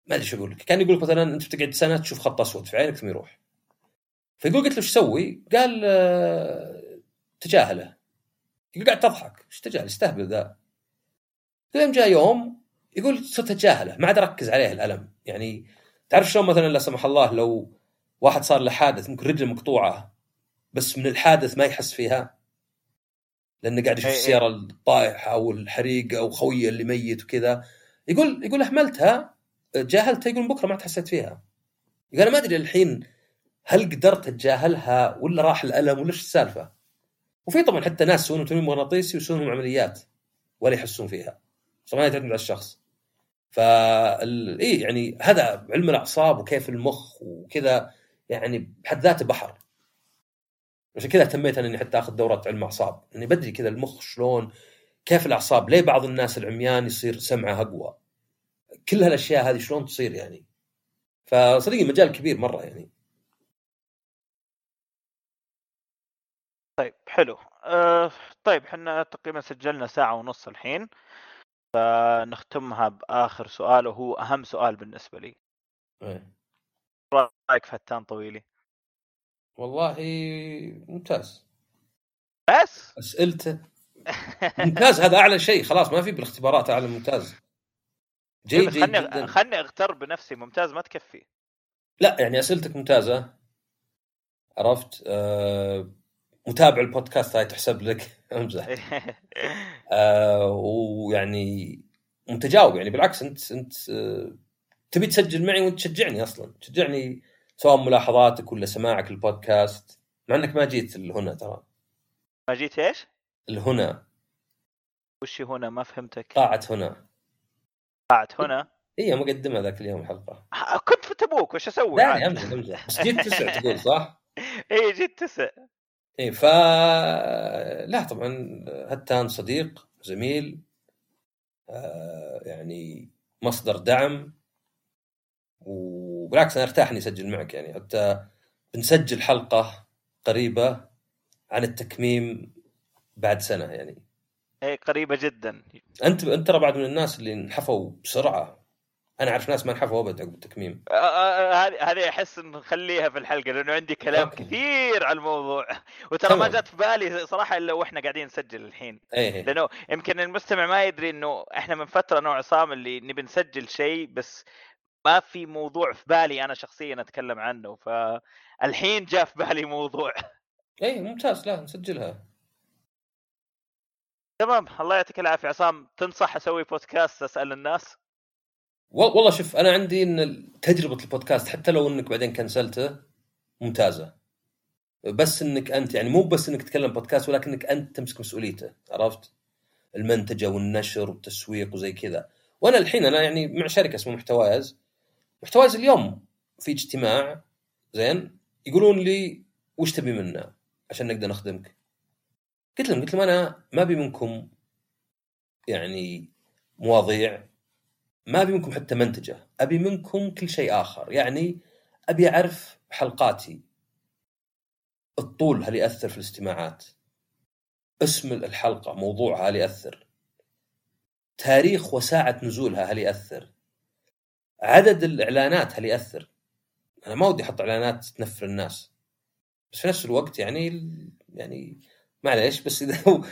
ما أدري شو أقول لك. كان يقول لك مثلا أنت بتقعد سنة تشوف خط أسود في عينك ثم يروح. فيقول قلت له إيش أسوي؟ قال آه، تجاهله. يقول قاعد تضحك. إيش تجاهل؟ استهبل ذا. يوم جاء يوم يقول صرت أتجاهله. ما عاد اركز عليه الألم. يعني تعرف شلون مثلا لا سمح الله لو واحد صار له حادث ممكن رجله مقطوعة بس من الحادث ما يحس فيها؟ لأنه قاعد يشوف إيه إيه. السيارة الطايحة أو الحريقة أو خويه اللي ميت وكذا. يقول يقول اهملتها جاهلتها يقول بكرة ما تحسيت فيها. يقول أنا ما أدري الحين هل قدرت أتجاهلها ولا راح الألم ولا إيش السالفة؟ وفي طبعا حتى ناس يسوون تمرين مغناطيسي ويسوون عمليات ولا يحسون فيها. طبعا تعتمد على الشخص. فال اي يعني هذا علم الأعصاب وكيف المخ وكذا يعني بحد ذاته بحر. عشان كذا اهتميت إني حتى آخذ دوره علم أعصاب. إني بدري كذا المخ شلون كيف الأعصاب ليه بعض الناس العميان يصير سمعه أقوى. كل هالأشياء هذه شلون تصير يعني. فصدقني مجال كبير مرة يعني. طيب حلو. أه طيب إحنا تقريبا سجلنا ساعة ونص الحين. فنختمها بآخر سؤال وهو أهم سؤال بالنسبة لي. رأيك في هتان طويلي؟ والله ممتاز. بس؟ أسئلته. [LAUGHS] ممتاز هذا أعلى شيء. خلاص ما في بالاختبارات أعلى ممتاز. جيد بس جيد خلني خلني أغتر بنفسي. ممتاز ما تكفي. لا يعني أسئلتك ممتازة. عرفت؟ آه متابع البودكاست هاي تحسب لك. [LAUGHS] أمزح. [LAUGHS] آه ويعني متجاوب. يعني بالعكس انت أنت آه تبي تسجل معي وانت تشجعني أصلا. تشجعني سواء ملاحظاتك ولا سماعك البودكاست مع إنك ما جيت هنا ترى. ما جيت إيش؟ الهنا وش هنا؟ ما فهمتك. قاعة هنا. قاعد هنا؟ هي مقدمة ذاك اليوم حلقة ح- كنت في تبوك وش أسوي؟ لا امزح امزح بس جيت تسع تقول صح؟ [LAUGHS] اي جيت تسع. اي ف لا طبعا هتان صديق زميل آه يعني مصدر دعم. وبالعكس أنا ارتاح إني أسجل معك يعني. حتى بنسجل حلقة قريبة عن التكميم بعد سنة يعني. اي قريبة جدا. أنت أنت ترى بعد من الناس اللي انحفوا بسرعة. أنا أعرف ناس ما انحفوا ابد عقب التكميم. آه، آه، آه، هذه هذه أحس نخليها في الحلقة لأنه عندي كلام أوكي. كثير على الموضوع. وترى ما. جات في بالي صراحة إلا وإحنا قاعدين نسجل الحين. إيه. لأنه يمكن المستمع ما يدري إنه إحنا من فترة نوع عصام اللي نبي نسجل شيء بس ما في موضوع في بالي أنا شخصيا أتكلم عنه فالحين جاء في بالي موضوع. إيه ممتاز لا نسجلها. تمام الله يعطيك العافية. عصام تنصح أسوي بودكاست أسأل الناس؟ وال- والله شوف أنا عندي إن تجربة البودكاست حتى لو إنك بعدين كنسلته ممتازة. بس إنك أنت يعني مو بس إنك تتكلم بودكاست ولكنك أنت تمسك مسؤوليته عرفت؟ المنتجة والنشر والتسويق وزي كذا. وأنا الحين أنا يعني مع شركة اسمها محتوايز. محتوايز اليوم في اجتماع زين؟ يقولون لي وش تبي منا عشان نقدر نخدمك؟ قلت لهم قلت لهم أنا ما أبي منكم يعني مواضيع ما أبي منكم حتى منتجة أبي منكم كل شيء آخر. يعني أبي أعرف حلقاتي الطول هل يأثر في الاستماعات اسم الحلقة موضوعها هل يأثر تاريخ وساعة نزولها هل يأثر عدد الإعلانات هل يأثر؟ أنا ما ودي أحط إعلانات تنفر الناس. بس في نفس الوقت يعني يعني معليش بس إذا هو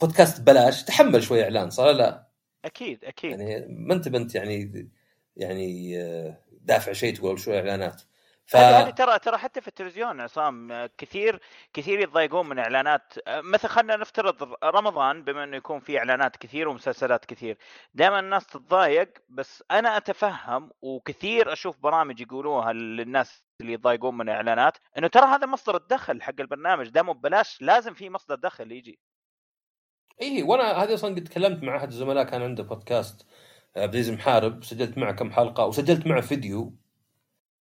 بودكاست بلاش تحمل شوي إعلان ولا لا؟ أكيد أكيد. يعني ما أنت بنت يعني يعني آه، دافع شيء تقول شوي إعلانات. ف هذه ترى ترى حتى في التلفزيون عصام آه، كثير كثير يتضايقون من إعلانات. آه، مثلا خلينا نفترض رمضان بما إنه يكون في إعلانات كثير ومسلسلات كثير. دائما الناس تتضايق بس أنا أتفهم وكثير أشوف برامج يقولوها للناس اللي يتضايقون من الاعلانات إنه ترى هذا مصدر الدخل حق البرنامج. دامه ببلاش لازم في مصدر دخل يجي. اي وأنا هذه أصلا قد تكلمت مع أحد الزملاء كان عنده بودكاست آه، عبد العزيز محارب. سجلت معه كم حلقة وسجلت معه فيديو.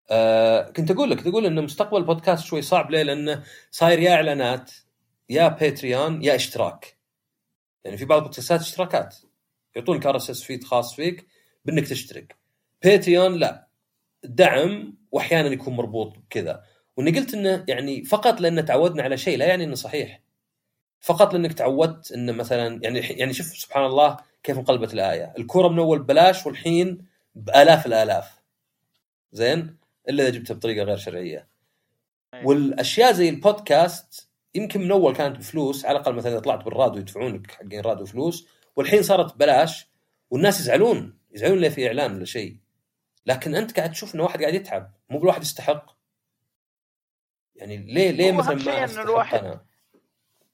آه كنت أقول لك تقول إن مستقبل البودكاست شوي صعب ليه؟ لأنه صاير يا إعلانات يا باتريون يا اشتراك. يعني في بعض البودكاستات اشتراكات يعطونك RSS feed خاص فيك بإنك تشترك. Patreon لا دعم واحيانا يكون مربوط بكذا وإني قلت إنه يعني فقط لأن تعودنا على شيء لا يعني إنه صحيح. فقط لأنك تعودت إنه مثلا يعني يعني شوف سبحان الله كيف انقلبت الآية، الكورة من أول ببلاش والحين بآلاف الآلاف. زين؟ إلا إذا جبتها بطريقة غير شرعية. أيوة. والأشياء زي البودكاست يمكن من أول كانت بفلوس على الأقل مثلا طلعت بالراديو يدفعون لك حقين راديو فلوس والحين صارت ببلاش والناس يزعلون يزعلون ليه في اعلان ولا شيء لكن أنت قاعد تشوف إنه واحد قاعد يتعب مو بالواحد يستحق يعني ليه ليه مثلا ما أستحق الواحد- أنا؟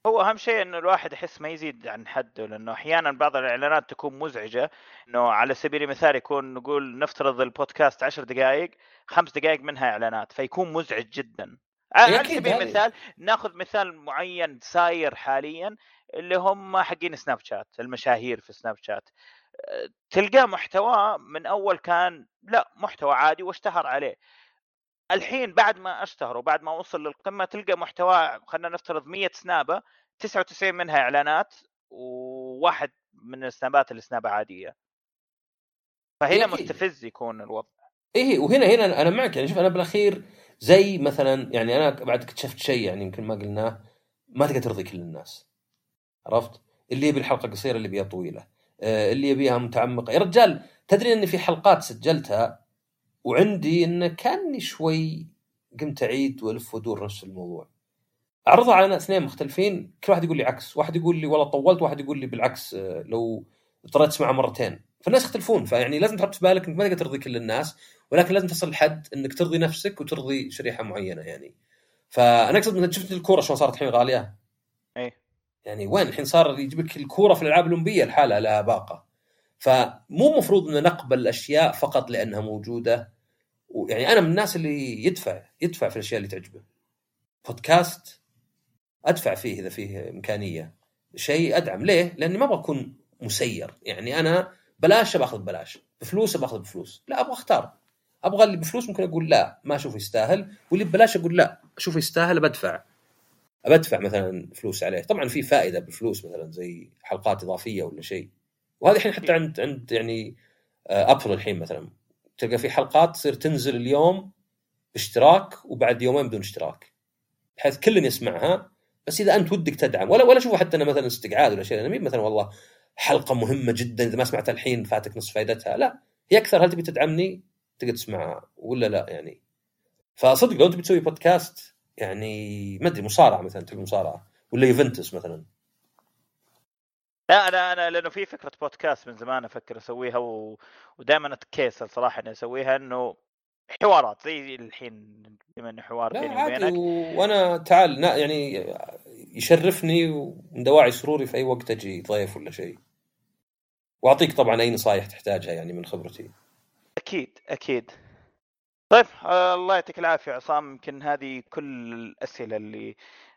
هو أهم شيء إنه الواحد يحس ما يزيد عن حده لأنه أحيانا بعض الإعلانات تكون مزعجة إنه على سبيل المثال يكون نقول نفترض البودكاست عشر دقائق خمس دقائق منها إعلانات فيكون مزعج جدا. على سبيل. المثال ناخذ مثال معين ساير حاليا اللي هم حقين سناب شات المشاهير في سناب شات. أه، تلقاه محتواه من أول كان لا محتوى عادي واشتهر عليه. الحين بعد ما اشتهر وبعد ما وصل للقمة تلقى محتوى خلينا نفترض 100 سنابة 99 منها إعلانات وواحد من السنابات اللي سنابة عادية. فهنا. مستفز يكون الوضع. إيه وهنا هنا أنا معك يعني شوف أنا بالأخير زي مثلا يعني أنا بعد اكتشفت شيء يعني يمكن ما قلناه ما تقدر ترضي كل الناس. عرفت؟ اللي يبي الحلقة قصيرة اللي يبيها طويلة. آه، اللي يبيها متعمقة. يا رجال تدري ان في حلقات سجلتها وعندي انه كاني شوي قمت أعيد وألف وادور نفس الموضوع. أعرضها على اثنين مختلفين كل واحد يقول لي عكس. واحد يقول لي والله طولت واحد يقول لي بالعكس آه، لو اضطريت اسمعها مرتين. فالناس يختلفون فيعني لازم تحط في بالك إنك ما تقدر ترضي كل الناس ولكن لازم تصل لحد إنك ترضي نفسك وترضي شريحة معينة يعني. فأنا أقصد مثلا شفت الكورة شلون صارت الحين غاليه إيه. يعني وين؟ الحين صار يجيب لك الكورة في الألعاب الأولمبية لحالها لها باقة. فمو مفروض ان نقبل الأشياء فقط لأنها موجودة. ويعني أنا من الناس اللي يدفع يدفع في الأشياء اللي تعجبه. بودكاست أدفع فيه إذا فيه إمكانية. شيء أدعم. ليه؟ لأني ما أبغى أكون مسير. يعني أنا بلاش باخذ ببلاش. بفلوس باخذ بفلوس. لا أبغى أختار. أبغى اللي بفلوس ممكن أقول لا ما اشوفه يستاهل واللي ببلاش أقول لا اشوفه يستاهل بدفع بدفع مثلا فلوس عليه. طبعا في فائدة بالفلوس مثلا زي حلقات إضافية ولا شيء. وهذه الحين حتى عند عند يعني آه، ابل الحين مثلا. تلقى في حلقات تصير تنزل اليوم باشتراك وبعد يومين بدون اشتراك. بحيث كل يسمعها بس إذا أنت ودك تدعم. ولا ولا شوفوا حتى أنا مثلا استقعاد ولا شيء. أنا مثلا والله حلقة مهمة جدا إذا ما سمعتها الحين فاتك نص فائدتها. لا هي أكثر. هل تبي تدعمني؟ تقدر تسمعها ولا لا يعني. فصدق لو انت بتسوي بودكاست يعني ما أدري مصارعة مثلا تبي مصارعة؟ ولا يوفنتوس مثلا؟ لا أنا أنا لأنه في فكرة بودكاست من زمان أفكر أسويها و... ودائما اتكيسل صراحة إني أسويها إنه حوارات زي الحين بما إنه حوار بيني وبينك. و... وأنا تعال نا- يعني يشرفني ومن دواعي سروري في أي وقت أجي ضيف ولا شيء. وأعطيك طبعا أي نصائح تحتاجها يعني من خبرتي. أكيد أكيد. طيب آه الله يعطيك العافية عصام. يمكن هذه كل الأسئلة اللي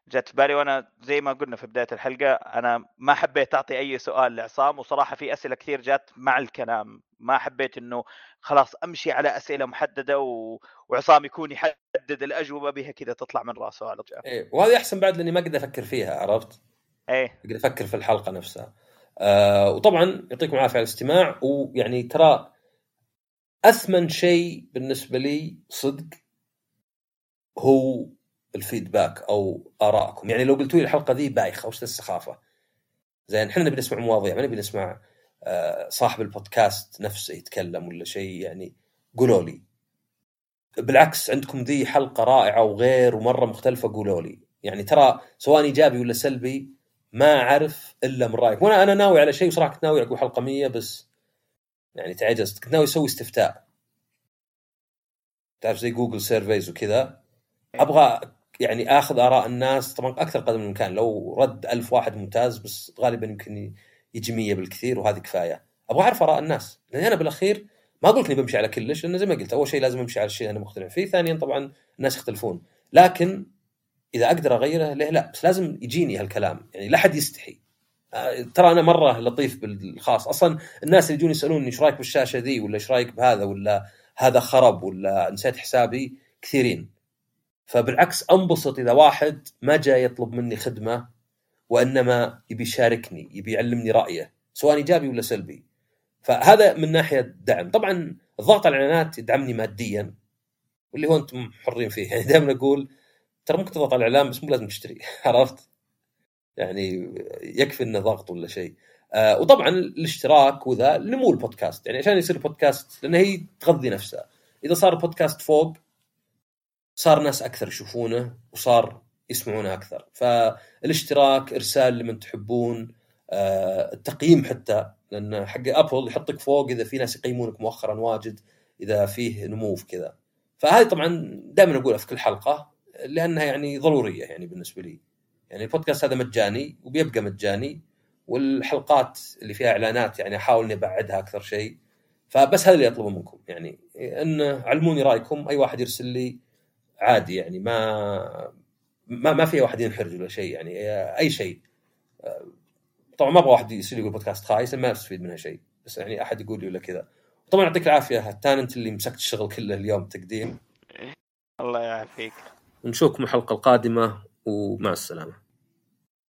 جت في بالي وأنا زي ما قلنا في بداية الحلقة أنا ما حبيت أعطي أي سؤال لعصام وصراحة في أسئلة كثير جات مع الكلام. ما حبيت إنه خلاص أمشي على أسئلة محددة و... وعصام يكون يحدد الأجوبة بها كذا تطلع من راسه على طول. إيه وهذه أحسن بعد لأني ما أقدر أفكر فيها عرفت؟ إيه. أقدر أفكر في الحلقة نفسها. آه وطبعا يعطيكم العافية على الاستماع ويعني ترى أثمن شيء بالنسبة لي صدق هو الفيدباك أو آرائكم، يعني لو قلتوا لي الحلقة ذي بايخة وش ذا السخافة؟ زين إحنا نبي نسمع مواضيع ما نبي نسمع آه صاحب البودكاست نفسه يتكلم ولا شيء يعني قولوا لي. بالعكس عندكم ذي حلقة رائعة وغير ومرة مختلفة قولوا لي، يعني ترى سواء إيجابي ولا سلبي ما أعرف إلا من رأيك وأنا أنا ناوي على شيء وصراحة كنت ناوي أقول حلقة 100 بس يعني تعجزت كنت ناوي أسوي استفتاء. تعرف زي Google Surveys وكذا؟ أبغى يعني آخذ آراء الناس. طبعا أكثر قدر من الإمكان. لو رد ألف واحد ممتاز بس غالبا يمكن يجي 100 بالكثير وهذه كفاية. أبغى أعرف آراء الناس. لأن أنا بالأخير ما لك إني بمشي على كلش لأن زي ما قلت أول شيء لازم أمشي على الشيء أنا مقتنع فيه. ثانيا طبعا الناس يختلفون. لكن إذا أقدر أغيره ليه لا؟ بس لازم يجيني هالكلام. يعني لا حد يستحي. ترى أنا مرة لطيف بالخاص. أصلا الناس اللي يجون يسالوني إيش رأيك بالشاشة ذي ولا إيش رأيك بهذا ولا هذا خرب ولا نسيت حسابي كثيرين. فبالعكس أنبسط إذا واحد ما جاي يطلب مني خدمة وإنما يبي يشاركني يبي يعلمني رأيه سواء إيجابي ولا سلبي. فهذا من ناحية دعم. طبعا الضغط على الإعلانات يدعمني ماديا واللي هو أنتم حرين فيه. [LAUGHS] يعني دائما أقول ترى ممكن تضغط على الإعلان بس مو لازم تشتري. [LAUGHS] عرفت؟ يعني يكفي إنه ضغط ولا شيء. آه وطبعا الاشتراك وذا نمو البودكاست. يعني عشان يصير بودكاست لأن هي تغذي نفسها. إذا صار البودكاست فوق صار ناس أكثر يشوفونه وصار يسمعونه أكثر. فالاشتراك إرسال لمن تحبون آه التقييم حتى لأن حق ابل يحطك فوق إذا في ناس يقيمونك مؤخرا واجد إذا فيه نمو في كذا. فهذه طبعا دائما أقولها في كل حلقة لأنها يعني ضرورية يعني بالنسبة لي. يعني البودكاست هذا مجاني وبيبقى مجاني والحلقات اللي فيها إعلانات يعني أحاول إني أبعدها أكثر شيء. فبس هذا اللي أطلبه منكم. يعني إن علموني رأيكم أي واحد يرسل لي عادي يعني ما ما ما في واحد ينحرج ولا شيء يعني أي شيء. طبعا ما أبغى واحد يصير يقول بودكاست خايس ما أستفيد منها شيء. بس يعني أحد يقول لي ولا كذا. طبعا يعطيك العافية هتان انت اللي مسكت الشغل كله اليوم تقديم. الله يعافيك. ونشوفكم الحلقة القادمة. ومع السلامة.